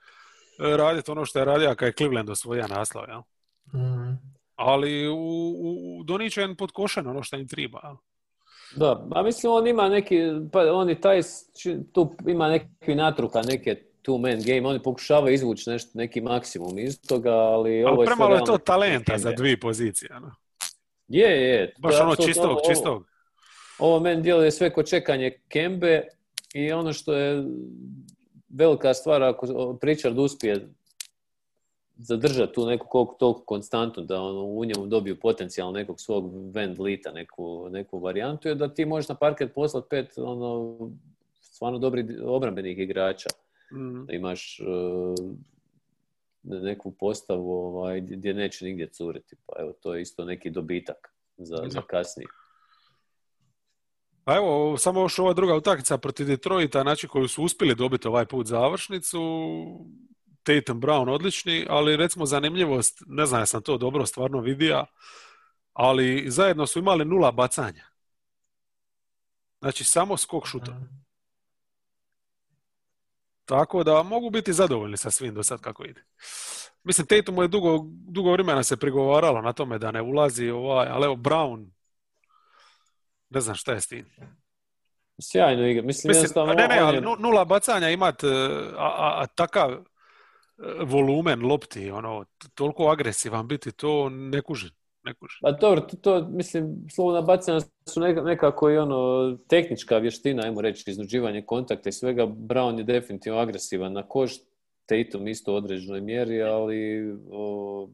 raditi ono što je radio kad je Cleveland osvojio naslov. Ja? Mm. Ali u, u, Doničen podkošen ono što im treba. Ja? Da, a mislim on ima neki, pa on i taj, tu ima neki natruka, neke two man game, oni pokušavaju izvući nešto, neki maksimum iz toga, ali... Ovo je premalo je to talenta za dvije pozicije. No? Je, je. Baš ono čistog, ovo, čistog. Ovo meni djeluje sve ko čekanje Kembe i ono što je velika stvar ako Pričard uspije zadržati tu neku koliko toliko konstantnu da ono, u njemu dobiju potencijal nekog svog vend lita, neku, neku varijantu je da ti možeš na parket poslati pet ono, stvarno dobri obrambenih igrača. Mm. Da imaš uh, neku postavu ovaj, gdje neće nigdje curiti. Pa evo, to je isto neki dobitak za, za kasnije. Pa evo, samo još ova druga utakmica protiv Detroita, znači koju su uspjeli dobiti ovaj put završnicu, Tatum Brown odlični, ali recimo zanimljivost, ne znam ja sam to dobro stvarno vidio, ali zajedno su imali nula bacanja. Znači samo skok šuta. Tako da mogu biti zadovoljni sa svim do sad kako ide. Mislim, Tatumu je dugo, dugo vremena se prigovaralo na tome da ne ulazi ovaj, ali evo Brown, ne znam šta je s tim. Sjajno igra. Mislim, Mislim ne, ne, ali nula bacanja imat a, a, a takav e, volumen lopti, ono, toliko agresivan biti, to ne kuži. Ne. Pa dobro, to, to, mislim, slobodna bacanja su nekako i ono, tehnička vještina, ajmo reći, iznuđivanje kontakta i svega. Brown je definitivno agresivan na koš, Tatum isto u određenoj mjeri, ali o,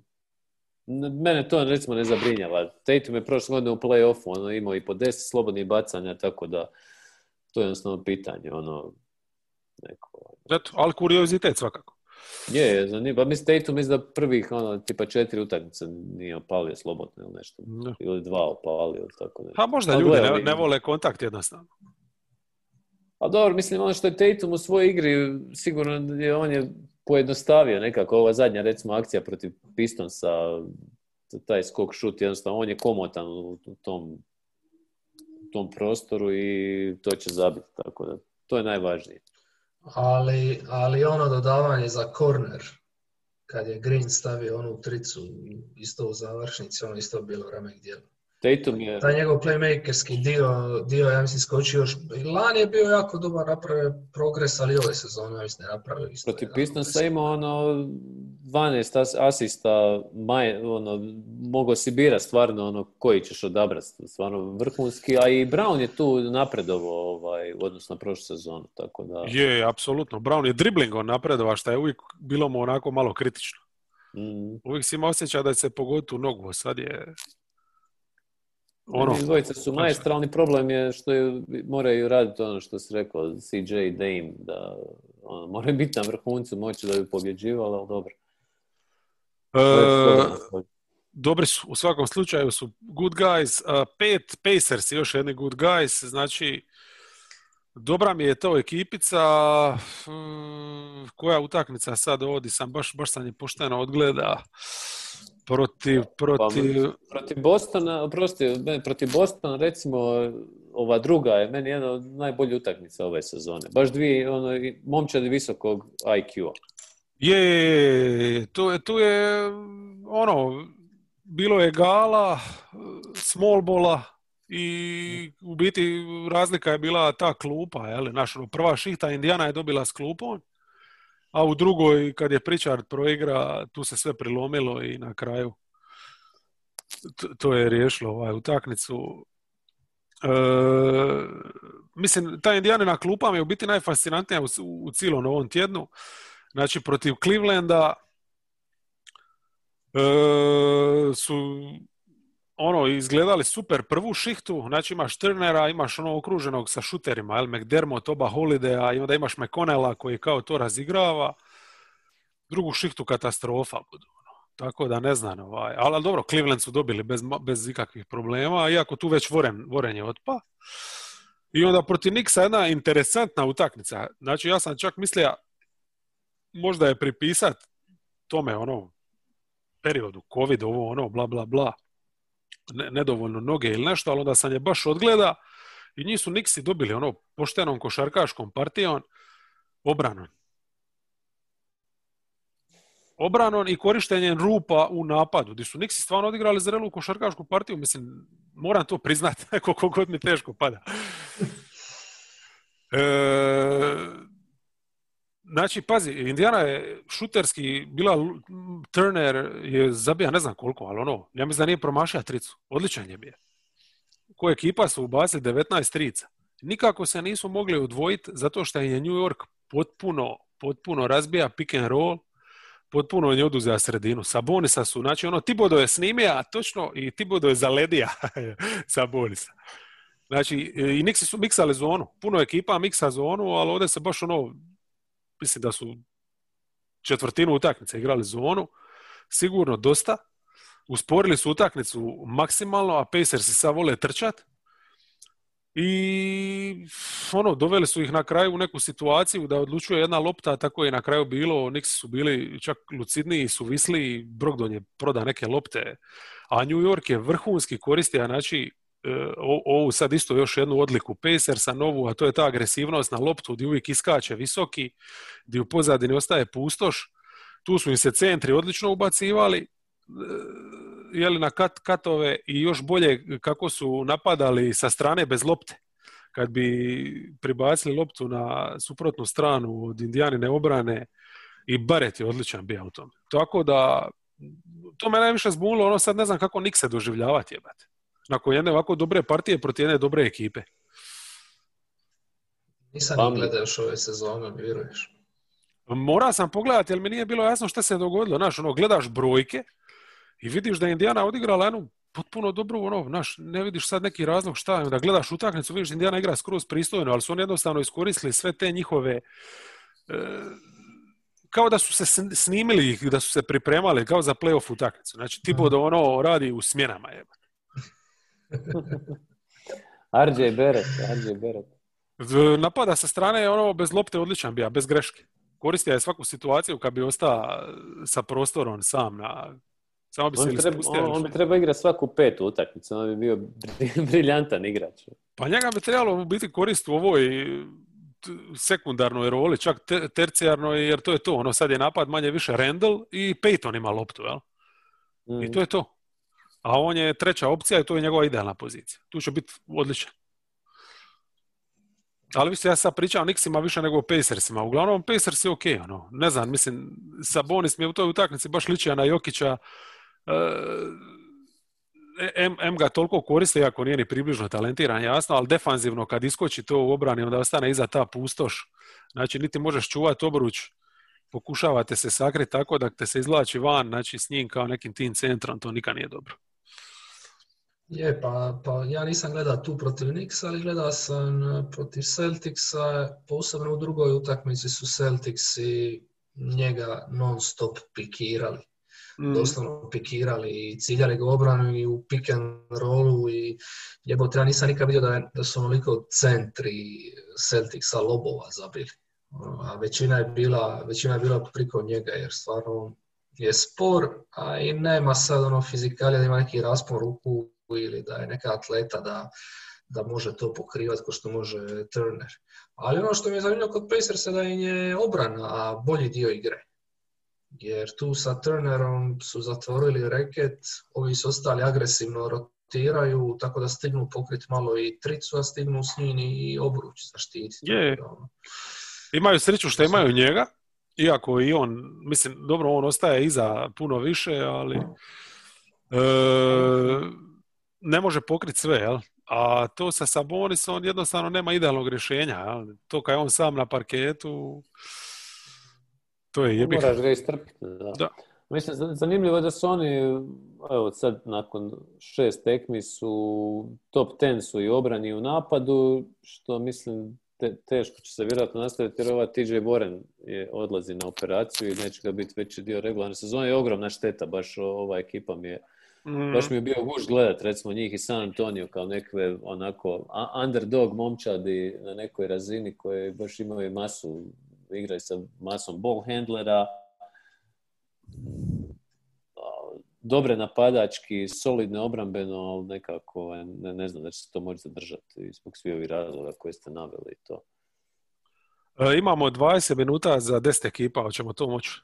mene to recimo ne zabrinjava. Tatum je prošle godine u play-offu ono, imao i po 10 slobodnih bacanja, tako da to je jednostavno pitanje. Ono, neko, Eto, ali kuriozitet svakako. Je, je, zanimljivo. Pa mislim, Tatum mislim da prvih, ono, tipa četiri utakmice nije opalio slobodno ili nešto. No. Ili dva opalio, tako nešto. A možda ljudi ne, ne, vole kontakt jednostavno. A dobro, mislim, ono što je Tatum u svojoj igri, sigurno je, on je pojednostavio nekako ova zadnja, recimo, akcija protiv Pistonsa, taj skok šut, jednostavno, on je komotan u tom, tom prostoru i to će zabiti, tako da, to je najvažnije. Ali, ali ono dodavanje za corner, kad je Green stavio onu tricu isto u završnici, ono isto bilo ramek djelo. Tatum je... Taj njegov playmakerski dio, dio ja mislim, skočio još... Lani je bio jako dobar, napravio progres, ali ove sezone, ja mislim, ne napravio isto. Protiv Pistonsa imao ono 12 asista, maj, ono, mogao si bira stvarno ono koji ćeš odabrati, stvarno vrhunski, a i Brown je tu napredovao ovaj, u odnosu na prošlu sezonu, tako da... Je, apsolutno. Brown je driblingom napredovao, što je uvijek bilo mu onako malo kritično. Mm. Uvijek si ima osjećaj da se pogoditi u nogu, sad je ono, dvojice su maestralni problem je što je, moraju raditi ono što si rekao, CJ Dame, da ono, moraju biti na vrhuncu moći da bi pobjeđivali, ali dobro. E, dobri su, u svakom slučaju su good guys. Uh, pet Pacers još jedni good guys, znači dobra mi je to ekipica. Uh, koja utakmica sad ovdje sam, baš, baš sam je pošteno odgleda. Protiv, protiv... Pa, protiv Bostona, prosti, protiv Bostona recimo ova druga je meni jedna od najboljih utakmica ove sezone. Baš dvije ono, momčadi visokog IQ-a. Je, tu je, tu je ono, bilo je gala, smallbola i u biti razlika je bila ta klupa, je li, naš, prva šihta Indijana je dobila s klupom, a u drugoj, kad je Pričard proigra, tu se sve prilomilo i na kraju to je riješilo ovaj utakmicu. E, mislim, ta Indijanina klupa mi je u biti najfascinantnija u, u cijelom ovom tjednu. Znači, protiv Clevelanda e, su ono, izgledali super prvu šihtu, znači imaš Turnera, imaš ono okruženog sa šuterima, el McDermott, oba Holidaya, i onda imaš McConnella koji kao to razigrava. Drugu šihtu katastrofa budu. Ono. Tako da ne znam, ovaj. ali, dobro, Cleveland su dobili bez, bez ikakvih problema, iako tu već Voren, Voren je otpa. I onda protiv Nixa jedna interesantna utakmica. Znači ja sam čak mislio možda je pripisat tome ono periodu, covid, ovo ono, bla bla bla, ne, nedovoljno noge ili nešto, ali onda sam je baš odgleda i njih su Nixi dobili ono poštenom košarkaškom partijom obranom. Obranom i korištenjem rupa u napadu, gdje su Nixi stvarno odigrali zrelu košarkašku partiju, mislim, moram to priznati, koliko god mi teško pada. E, Znači, pazi, Indiana je šuterski bila, Turner je zabija ne znam koliko, ali ono, ja mislim da nije promašio tricu. Odličan je bio. Ko ekipa su ubacili 19 trica. Nikako se nisu mogli odvojiti zato što je New York potpuno, potpuno razbija pick and roll, potpuno je oduzeo sredinu. Sabonisa su, znači ono, Tibodo je snimija, točno, i Tibodo je zaledija Sabonisa. Znači, i Nixi su miksali zonu. Puno ekipa miksa zonu, ali ovdje se baš ono, mislim da su četvrtinu utakmice igrali zonu, sigurno dosta. Usporili su utakmicu maksimalno, a Pacersi sad vole trčat. I ono, doveli su ih na kraju u neku situaciju da odlučuje jedna lopta, tako je na kraju bilo, Nixi su bili čak lucidniji, su visli, Brogdon je proda neke lopte, a New York je vrhunski koristio, znači ovu sad isto još jednu odliku Pacersa novu, a to je ta agresivnost na loptu gdje uvijek iskače visoki, gdje u pozadini ostaje pustoš. Tu su im se centri odlično ubacivali, e, jeli na kat, katove i još bolje kako su napadali sa strane bez lopte. Kad bi pribacili loptu na suprotnu stranu od indijanine obrane i Baret je odličan bio u tom. Tako da, to me najviše zbunilo, ono sad ne znam kako Nik se doživljavati jebate nakon jedne ovako dobre partije protiv jedne dobre ekipe. Nisam pa, gledao još ove sezone, vjeruješ. Mora sam pogledati, jer mi nije bilo jasno šta se dogodilo. Znaš, ono, gledaš brojke i vidiš da je Indijana odigrala jednu potpuno dobro, ono, znaš, ne vidiš sad neki razlog šta, da gledaš utakmicu, vidiš da Indijana igra skroz pristojno, ali su oni jednostavno iskoristili sve te njihove e, kao da su se snimili da su se pripremali kao za playoff utakmicu. Znači, tipo da ono radi u smjenama, jeba. RJ Beret, RJ Beret. Napada sa strane ono bez lopte odličan bija, bez greške. Koristio je svaku situaciju kad bi ostao sa prostorom sam na samo bi on se treba, on, on, bi trebao igrati svaku petu utakmicu, on bi bio briljantan igrač. Pa njega bi trebalo biti korist u ovoj sekundarnoj roli, čak te, tercijarnoj, jer to je to. Ono sad je napad manje više Randall i Peyton ima loptu, jel? I mm. to je to a on je treća opcija i to je njegova idealna pozicija. Tu će biti odličan. Ali vi ja sad pričam o Nixima više nego o Pacersima. Uglavnom, Pacers je ok. Ono. Ne znam, mislim, Sabonis mi je u toj utakmici baš ličio na Jokića. E, M, M ga toliko koriste, iako nije ni približno talentiran, jasno, ali defanzivno kad iskoči to u obrani, onda ostane iza ta pustoš. Znači, niti možeš čuvati obruč, pokušavate se sakriti tako da te se izvlači van, znači s njim kao nekim tim centrom, to nikad nije dobro. Je, pa, pa ja nisam gledao tu protiv Knicks, ali gledao sam e, protiv Celticsa, posebno u drugoj utakmici su Celticsi njega non stop pikirali. Mm. Doslovno pikirali i ciljali ga obranu i u pick and rollu i jebote, ja nisam nikad vidio da, da su onoliko centri Celticsa lobova zabili. Ono, a većina je bila, većina je bila priko njega jer stvarno je spor, a i nema sad ono fizikalija da ima neki raspon ruku ili da je neka atleta da, da može to pokrivati kao što može Turner. Ali ono što mi je zanimljivo kod Pacersa da im je obrana, a bolji dio igre. Jer tu sa Turnerom su zatvorili reket, ovi su ostali agresivno rotiraju, tako da stignu pokriti malo i tricu, a stignu s njim i obruč zaštiti. Je. Ono. Imaju sreću što imaju njega, iako i on, mislim, dobro, on ostaje iza puno više, ali e, ne može pokriti sve, jel? A to sa Sabonisom, on jednostavno nema idealnog rješenja, jel? To kad je on sam na parketu, to je jebih. Moraš ga istrpiti, da. da. Mislim, zanimljivo je da su oni, evo sad nakon šest tekmi su top ten su i obrani i u napadu, što mislim te, teško će se vjerojatno nastaviti jer ova TJ Warren je, odlazi na operaciju i neće ga biti veći dio regularne sezone. Je ogromna šteta, baš ova ekipa mi je Mm. Baš mi je bio guš gledat, recimo njih i San Antonio kao nekve onako underdog momčadi na nekoj razini koje baš imaju masu, igraju sa masom ball handlera. dobre napadački, solidne obrambeno, ali nekako ne, ne znam da će se to moći zadržati zbog svih ovih razloga koje ste naveli to. E, imamo 20 minuta za 10 ekipa, hoćemo to moći?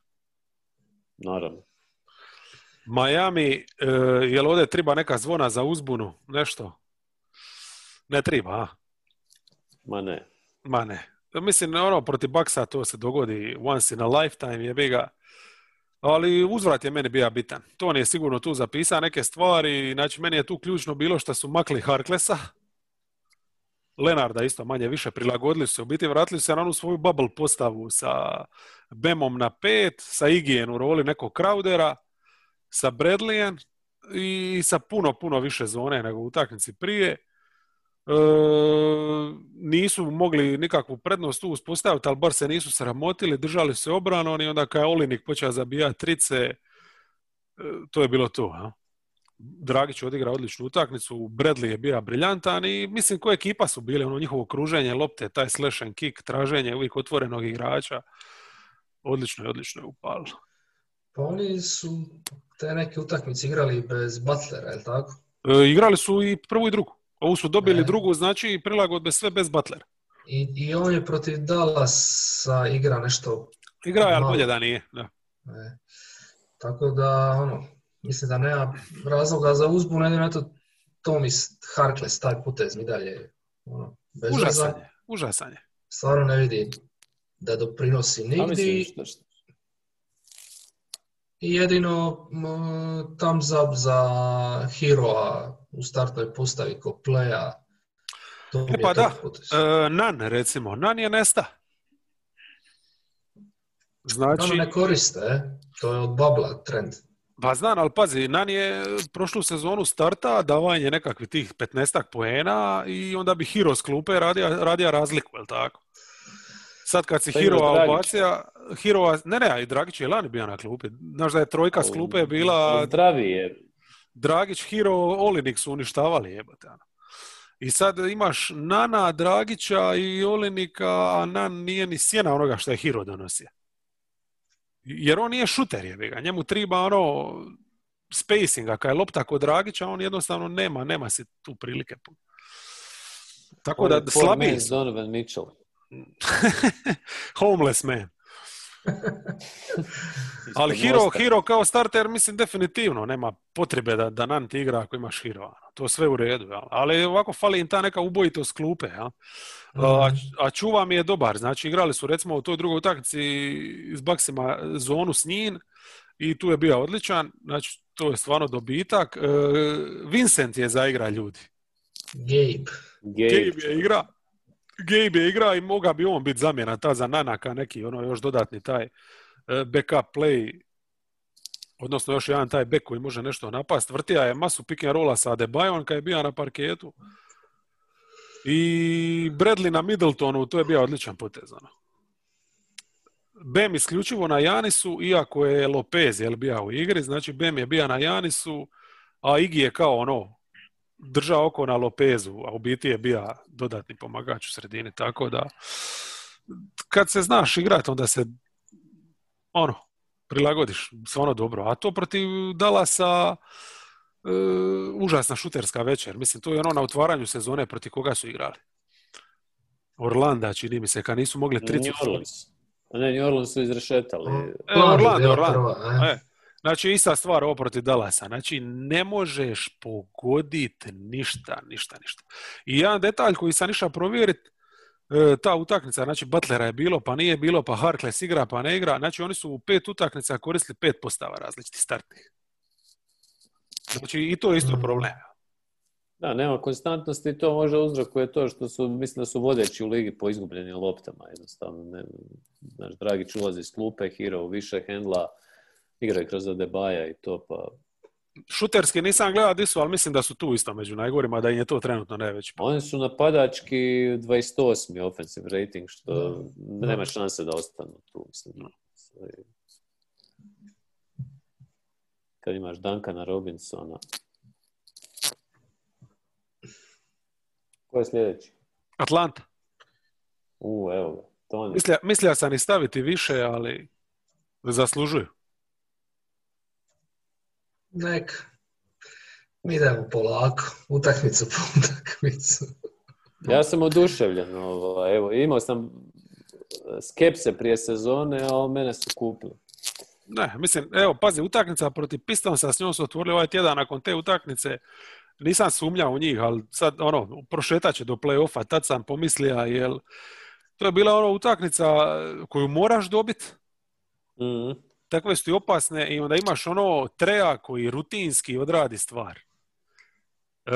Naravno. Miami, e, jel ovdje treba neka zvona za uzbunu, nešto? Ne treba, a? Ma ne. Ma ne. Mislim, ono, protiv Baksa to se dogodi once in a lifetime, je ga. Ali uzvrat je meni bio bitan. To je sigurno tu zapisao neke stvari. Znači, meni je tu ključno bilo što su makli Harklesa. Lenarda isto manje više prilagodili su se. U biti vratili se na onu svoju bubble postavu sa Bemom na pet, sa Igijen u roli nekog Crowdera, sa Bradleyen i sa puno, puno više zone nego u utakmici prije. E, nisu mogli nikakvu prednost tu uspostaviti, ali bar se nisu sramotili, držali se obrano i onda kad je Olinik počeo zabijati trice, e, to je bilo to. A? Dragić odigra odličnu utakmicu, Bradley je bio briljantan i mislim koje ekipa su bile, ono njihovo kruženje lopte, taj slash and kick, traženje uvijek otvorenog igrača, odlično je, odlično je upalo. Pa oni su te neke utakmice igrali bez Butlera, je tako? E, igrali su i prvu i drugu. Ovu su dobili drugu, znači prilagodbe sve bez Butlera. I, I on je protiv Dallasa igra nešto... Igra je, ali bolje da nije. Da. Tako da, ono, mislim da nema razloga za uzbunu, jedino eto Tomis Harkless, taj potez mi dalje ono, bez užasan je, užasan je. Stvarno ne vidi da doprinosi nigdje. I jedino tam za, za Heroa u startnoj postavi ko playa. To e pa da, e, Nan recimo, Nan je nesta. Znači... ne koriste, to je od babla trend. Pa znam, ali pazi, Nan je prošlu sezonu starta, davanje nekakvih tih 15 poena i onda bi Hero s klupe radija, radija razliku, je tako? Sad kad si Hero obacija, Hero, ne ne, i Dragić je lani bio na klupi. Znaš da je trojka s klupe bila... Zdravi je. Dragić, Hero, Olinik su uništavali jebate. Ono. I sad imaš Nana, Dragića i Olinika, a Nan nije ni sjena onoga što je Hero donosio. Jer on nije šuter je ga. Njemu treba ono spacinga. Kad je lopta kod Dragića, on jednostavno nema, nema se tu prilike. Tako da slabiji Donovan Mitchell. Homeless man. Ali Hero, Hero kao starter, mislim definitivno nema potrebe da, da Nant igra ako imaš Hero. Ono. To sve u redu. Ali ovako fali im ta neka ubojitost klupe. Ja? A, a čuva mi je dobar. Znači igrali su recimo u toj drugoj utakmici s Baksima zonu s njim i tu je bio odličan. Znači to je stvarno dobitak. E, Vincent je zaigra ljudi. Gabe. Gabe je igra. Gabe igra i moga bi on biti zamjena ta za Nanaka, neki ono još dodatni taj e, backup play, odnosno još jedan taj back koji može nešto napast. Vrtija je masu pick and rolla sa Adebayon kad je bio na parketu. I Bradley na Middletonu, to je bio odličan potez. Ono. Bem isključivo na Janisu, iako je Lopez je bio u igri, znači Bem je bio na Janisu, a Igi je kao ono, držao oko na Lopezu, a u biti je bio dodatni pomagač u sredini, tako da kad se znaš igrati, onda se ono, prilagodiš, stvarno dobro. A to protiv Dalasa e, užasna šuterska večer. Mislim, to je ono na otvaranju sezone protiv koga su igrali. Orlanda, čini mi se, kad nisu mogli tricu. New Orleans. Ne, New Orleans su izrešetali. E, Orlando, Orlando. E. Znači, ista stvar ovo protiv Dalasa. Znači, ne možeš pogoditi ništa, ništa, ništa. I jedan detalj koji sam išao provjeriti, e, ta utakmica, znači Butlera je bilo, pa nije bilo, pa Harkless igra, pa ne igra. Znači, oni su u pet utakmica koristili pet postava različitih startnih. Znači, i to je isto problem. Da, nema konstantnosti i to može uzrokuje to što su, mislim da su vodeći u ligi po izgubljenim loptama. Jednostavno, ne, znaš, Dragić ulazi iz klupe, Hero više hendla, igraju kroz Adebaja i to pa... Šuterski nisam gledao di su, ali mislim da su tu isto među najgorima, da im je to trenutno najveći. Oni su napadački 28. offensive rating, što nema šanse da ostanu tu. Mislim. Kad imaš Duncana Robinsona. Ko je sljedeći? Atlanta. U, evo ga. Mislio, mislio sam i staviti više, ali zaslužuju. Nek, mi idemo polako, utakmicu po utakmicu. Ja sam oduševljen. Ovaj, evo, imao sam skepse prije sezone, a mene su kupili. Ne, mislim, evo, pazi, utakmica protiv Pistonsa, s njom su otvorili ovaj tjedan nakon te utakmice. Nisam sumnjao u njih, ali sad, ono, prošetat će do play-offa, tad sam pomislio, jel, to je bila ona utakmica koju moraš dobiti. Mhm. Takve su ti opasne i onda imaš ono treja koji rutinski odradi stvar. E,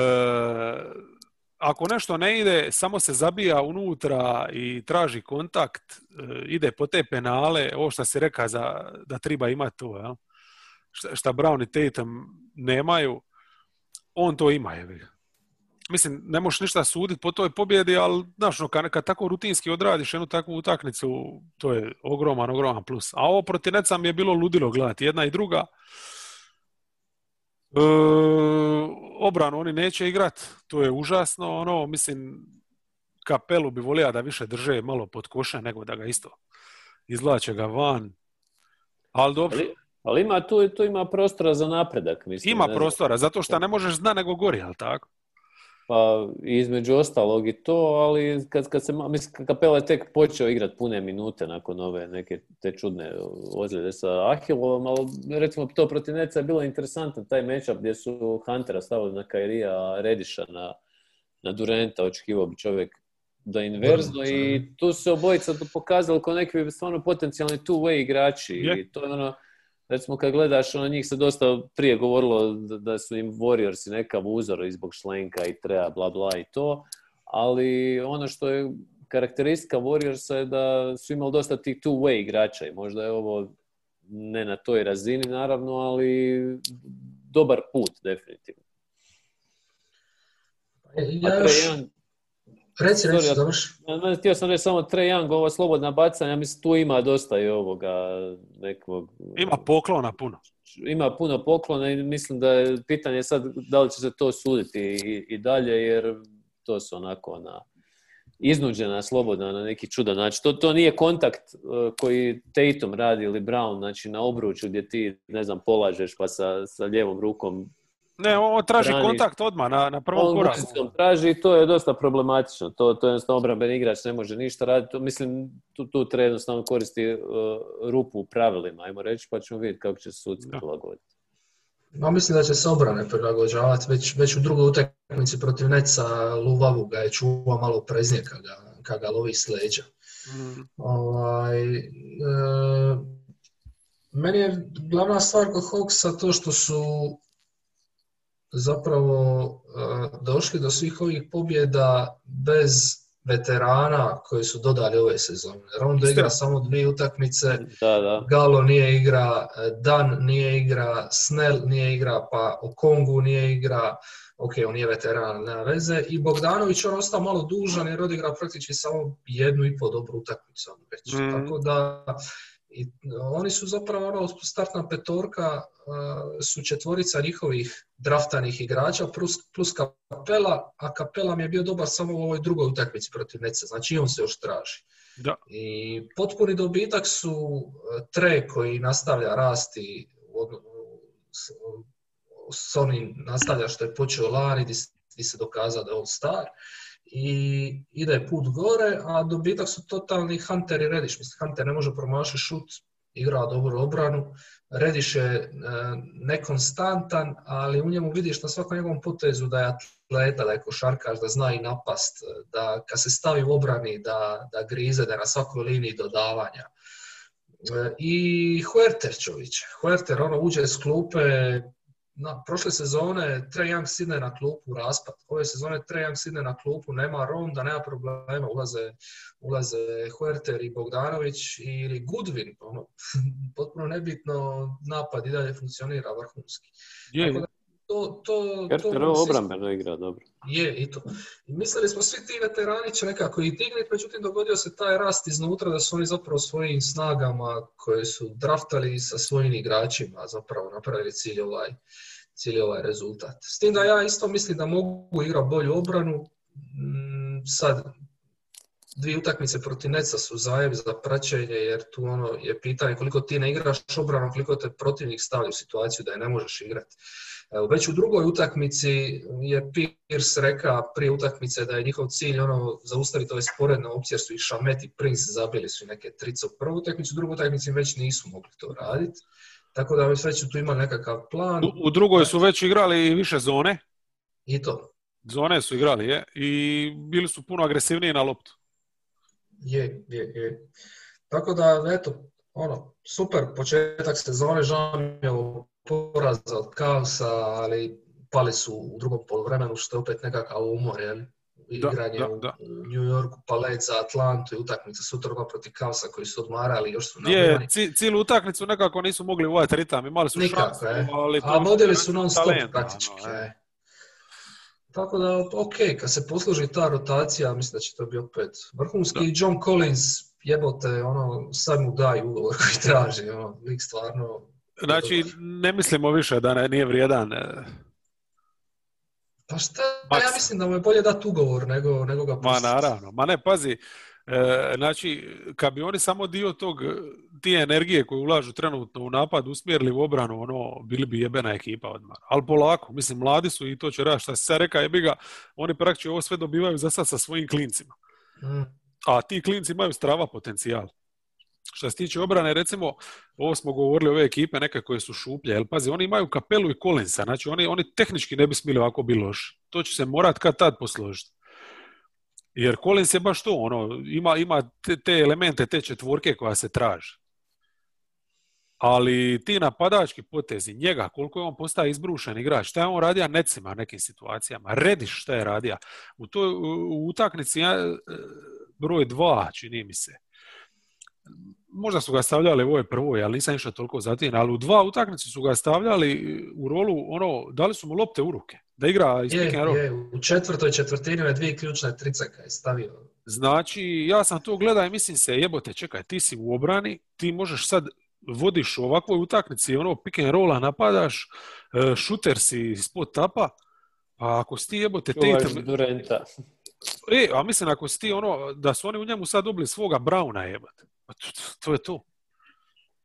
ako nešto ne ide, samo se zabija unutra i traži kontakt, e, ide po te penale, ovo što si reka za, da treba imati to, jel? Šta, šta Brown i Tatum nemaju, on to ima, ga. Mislim, ne možeš ništa suditi po toj pobjedi, ali znaš, ono, kad, kad tako rutinski odradiš jednu takvu utakmicu, to je ogroman, ogroman plus. A ovo protiv Neca mi je bilo ludilo gledati, jedna i druga. E, obranu oni neće igrat, to je užasno, ono, mislim, kapelu bi volio da više drže malo pod koša nego da ga isto izvlače ga van. Ali dobro, Ali, ali ima tu, tu ima prostora za napredak, mislim. ima ne prostora, zato što ne možeš zna nego gori, ali tako? Pa između ostalog i to, ali kad, kad se, mislim, Kapela je tek počeo igrati pune minute nakon ove neke te čudne ozljede sa Ahilovom, ali recimo to protiv Neca je bilo interesantno, taj matchup gdje su Huntera stavili na Kairija, a Rediša na, na Durenta, očekivao bi čovjek da inverzno Vrlo, i tu se obojica pokazali kao neki stvarno potencijalni two-way igrači Je. i to je ono, recimo kad gledaš, ono njih se dosta prije govorilo da, da su im Warriorsi nekav uzor i zbog šlenka i treba bla bla i to, ali ono što je karakteristika Warriorsa je da su imali dosta tih two-way igrača i možda je ovo ne na toj razini naravno, ali dobar put definitivno. A Ja Trae još, Young, reci, sorry, reci. Ma, ma, Htio sam reći samo Trae Young, ova slobodna bacanja, mislim tu ima dosta i ovoga nekog... Ima poklona puno. ima puno poklona i mislim da je pitanje sad da li će se to suditi i, i dalje, jer to su onako na iznuđena, slobodna na neki čudan način. To, to nije kontakt uh, koji Tatum radi ili Brown, znači na obruču gdje ti, ne znam, polažeš pa sa, sa lijevom rukom Ne, on traži Brani. kontakt odmah na, na prvom on koraku. ručicom traži i to je dosta problematično. To, to jednostavno obrambeni igrač ne može ništa raditi. Mislim, tu, tu treba jednostavno koristi uh, rupu u pravilima, ajmo reći, pa ćemo vidjeti kako će se suci Da. prilagoditi. Ma mislim da će se obrane prilagođavati. Već, već u drugoj utakmici protiv Neca Luvavu ga je čuvao malo preznije kad ga, lovi s leđa. Mm. Ovaj, e, meni je glavna stvar kod Hawksa to što su zapravo e, došli do svih ovih pobjeda bez veterana koji su dodali ove sezone. Rondo igra samo dvije utakmice, Da, da. Galo nije igra, Dan nije igra, Snell nije igra, pa Okongu nije igra, ok, on je veteran, ali nema veze, i Bogdanović on ostao malo dužan jer odigra praktički samo jednu i pol dobru utakmicu, reći. Mhm. Tako da i, oni su zapravo ono, startna petorka uh, su četvorica njihovih draftanih igrača plus, plus Kapela, a Kapela mi je bio dobar samo u ovoj drugoj utakmici protiv Neca, znači i on se još traži. Da. I potpuni dobitak su e, Tre koji nastavlja rasti, s, onim nastavlja što je počeo s- di se dokazao da je on star i ide put gore, a dobitak su totalni Hunter i Rediš. Mislim, Hunter ne može promašiti šut, igra dobru obranu. Rediš je e, nekonstantan, ali u njemu vidiš na svakom njegovom potezu da je atleta, da je košarkaš, da zna i napast, da kad se stavi u obrani, da, da grize, da je na svakoj liniji dodavanja. E, I Huerter čovječ. Huerter ono uđe s klupe, na, prošle sezone Trae Young sidne na klupu raspad. Ove sezone Trae Young sidne na klupu, nema Ronda, nema problema, ulaze, ulaze Huerter i Bogdanović ili Goodwin. Ono, potpuno nebitno, napad i dalje funkcionira vrhunski. Je, to, to, to obrambeno igra dobro. je i to. I mislili smo svi ti veterani će nekako i digniti, međutim dogodio se taj rast iznutra da su oni zapravo svojim snagama koje su draftali sa svojim igračima zapravo napravili cilj ovaj, cilj ovaj rezultat. S tim da ja isto mislim da mogu igrati bolju obranu. Mm, Sad, dvije utakmice protiv Neca su zajev za praćenje, jer tu ono je pitanje koliko ti ne igraš obrano, koliko te protivnik stavlja u situaciju da je ne možeš igrati. Već u drugoj utakmici je Pierce rekao prije utakmice da je njihov cilj ono zaustaviti ove sporedne opcije, jer su i Šamet i Prince zabili su i neke trice u prvu utakmicu, u drugoj utakmici već nisu mogli to raditi. Tako da već su tu imali nekakav plan. U, u drugoj su već igrali više zone. I to. Zone su igrali, je. I bili su puno agresivniji na loptu. Je, je, je. Tako da, eto, ono, super početak sezone, žao mi je poraza od kaosa, ali pali su u drugom poluvremenu, što je opet nekakav umor, jel? Igranje da, da, u New Yorku, palet za Atlantu i utakmica sutra protiv kaosa koji su odmarali, još su Je, cijelu utakmicu nekako nisu mogli uvajati ritam, imali su Nikako, šansu, e. ali... A vodili su non stop praktički, ono, e. Tako da, ok, kad se posluži ta rotacija, mislim da će to biti opet vrhunski. Da. John Collins, jebote, ono, sad mu daju ugovor koji traži, ono, lik stvarno... Znači, ne mislimo više da ne, nije vrijedan. e, Pa šta, pa ja mislim da mu je bolje dati ugovor nego, nego ga Ma pustiti. naravno, ma ne, pazi, e, znači, kad bi oni samo dio tog, tije energije koju ulažu trenutno u napad usmjerili u obranu, ono, bili bi jebena ekipa odmah. Ali polako, mislim, mladi su i to će raditi. Šta se sad reka, jebi ga, oni praktički ovo sve dobivaju za sad sa svojim klincima. Mm. A ti klinci imaju strava potencijal. Što se tiče obrane, recimo, ovo smo govorili ove ekipe neke koje su šuplje, jel pazi, oni imaju kapelu i kolinsa, znači oni, oni tehnički ne bi smjeli ovako biti loši. To će se morat kad tad posložiti. Jer Collins je baš to, ono, ima, ima te, te elemente, te četvorke koja se traži. Ali ti napadački potezi, njega, koliko je on postao izbrušen igrač, šta je on radio necima nekim situacijama, Rediš šta je radio. U toj u, u utakmici e, broj dva, čini mi se. Možda su ga stavljali u ovoj prvoj, ali nisam išao toliko zatim, ali u dva utakmice su ga stavljali u rolu, ono, dali su mu lopte u ruke, da igra iz Je, pick and roll. je, u četvrtoj četvrtini ove dvije ključne tricaka je stavio. Znači, ja sam to gledao i mislim se, jebote, čekaj, ti si u obrani, ti možeš sad vodiš u ovakvoj utakmici, ono, pick and rolla napadaš, e, šuter si ispod tapa, pa ako si ti jebote, Tatum, Durenta. e, a mislim ako si ti ono, da su oni u njemu sad dobili svoga Brauna jebote, pa to, to, je to.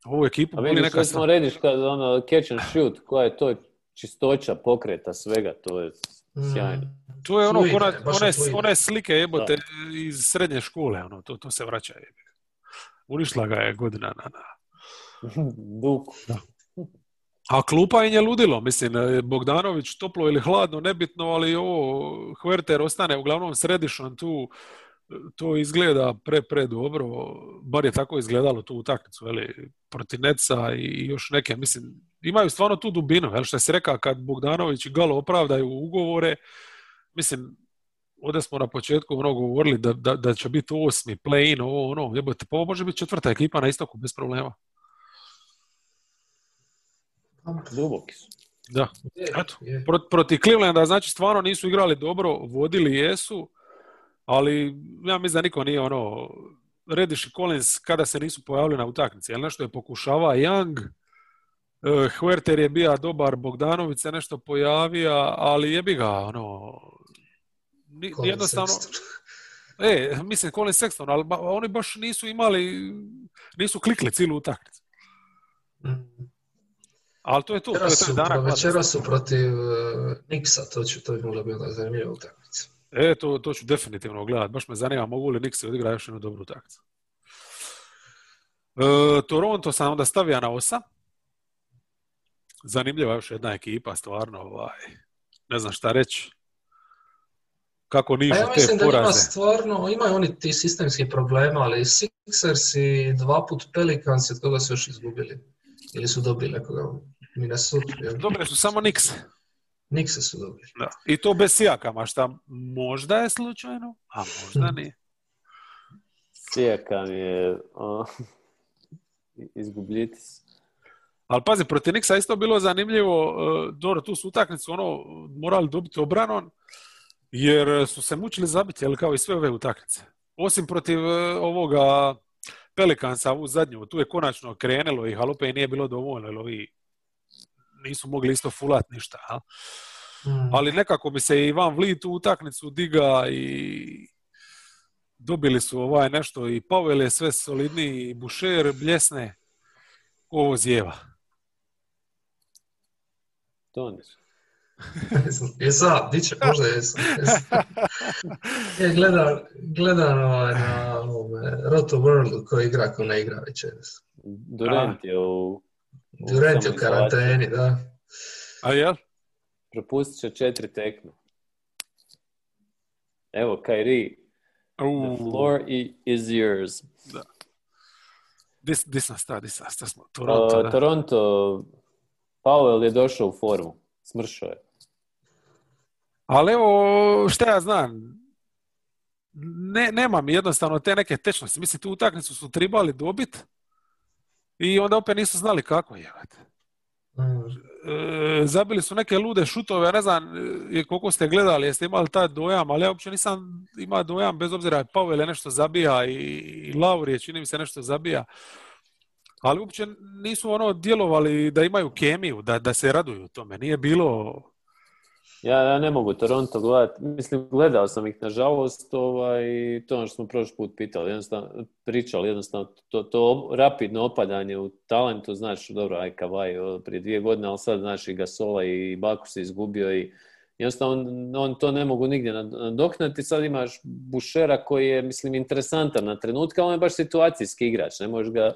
Ovu ekipu A boli neka sve smo rediš kad ono catch and shoot, koja je to čistoća pokreta svega, to je sjajno. Mm. To je ono, one, fluidno. one slike jebote iz srednje škole, ono, to, to se vraća. Unišla ga je godina na, na. Duku. A klupa im je ludilo, mislim, e, Bogdanović toplo ili hladno, nebitno, ali ovo, Huerter ostane uglavnom središan tu, to izgleda pre, pre dobro, bar je tako izgledalo tu utakmicu, veli, protiv Neca i još neke, mislim, imaju stvarno tu dubinu, jel, što se reka kad Bogdanović i Galo opravdaju ugovore, mislim, ovdje smo na početku ono govorili da, da, da će biti osmi play-in, ovo, ono, jebote, pa ovo može biti četvrta ekipa na istoku bez problema. Duboki su. Da. Eto, je. Pro- protiv Clevelanda, znači stvarno nisu igrali dobro, vodili jesu, ali ja mislim da niko nije ono, Rediš i Collins kada se nisu pojavili na utakmici, jel nešto je pokušava Young, Huerter je bio dobar, Bogdanović se nešto pojavio, ali jebi ga, ono, ni- jednostavno, e, mislim Colin Sexton, ali ba- oni baš nisu imali, nisu klikli cijelu utakmicu. Mm. Ali to je to, je Večeras taj su, su protiv uh, Nixa, to, će, to bi mogla biti zanimljiva utakmica. E, to, to ću definitivno gledat. Baš me zanima mogu li Nixi odigrati još jednu dobru utakmicu. E, Toronto sam onda stavio na osa. Zanimljiva još jedna ekipa, stvarno. Ovaj. Ne znam šta reći. Kako nižu ja te mislim da poraze. stvarno, imaju oni ti sistemskih problema, ali Sixers i dva put Pelicans, od koga su još izgubili? Ili su dobili nekoga u Minnesota? Dobre su samo Nix. Nixe su dobili. Da. I to bez sijakama, šta možda je slučajno, a možda nije. Sijakam je o, izgubljitis. Ali pazi, protiv Nixa isto bilo zanimljivo, e, dobro, tu su utakmicu ono, morali dobiti obranon, jer su se mučili zabiti, jel, kao i sve ove utakmice. Osim protiv e, ovoga Pelikansa u zadnju, tu je konačno krenulo i Halupe nije bilo dovoljno, jer ovi nisu mogli isto fulat ništa. jel? Mm. Ali nekako bi se i Van Vliet u utakmicu diga i dobili su ovaj nešto i Pavel je sve solidniji i Bušer bljesne. Ovo zjeva. To nisu. Jesam, di će, možda jesam. jesam. Je, gledam, gledam ovaj na ovome, Roto Worldu koji igra ko ne igra večeras. Durant je u... u Durant je u karanteni, da. A jel? Propustit će četiri tekme. Evo, Kairi, the U, floor is yours. dis, dis sam sta, dis sam sta smo. Toronto, Uh, da. Toronto, Powell je došao u formu. Smršao je. Ali evo, šta ja znam, ne, nemam jednostavno te neke tečnosti. Mislim, tu utakmicu su tribali dobit i onda opet nisu znali kako je. Mm. Zabili su neke lude šutove, ne znam koliko ste gledali, jeste imali taj dojam, ali ja uopće nisam imao dojam, bez obzira Pavel je nešto zabija i, i Lauri je, čini mi se, nešto zabija. Ali uopće nisu ono djelovali da imaju kemiju, da, da se raduju tome. Nije bilo... Ja, ja ne mogu Toronto gledati. Mislim, gledao sam ih, nažalost, ovaj, to ono što smo prošli put pitali, jednostavno, pričali, jednostavno, to, to rapidno opadanje u talentu, znaš, dobro, aj Kavaj prije dvije godine, ali sad, znaš, i Gasola i Baku se izgubio i jednostavno on, on to ne mogu nigdje nad- nadoknati. Sad imaš Bušera koji je, mislim, interesantan na trenutka, on je baš situacijski igrač, ne možeš ga...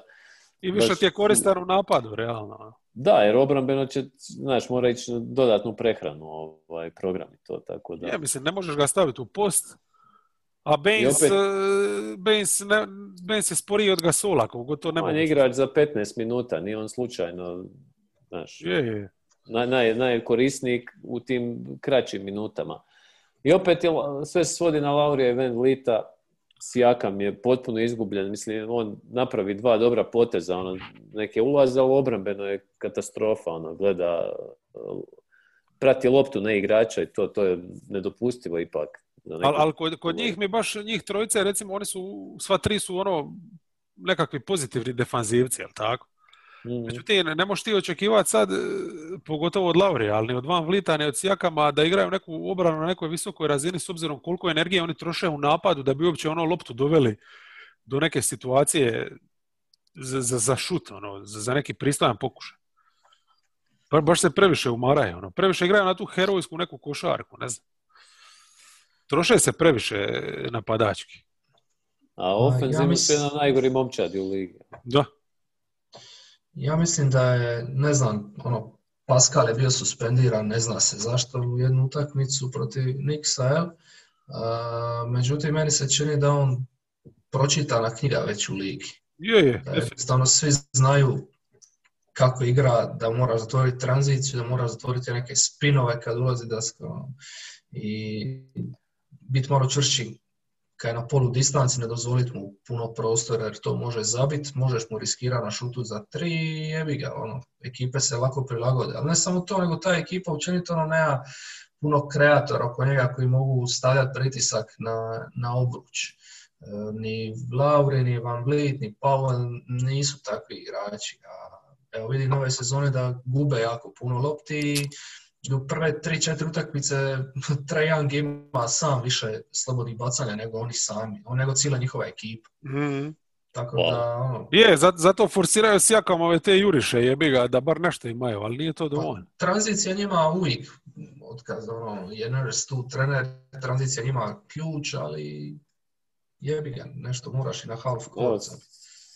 I više Baš- ti je koristan u napadu, realno. Da, jer obrambeno će, znaš, mora ići na dodatnu prehranu ovaj program i to, tako da... Ja mislim, ne možeš ga staviti u post, a Baines, opet- e, Baines, ne, Baines je sporiji od Gasola, god to ne on je igrač za 15 minuta, nije on slučajno, znaš, Je, je. naj, naj, najkorisniji u tim kraćim minutama. I opet je, sve se svodi na Laurija i Van Lita, Sijakam je potpuno izgubljen, mislim, on napravi dva dobra poteza, ono, neke ulaze, ali obrambeno je katastrofa, ono, gleda, prati loptu, ne igrača i to, to je nedopustivo ipak. Ali al kod, kod njih mi baš, njih trojice, recimo, oni su, sva tri su ono, nekakvi pozitivni defanzivci, jel tako? Mhm. Međutim, ne, ne možeš ti očekivati sad, e, pogotovo od Laurija, ali ni od Van Vlita, ni od Sijakama, da igraju neku obranu na nekoj visokoj razini s obzirom koliko energije oni troše u napadu da bi uopće ono loptu doveli do neke situacije za, za, za šut, ono, za, za neki pristojan pokušaj. Ba, baš se previše umaraju, ono. previše igraju na tu herojsku neku košarku, ne znam. Troše se previše napadački. A ja ofenzivno mis- su jedan od najgori momčadi u ligi. Da. Ja mislim da je, ne znam, ono, Pascal je bio suspendiran, ne zna se zašto, u jednu utakmicu protiv Nixa, jel? A, međutim, meni se čini da on pročitana knjiga već u ligi. Je, je, Da jednostavno svi znaju kako igra, da moraš zatvoriti tranziciju, da moraš zatvoriti neke spinove kad ulazi daska. ono. I bit mora čvršći kad je na polu distanci, ne dozvoliti mu puno prostora jer to može zabiti, možeš mu riskirati na šutu za tri jebi ga, ono, ekipe se lako prilagode. Ali ne samo to, nego ta ekipa općenito ono, nema puno kreatora oko njega koji mogu stavljati pritisak na, na obruč. E, Ni Lauri, ni Van Vliet, ni Powell nisu takvi igrači. A, evo vidim ove sezone da gube jako puno lopti i u prve 3-4 utakmice Trae Young ima sam više slobodnih bacanja nego oni sami, on nego cijela njihova ekipa. Mhm. Tako Wow. da, ono, Je, za- zato forsiraju sjakam ove te juriše, jebi ga, da bar nešto imaju, ali nije to dovoljno. tranzicija njima uvijek, otkaz, ono, je tu trener, tranzicija njima ključ, ali jebi ga, nešto moraš i na half court.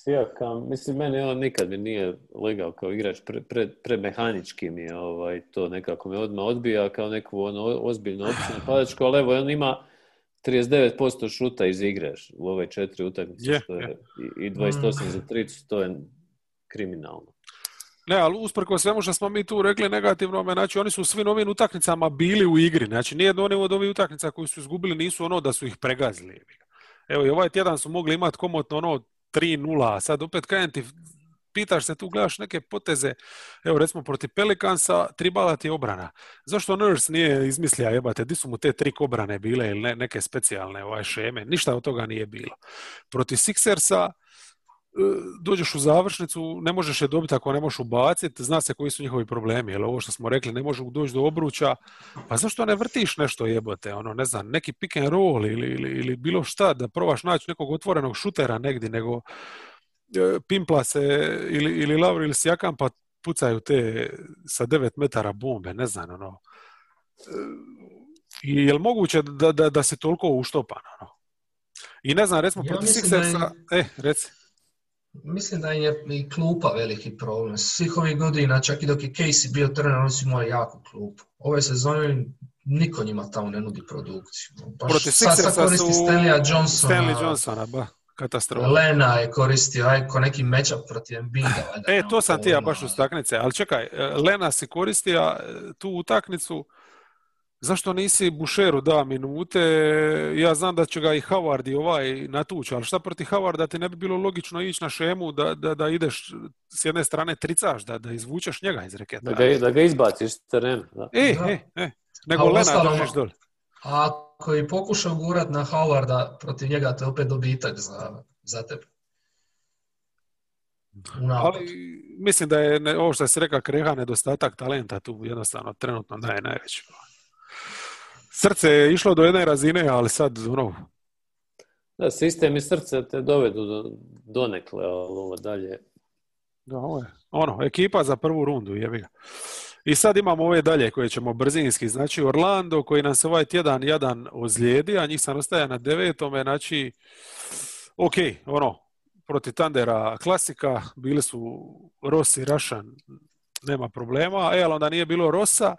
Sijakam, mislim, meni on nikad mi nije legao kao igrač, pre, pre, premehanički mi je ovaj, to nekako me odmah odbija kao neku ono, ozbiljnu opciju napadačku, ali evo, on ima 39% šuta iz igre u ove četiri utakmice, Je, što je, je. i, i 28 za tricu, to je kriminalno. Ne, ali usprko svemu što smo mi tu rekli negativno, znači oni su u svim ovim utakmicama bili u igri. Znači nijedno one od ovih utakmica koji su izgubili nisu ono da su ih pregazili. Evo i ovaj tjedan su mogli imati komotno ono 3-0, a sad opet kažem ti, pitaš se tu, gledaš neke poteze, evo recimo protiv Pelikansa, tribala ti je obrana. Zašto Nurse nije izmislio, jebate, di su mu te trik obrane bile ili ne, neke specijalne ovaj šeme? Ništa od toga nije bilo. Protiv Sixersa, dođeš u završnicu, ne možeš je dobiti ako ne možeš ubaciti, zna se koji su njihovi problemi, jer ovo što smo rekli, ne možeš doći do obruča, pa zašto ne vrtiš nešto jebote, ono, ne znam, neki pick and roll ili, ili, ili bilo šta, da probaš naći nekog otvorenog šutera negdje, nego e, pimpla se ili, ili Lauri ili Sjakam pa pucaju te sa 9 metara bombe, ne znam, ono. I je li moguće da, da, da se toliko uštopan, ono? I ne znam, recimo, Ja protiv da je- Sixersa, e, reci. Mislim da im je i klupa veliki problem. Svih ovih godina, čak i dok je Casey bio trener, oni su imali jaku klupu. Ove sezone niko njima tamo ne nudi produkciju. Baš Protiv sad, sad koristi su Stanleya Johnsona, Stanley Johnsona, ba, katastrofa. Lena je koristio, aj ko neki matchup protiv Embiida. E, to sam ti ja baš uz taknice, ali čekaj, e, Lena si koristio e, tu utakmicu, zašto nisi Bušeru da minute, ja znam da će ga i Howard i ovaj natući, ali šta protiv Howarda ti ne bi bilo logično ići na šemu da, da, da ideš s jedne strane tricaš, da, da izvučeš njega iz reketa. Da ga, da ga izbaciš s terena. Da. E, Da. e, e, nego A Lena držiš doli. A ako i pokušao gurat na Howarda, protiv njega to je opet dobitak za, za tebe. Ali mislim da je, ne, ovo što si rekao, kreha nedostatak talenta tu jednostavno trenutno naj, najveći. Srce je išlo do jedne razine, ali sad ono, Da, sistem i srce te dovedu do, donekle, ali ovo dalje. Da, ovo je, ono, ekipa za prvu rundu, jebi ga. I sad imamo ove dalje koje ćemo brzinski. Znači Orlando koji nam se ovaj tjedan jadan ozlijedi, a njih sam ostaje na devetome, znači ok, ono, protiv Tandera klasika, bili su Rossi, Rašan, nema problema, e, ali onda nije bilo Rosa,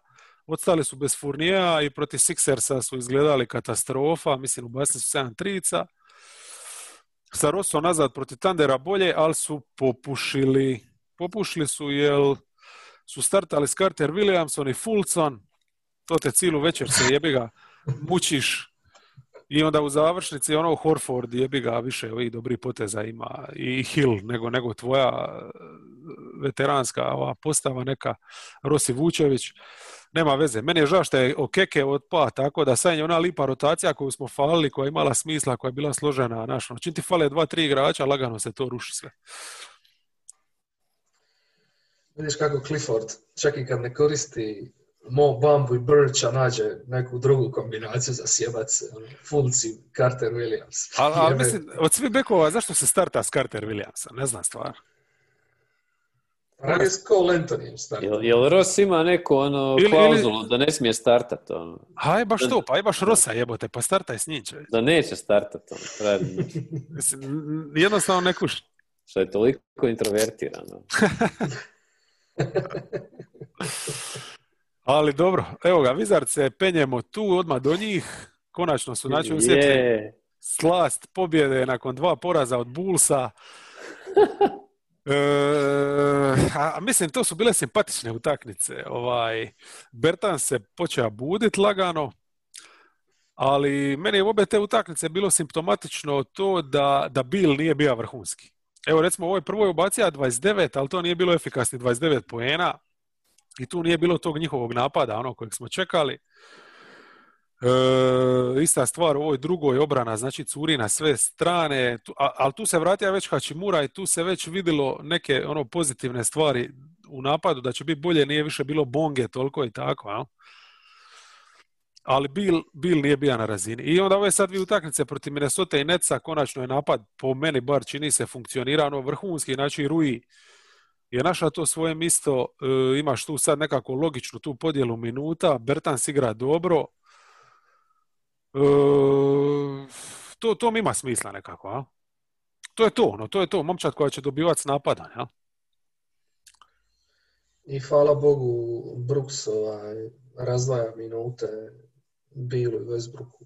ostali su bez Furnija i protiv Sixersa su izgledali katastrofa, mislim ubacili su 7 trica. Sa Rosom nazad protiv Tandera bolje, ali su popušili. Popušili su jer su startali s Carter Williamson i Fulton. To te cijelu večer se jebi ga mučiš. I onda u završnici ono Horford jebi ga više ovih dobrih poteza ima i Hill nego, nego tvoja e, veteranska ova postava neka Rosi Vučević. Nema veze. Meni je žao što je Okeke otpa, tako da sad je ona lipa rotacija koju smo falili, koja je imala smisla, koja je bila složena. Znaš, ono, čim ti fale dva, tri igrača, lagano se to ruši sve. Vidiš kako Clifford, čak i kad ne koristi Mo Bambu i Bircha, nađe neku drugu kombinaciju za sjebac, ono, Fulci, Carter Williams. Ali al, Jebe. mislim, od svih bekova, zašto se starta s Carter Williamsa? Ne znam stvar. Pa on je s Cole. Jel, jel Ross ima neku ono Ili- klauzulu da ne smije startat, ono, Aj baš to, pa aj baš Rosa jebote, pa startaj s njim čovječ. da neće startat, ono, jednostavno ne kuš. što je toliko introvertirano. Ali dobro, evo ga, Wizard se penjemo tu, odmah do njih. Konačno su znači osjetili Je, slast pobjede nakon dva poraza od Bullsa. E, a a mislim, to su bile simpatične utakmice. Ovaj, Bertan se počeo budit lagano, ali meni je u obe te utakmice bilo simptomatično to da, da Bill nije bio vrhunski. Evo recimo u ovoj prvoj ubacija 29, ali to nije bilo efikasni 29 poena i tu nije bilo tog njihovog napada, ono kojeg smo čekali. E, ista stvar u ovoj drugoj obrana, znači curi na sve strane, tu, a, ali tu se vratio već Hačimura i tu se već vidjelo neke ono pozitivne stvari u napadu da će biti bolje, nije više bilo bonge toliko i tako, jel? Ali Bill, Bill nije bio na razini. I onda ove sad dvije utakmice protiv Minnesota i Netsa, konačno je napad, po meni bar čini se funkcionira ono vrhunski, znači Rui je našao to svoje misto, e, imaš tu sad nekako logičnu tu podjelu minuta, Bertans igra dobro, to, to mi ima smisla nekako, a? To je to, ono, to je to, momčad koja će dobivati s napada, ja? I hvala Bogu, Brooks ovaj, razdvaja minute Billu i Westbrooku.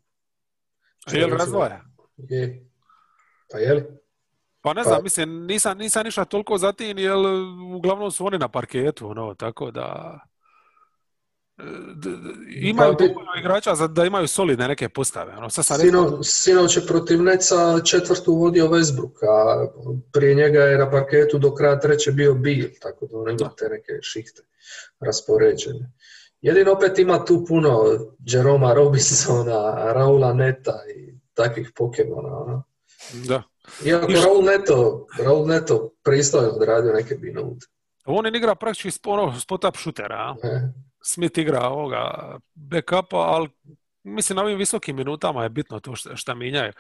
A jel razdvaja? Je. Pa je li? Pa ne Pa- znam, mislim, nisam, nisam ništa toliko za tim, jer uglavnom su oni na parketu, ono, tako da... e, Imaju bi- dovoljno igrača za da imaju solidne neke postave. Ono, sad sam rekao, Sino, sinoć je protiv Neca četvrtu vodio a prije njega je na parketu do kraja treće bio Bill, tako da on ima te neke šihte raspoređene. Jedino opet ima tu puno Jeroma Robinsona, Raula Neta i takvih Pokemona. ono. da, Iako I što- Raul Neto, Raul Neto pristojno odradio neke minute. On je igra praktički ono, spot-up šutera, a? Ne. Smith igra ovoga backupa, ali mislim na ovim visokim minutama je bitno to šta, minjaju.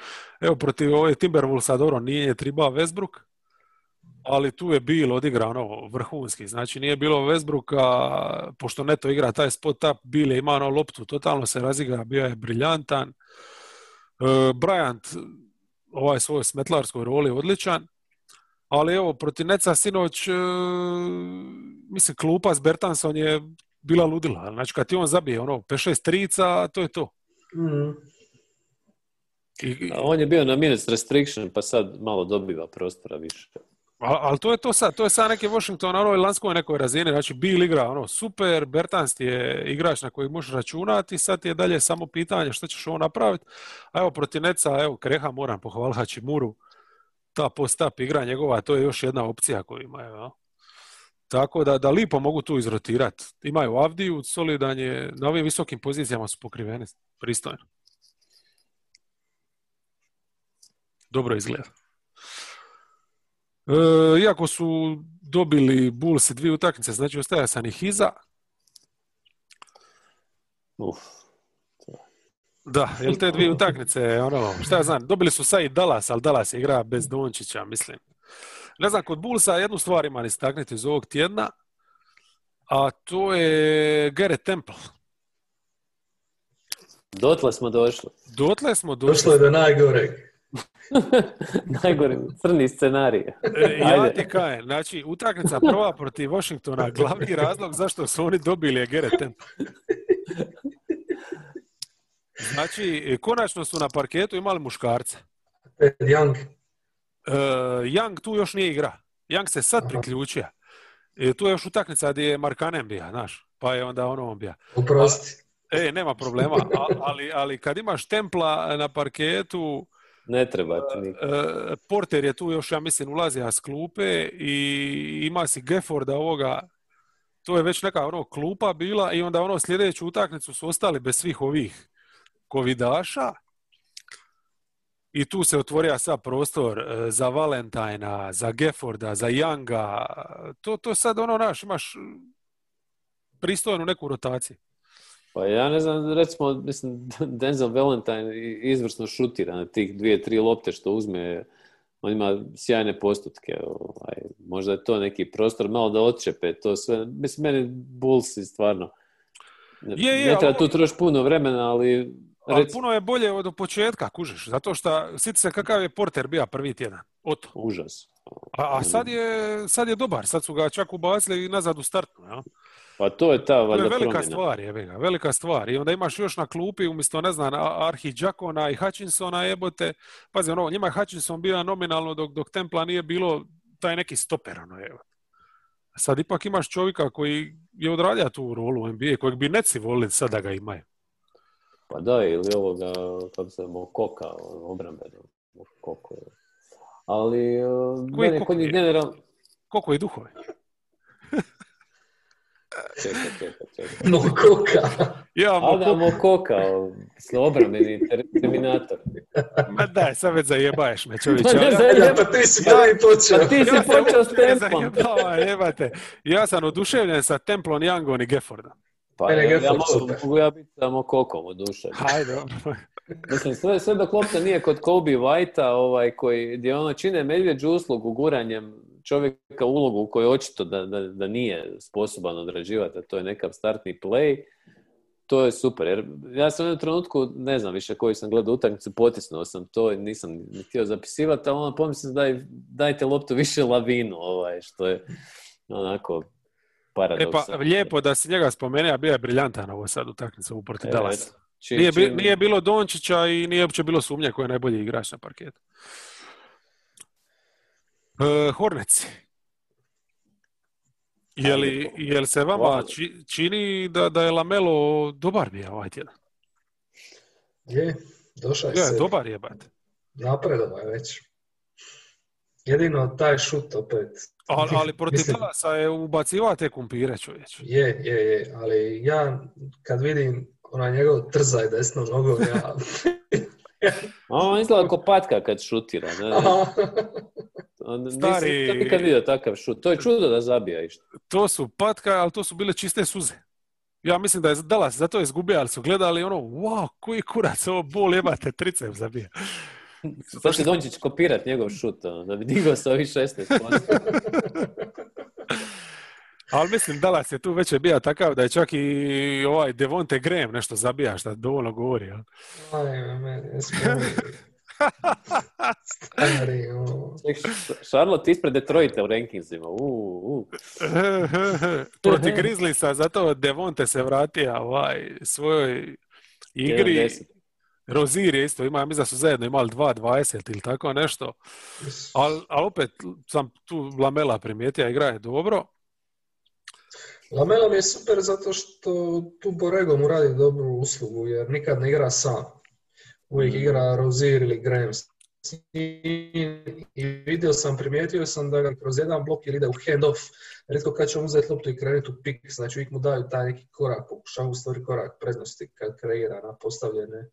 Evo, protiv ove Timberwolvesa, dobro, nije triba Westbrook, ali tu je Bill odigrao ono vrhunski. Znači, nije bilo Westbrooka, pošto Neto igra taj spot up, Bill je imao ono loptu, totalno se razigra, bio je briljantan. E, Bryant, ovaj svoj smetlarskoj roli odličan. Ali evo, protiv Neca sinoć, e, mislim, klupa s Bertanson je bila ludila. Znači, kad ti on zabije ono 5-6 trica, to je to. Mm. I, i- A On je bio na minutes restriction, pa sad malo dobiva prostora više. Ali, ali to je to sad, to je sad neki Washington na onoj lanskoj nekoj razini, znači Bill igra ono super, Bertans ti je igrač na kojeg možeš računati, sad ti je dalje samo pitanje što ćeš ovo napraviti. A evo protiv Neca, evo Kreha moram pohvaliti Hačimuru, ta post-up igra njegova, to je još jedna opcija koju imaju. jel? Tako da, da lipo mogu tu izrotirati. Imaju Avdiju, solidan je, na ovim visokim pozicijama su pokriveni, pristojno. Dobro izgleda. E, iako su dobili Bulls dvije utakmice, znači ostaja sam ih iza. Uf. Da, jel te dvije utakmice, ono, šta ja znam, dobili su sad i Dallas, ali Dallas igra bez Dončića, mislim. Ne znam, kod Bullsa jednu stvar imam istaknuti iz ovog tjedna, a to je Garrett Temple. Dotle smo došli. Dotle smo došli. Došlo je do najgoreg. Najgori crni scenarij. E, Ja ti kajem, znači utakmica prva protiv Washingtona, glavni razlog zašto su oni dobili je Garrett Temple. Znači, konačno su na parketu imali muškarce. Ted Young. E, Young tu još nije igra. Young se sad Aha. priključio. E, tu je još utakmica gdje je Markanen bija, znaš, pa je onda ono on bija. Oprosti. E, nema problema, a- ali, ali kad imaš templa na parketu, Ne treba ti e, Porter je tu još, ja mislim, ulazija s klupe i ima si Gefforda ovoga, to je već neka ono klupa bila i onda ono sljedeću utakmicu su ostali bez svih ovih kovidaša i tu se otvorio sad prostor e, za Valentina, za Gefforda, za Younga. To, to sad ono, naš, imaš pristojnu neku rotaciju. Pa ja ne znam, recimo, mislim, Denzel Valentine izvrsno šutira na tih dvije, tri lopte što uzme. On ima sjajne postotke. Ovaj, možda je to neki prostor malo da odčepe to sve. Mislim, meni Bullsi stvarno ne, Je, je, ne treba ali tu trošiti puno vremena, ali Ali rec- puno je bolje od početka, kužiš, zato što sjeti se kakav je Porter bio prvi tjedan. Oto. užas. A, a sad, je, sad je dobar, sad su ga čak ubacili nazad u startnu. Ja? Pa to je ta To je valjda velika promjena. stvar, ga, velika stvar. I onda imaš još na klupi umjesto, ne znam, A- Arhi Đakona i Hutchinsona jebote. Pazi, ono, njima je Hutchinson bio nominalno dok, dok Templa nije bilo taj neki stoper, ono, evo. Sad ipak imaš čovjeka koji je odradio tu rolu u NBA, kojeg bi neci volili sad da ga imaju. Pa da, ili ovoga, kako se zove, Koka, obrambeno. Koko. Ali, uh, Koji Kok kod njih je? generalno... Koliko je duhove? Čekaj, čekaj, čekaj. Mokoka. Ja, Adam Mokoka, obrambeni ter- terminator. Ma daj, sad već zajebaješ me, čovječe. Pa Ja-. Ja, pa ti si prvi počeo. Pa ti si Ja počeo s templom. zajebavam, jebate. Ja sam oduševljen sa Templom Youngom i Gefforda. Pa ja, ja mogu, mogu ja biti samo kokom u duše. Hajde. Mislim, sve, sve dok lopta nije kod Kobe Whitea, ovaj, koji, gdje ono čine medvjeđu uslugu guranjem čovjeka u ulogu koji očito da, da, da nije sposoban odrađivati, a to je nekav startni play, to je super. Jer ja sam u jednom trenutku, ne znam više koji sam gledao utakmicu, potisnuo sam to i nisam ni htio zapisivati, ali onda pomislim daj, dajte loptu više lavinu, ovaj, što je onako E pa, lijepo da si njega spomene, a bio je briljantan ovo sad utakmica u protiv eto. Čim- Nije, čim- nije bilo Dončića i nije uopće bilo sumnje ko je najbolji igrač na parketu. E, Horneci. Je li, je li se vama či- čini da, da je Lamelo dobar bio ovaj tjedan? Je, došao je Je, se. dobar je, bate. Napredovao je već. Jedino taj šut opet. Ali, ali protiv Mislim- Dallasa je ubacivao te kumpire, čovječ. Je, je, je, ali ja kad vidim onaj njegov trzaj desnom nogom, ja, A on izgleda kao patka kad šutira. Ne, ne. On- Stari- Nisam nikad vidio takav šut. To je čudo da zabija išto. To su patka, ali to su bile čiste suze. Ja mislim da je Dallas zato je izgubio, ali su gledali ono, wow, koji kurac, ovo bol jebate, tricep zabija. Sad će Dončić kopirat njegov šut, ono, da bi digao sa ovih 16%. Ali mislim, Dallas je tu već je bio takav da je čak i ovaj Devonte Graham nešto zabija, što dovoljno govori. Ajme. Stari. Ček, Charlotte ispred Detroita u rankingsima. U, u. Proti Grizzliesa, zato Devonte se vratio ovaj, svojoj igri. 1-10. Rozir je isto, ima, mislim da su zajedno imali 2-20 ili tako nešto. Ali al opet sam tu Lamela primijetio, igra je dobro. Lamela mi je super zato što tu Borego mu radi dobru uslugu, jer nikad ne igra sam. Uvijek igra Rozier ili Graham. I vidio sam, primijetio sam da ga kroz jedan blok ili ide u hand-off. Rijetko kad će uzeti loptu i krenuti u pik, znači uvijek mu daju taj neki korak, pokušavaju u stvari korak prednosti kad kreira na postavljene,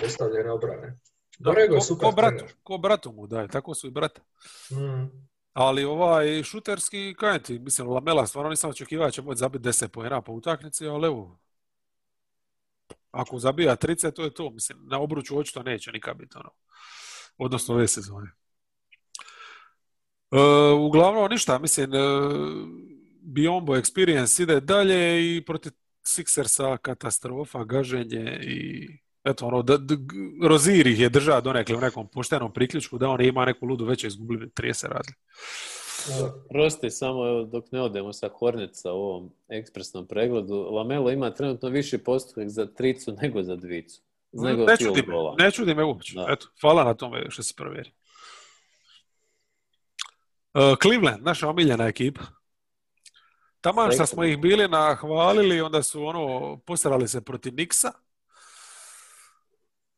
postavljene obrane. Borego je ko, super ko, bratu, trener. ko bratu mu daje, tako su i brata. Mm. Ali ovaj šuterski, kaj ti, mislim, Lamela, stvarno nisam očekivao da će moći zabiti 10 poena po utakmici, ali evo, ako zabija 30, to je to. Mislim, na obruču očito neće nikad biti ono. Odnosno ove sezone. E, uglavnom, ništa, mislim, e, Biombo Experience ide dalje i protiv Sixersa katastrofa, gaženje i eto ono, da, da, Rozir ih je držao donekle u nekom poštenom priključku da on ima neku ludu već izgubili 30 razlike. Prosti, samo evo, dok ne odemo sa Horneca u ovom ekspresnom pregledu, Lamelo ima trenutno viši postotak za tricu nego za dvicu. Nego Ne čudi me, ne čudi me uopće. Eto, hvala na tome što se provjeri. Uh, Cleveland, naša omiljena ekipa. Taman što smo ih bili nahvalili, onda su ono, postarali se protiv Nixa.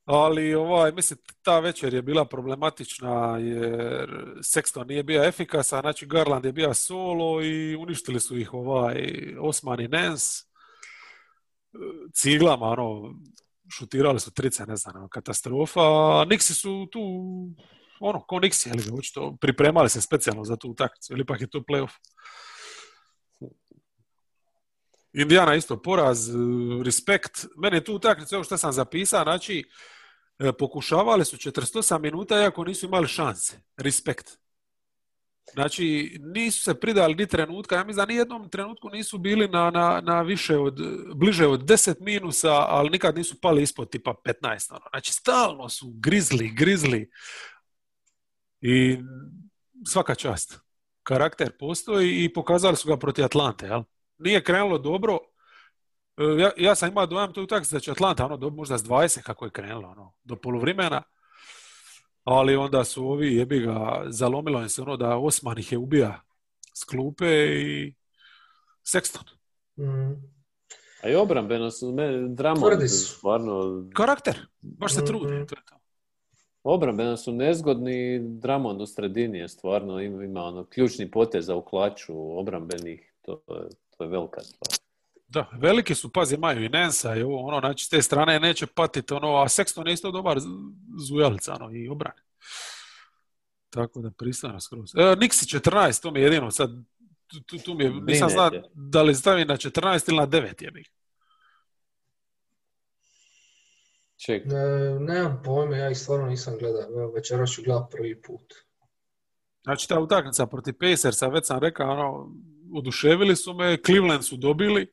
Ali ovaj, mislim, ta večer je bila problematična jer Sexton nije bio efikasan, znači Garland je bio solo i uništili su ih ovaj Osman i Nance ciglama, ono, šutirali su trice, ne znam, ono, katastrofa. Nixi su tu, ono, ko jel, ga, očito pripremali se specijalno za tu utakmicu, ili ipak je to playoff. Indiana isto poraz, e, respekt. Meni je tu utakmica, ovo što sam zapisao, znači, e, pokušavali su 48 minuta iako nisu imali šanse. Respekt. Znači, nisu se pridali ni trenutka, ja mislim da ni jednom trenutku nisu bili na, na, na više od, bliže od 10 minusa, ali nikad nisu pali ispod tipa 15. Ono. Znači, stalno su grizli, grizli i svaka čast. Karakter postoji i pokazali su ga protiv Atlante, jel? Nije krenulo dobro, E, ja, ja sam imao dojam tu utakmicu da će Atlanta ono, dobiti možda s 20 kako je krenulo, ono, do poluvremena, ali onda su ovi jebi ga, zalomilo im se ono da Osman ih je ubija s klupe i Sexton. Mm. A i obrambeno su, me, su. stvarno, Karakter, baš se Mhm. trudi, to je to. obrambeno su nezgodni, Dramond u sredini je stvarno, ima, ima ono, ključni potez za u klaču obrambenih, to, je- to je velika stvar. Da, veliki su, pazi, imaju i Nensa i ovo, ono, znači, s te strane neće patiti, ono, a Sexton je isto dobar zujalica, ono, i obrane. Tako da pristano skroz. E, Nixi 14, to mi je jedino sad, tu, tu, tu mi je, nisam zna da li stavi na 14 ili na 9 jebi. Ček, Ne, nemam pojma, ja ih stvarno nisam gledao. Evo, večeras ću gledat prvi put. Znači ta utakmica protiv Pacersa, već sam rekao, ono, oduševili su me, Cleveland su dobili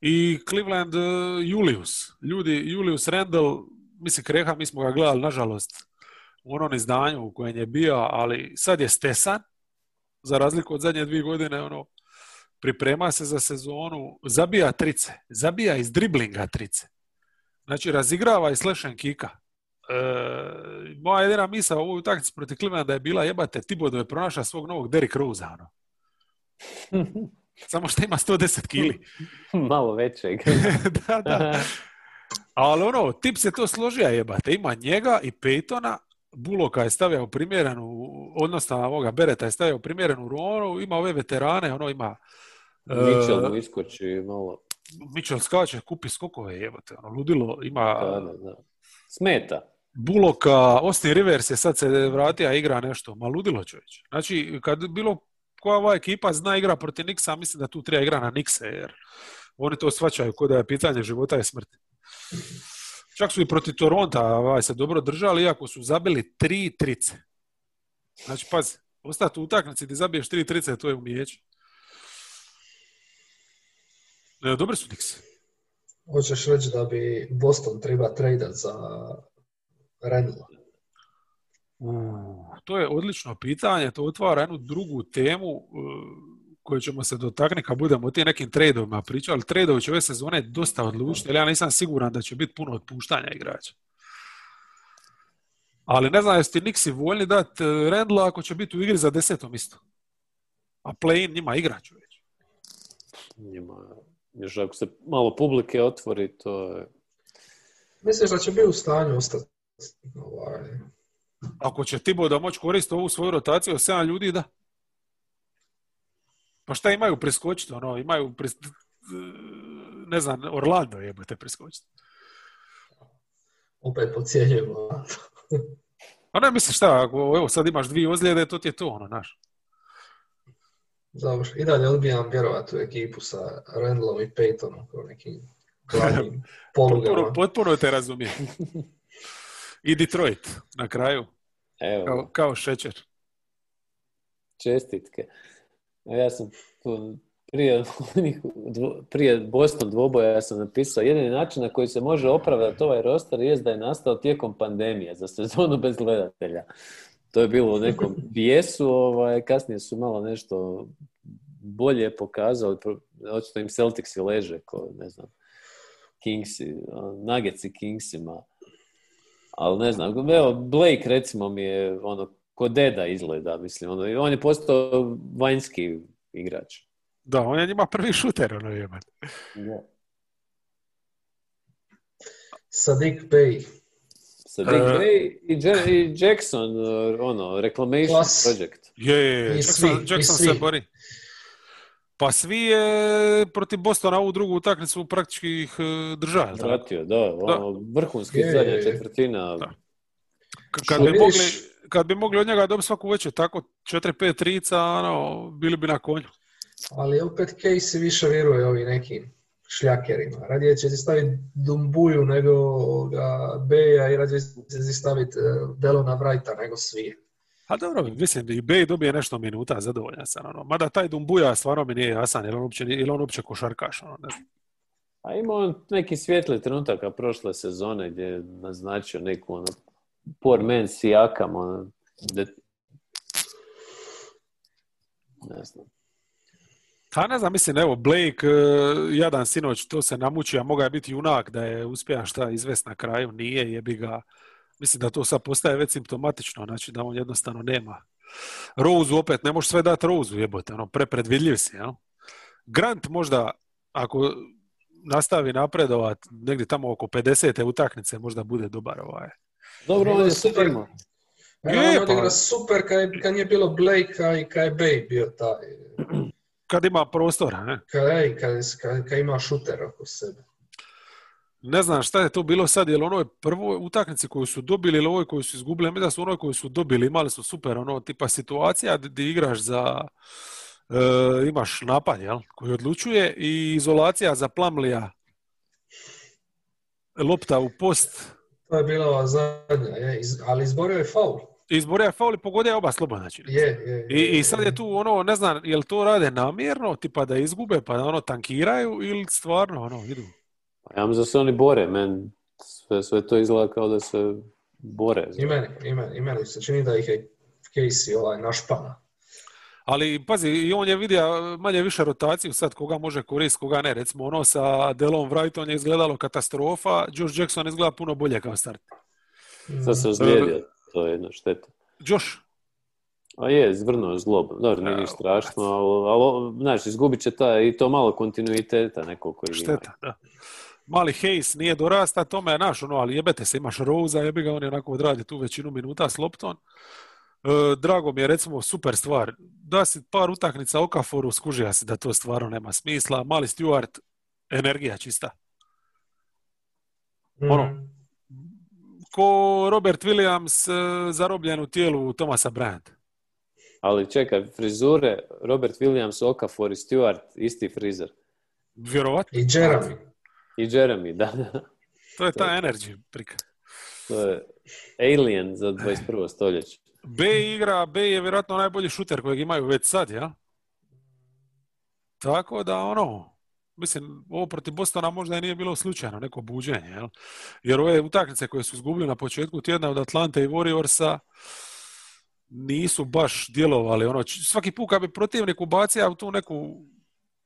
i Cleveland uh, Julius. Ljudi, Julius Randle, mislim Kreha, mi smo ga gledali, nažalost, u onom izdanju u kojem je bio, ali sad je stesan, za razliku od zadnje dvije godine, ono, priprema se za sezonu, zabija trice, zabija iz driblinga trice. Znači, razigrava i and kika. E, moja jedina misa u ovoj utakmici protiv Clevelanda je bila jebate, Thibodeau je pronašao svog novog Derrick Rose, ono. Samo što ima 110 kili. malo većeg. da, da. Ali ono, tip se to složio jebate. Ima njega i Peytona, Buloka je stavio u primjerenu, odnosno ovoga Bereta je stavio u primjerenu ronu, ima ove veterane, ono ima e, Mitchell mu iskoči malo. Mitchell skače, kupi skokove jebote, ono, ludilo, ima Da, da, da. Smeta. Buloka, Austin Rivers je sad se vratio, a igra nešto. Ma ludilo čovječ. Znači, kad bilo koja ova ekipa zna igra protiv Nixa, mislim da tu treba igra na Nixe, jer oni to svačaju kod da je pitanje života i smrti. Čak su i protiv Toronta ovaj, se dobro držali, iako su zabili tri trice. Znači, pazi, ostati u utakmici gdje zabiješ tri trice, to je umijeće. E, dobri su Nix. Hoćeš reći da bi Boston treba tradat za Randall? to je odlično pitanje, to otvara jednu drugu temu uh, koju ćemo se dotaknuti kad budemo o tim nekim tradeovima pričali, ali tradeovi će ove sezone dosta odlučiti, ali ja nisam siguran da će biti puno otpuštanja igrača. Ali ne znam jesi ti Nixi voljni dati uh, Randla ako će biti u igri za desetom isto. A play-in njima igrač već. Njima, još ako se malo publike otvori, to je... Misliš da će biti u stanju ostati ovaj, ako će Tibo da moći koristiti ovu svoju rotaciju od 7 ljudi, da. Pa šta imaju preskočiti? Ono, imaju pres... ne znam, Orlando jebote preskočiti. Opet pocijenjujemo. A ne misliš šta, ako evo, sad imaš dvije ozljede, to ti je to, ono, naš. Dobro, i dalje odbijam vjerovati u ekipu sa Randallom i Peytonom kao nekim glavnim polugama. potpuno, potpuno te razumijem. I Detroit na kraju. Evo, Kao, kao šećer. čestitke. Ja sam tu prije, prije Boston dvoboja ja sam napisao jedini način na koji se može opravdati ovaj roster jest da je nastao tijekom pandemije za sezonu bez gledatelja. To je bilo u nekom bijesu, ovaj, kasnije su malo nešto bolje pokazali, očito im Celticsi leže ko, ne znam, Kingsi, Nuggetsi Kingsima. Ali ne znam, evo, Blake recimo mi je ono, ko deda izgleda, mislim, ono, on je postao vanjski igrač. Da, on je njima prvi šuter, ono jeban. Sadiq Bey. Sadiq E, Bey i, Ja- i Jackson, uh, ono, Reclamation Klas. Project. Je, je, je. Jackson, Jackson se bori. Pa svi je protiv Bostona ovu drugu utakmicu praktički ih e, držao. Vratio, da, ono, vrhunski Je, zadnja je. četvrtina. Da. Kad bi, mogli, kad bi mogli od njega dobiti svaku večer tako 4-5 trica, ono, bili bi na konju. Ali opet Casey više vjeruje ovi nekim šljakerima. Radije će ti staviti Dumbuju nego Beja i radije će ti staviti eh, Delona Wrighta nego svi. A dobro, mislim, i Bej dobije nešto minuta, zadovoljan sam. Ono. Mada taj Dumbuja stvarno mi nije jasan, jer on uopće, jer on uopće košarkaš. Ono, ne znam. A imao on neki svijetli trenutaka prošle sezone gdje je naznačio neku ono, poor man sijakam, ono, de... ne znam. A ne znam, mislim, evo, Blake, e, jadan sinoć, to se namučio, a mogao je biti junak da je uspio šta izvest na kraju, nije, jebi ga. Mislim da to sad postaje već simptomatično, znači da on jednostavno nema. Rose opet, ne možeš sve dati Rose jebote, ono, prepredvidljiv si, jel? Grant možda, ako nastavi napredovat negdje tamo oko 50. utakmice, možda bude dobar ovaj. Dobro, on je Super. Je, on pa- odigra super kad, je- kad nije bilo Blakea i kad je Bey bio taj. Kad ima prostora, ne? Kad, kad, kad, kad ima šuter oko sebe. Ne znam šta je to bilo sad, je li onoj prvoj utakmici koju su dobili ili ovoj koju su izgubili, mislim da su onoj koju su dobili, imali su super ono tipa situacija gdje igraš za e, imaš napad, jel, koji odlučuje i izolacija za Plamlija lopta u post To je bila ova zadnja, je, iz- ali izborio je faul. izborio je faul i pogodio je oba slobodna čini. Je, je, I, I sad je tu ono, ne znam, jel to rade namjerno, tipa da izgube pa da ono tankiraju ili stvarno ono idu. Ja mislim da se oni bore, men sve, sve to izgleda kao da se bore. I meni, i meni, i meni se čini da ih je Casey ovaj našpana. Ali pazi, i on je vidio manje više rotaciju sad koga može koristiti, koga ne. Recimo ono sa Delon Wrightom je izgledalo katastrofa, Josh Jackson izgleda puno bolje kao start. Sad se ozlijedio, to je jedna šteta. Josh, A je, zvrnuo je zlobu. Dobro, nije strašno, ali, ali, znaš, izgubit će ta, i to malo kontinuiteta nekog koji ima. šteta, da. Mali Hayes nije dorasta tome, je naš, ono, ali jebete se, imaš Rosa, jebi ga, on je onako odradio tu većinu minuta s loptom. E, drago mi je, recimo, super stvar. Da si par utakmica Okaforu, skužija si da to stvarno nema smisla. Mali Stewart, energija čista. Mm. ono, ko Robert Williams e, zarobljen u tijelu Tomasa Bryant. Ali čekaj, frizure, Robert Williams, Okafor i Stewart, isti frizer. Vjerovatno. I Jeremy. I Jeremy, da, da. To je ta energy prika. To je alien za 21. stoljeće. B igra, B je vjerojatno najbolji šuter kojeg imaju već sad, ja? Tako da, ono, mislim, ovo protiv Bostona možda i nije bilo slučajno, neko buđenje, jel? Jer ove utakmice koje su izgubili na početku tjedna od Atlante i Warriorsa nisu baš djelovali, ono, svaki put kad bi protivnik ubacio u tu neku,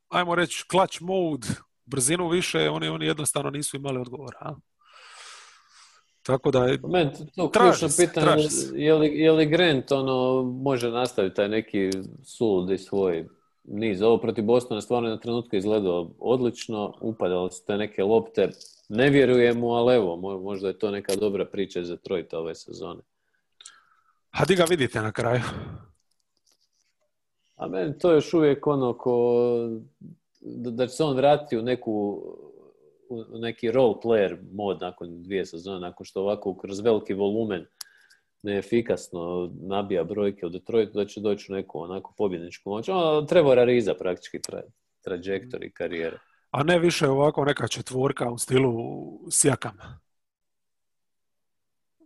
ajmo reći, clutch mode, brzinu više, oni, oni jednostavno nisu imali odgovora, a? Tako da je, to- ključno pitanje, je li, je li Grant ono, može nastaviti taj neki suludi svoj niz. Ovo protiv Bostona stvarno je na trenutku izgledao odlično, upadale su te neke lopte. Ne vjerujem mu, ali evo, mo- možda je to neka dobra priča za Detroit ove sezone. a di ga vidite na kraju? A meni to je još uvijek ono ko da, da će se on vratiti u neku u neki role player mod nakon dvije sezone, nakon što ovako kroz veliki volumen neefikasno nabija brojke u Detroitu, da će doći u neku onako pobjedničku moć. Ono, Trevora Riza praktički tra, trajektori karijere. A ne više ovako neka četvorka u stilu sjakama.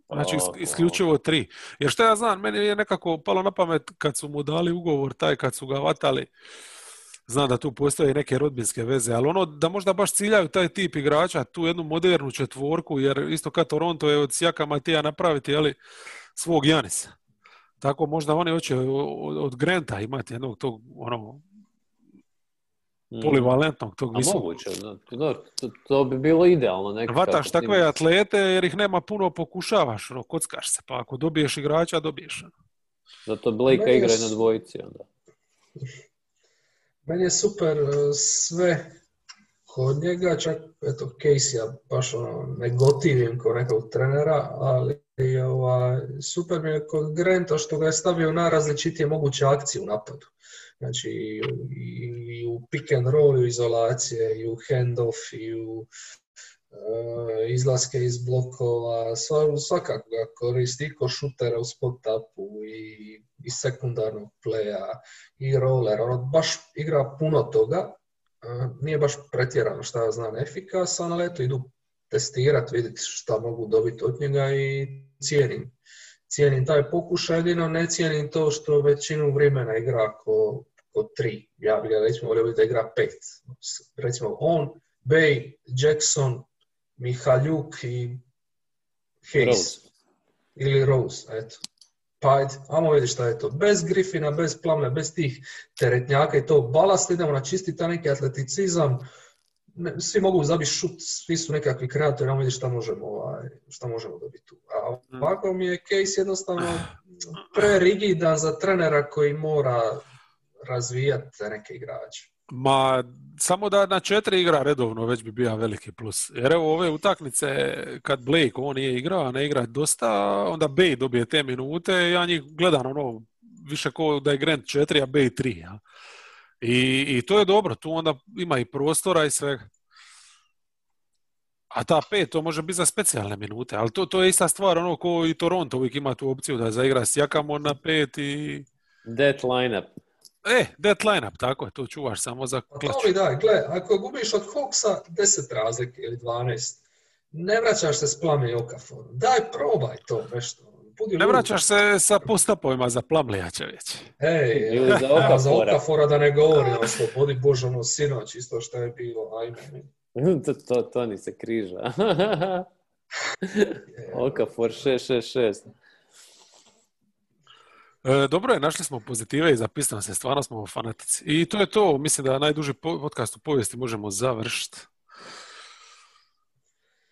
Znači isključivo tri. Jer što ja znam, meni je nekako palo na pamet kad su mu dali ugovor taj, kad su ga vatali, znam da tu postoje neke rodbinske veze, ali ono da možda baš ciljaju taj tip igrača, tu jednu modernu četvorku, jer isto kad Toronto je od Sjakama tija napraviti, jeli, svog Janisa. Tako možda oni hoće od, od Granta imati jednog tog, ono, Mm. polivalentnog, tog A visokog. moguće, da, da, to, to bi bilo idealno. nekako Vataš takve atlete jer ih nema puno, pokušavaš, ono, kockaš se, pa ako dobiješ igrača, dobiješ. Zato Blake igra na dvojici onda. Meni je super e, sve kod njega, čak eto Casey-a baš ono, ne gotivim kao nekog trenera, ali ovaj, super mi je kod Granta što ga je stavio na različitije moguće akcije u napadu. Znači i, i u pick and roll, i u izolacije, i u handoff, i u izlaske iz blokova, sva- svakako ga koristi i ko šutera u spot-upu i, i sekundarnog playa i roller, ono baš igra puno toga, e, nije baš pretjerano šta ja znam efikasan, ali eto idu testirati, vidjeti šta mogu dobiti od njega i cijenim. Cijenim taj pokušaj, jedino ne cijenim to što većinu vremena igra ko, ko tri. Ja bih recimo volio da igra pet. Recimo on, Bay, Jackson, Mihaljuk i Hayes. Rose. Ili Rose, eto. Pa ajde, ajmo vidjeti šta je to. Bez Griffina, bez Plamne, bez tih teretnjaka i to balast, idemo na čisti taj neki atleticizam. Ne, svi mogu zabiti šut, svi su nekakvi kreatori, ajmo vidjeti šta možemo, ovaj, šta možemo dobiti tu. A ovako mi je case jednostavno prerigidan za trenera koji mora razvijati neke igrače. Ma, samo da na četiri igra redovno već bi bio veliki plus. Jer evo ove utakmice, kad Blake on nije igrao, a ne igra dosta, onda Bay dobije te minute, ja njih gledam ono, više kao da je Grant 4, a Bay 3. Ja. I, I to je dobro, tu onda ima i prostora i svega. A ta pet, to može biti za specijalne minute, ali to, to je ista stvar, ono ko i Toronto uvijek ima tu opciju da zaigra s Jakamon na pet i... That lineup. E, that lineup, tako je, to čuvaš samo za Pa klač. to mi daj, gle, ako gubiš od Hawksa 10 razlike ili 12, ne vraćaš se s Plame i Okaforom. Daj, probaj to nešto. Budi Ne vraćaš se sa postapovima za Plamlija čovječe. Ej, Ili za a, za Okafora. Da ne govorim o slobodi Bože, ono sinoć, isto što je bilo, ajme. to, to, to ni se križa. Okafor 666. E, dobro je, našli smo pozitive i zapisano se, stvarno smo fanatici. I to je to, mislim da najduži po- podcast u povijesti možemo završiti.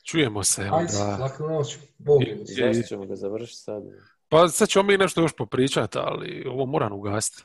Čujemo se Ajde, onda. laku noć, Bog I- ćemo ga završiti sad? Pa sad ćemo mi nešto još popričati, ali ovo moram ugasiti.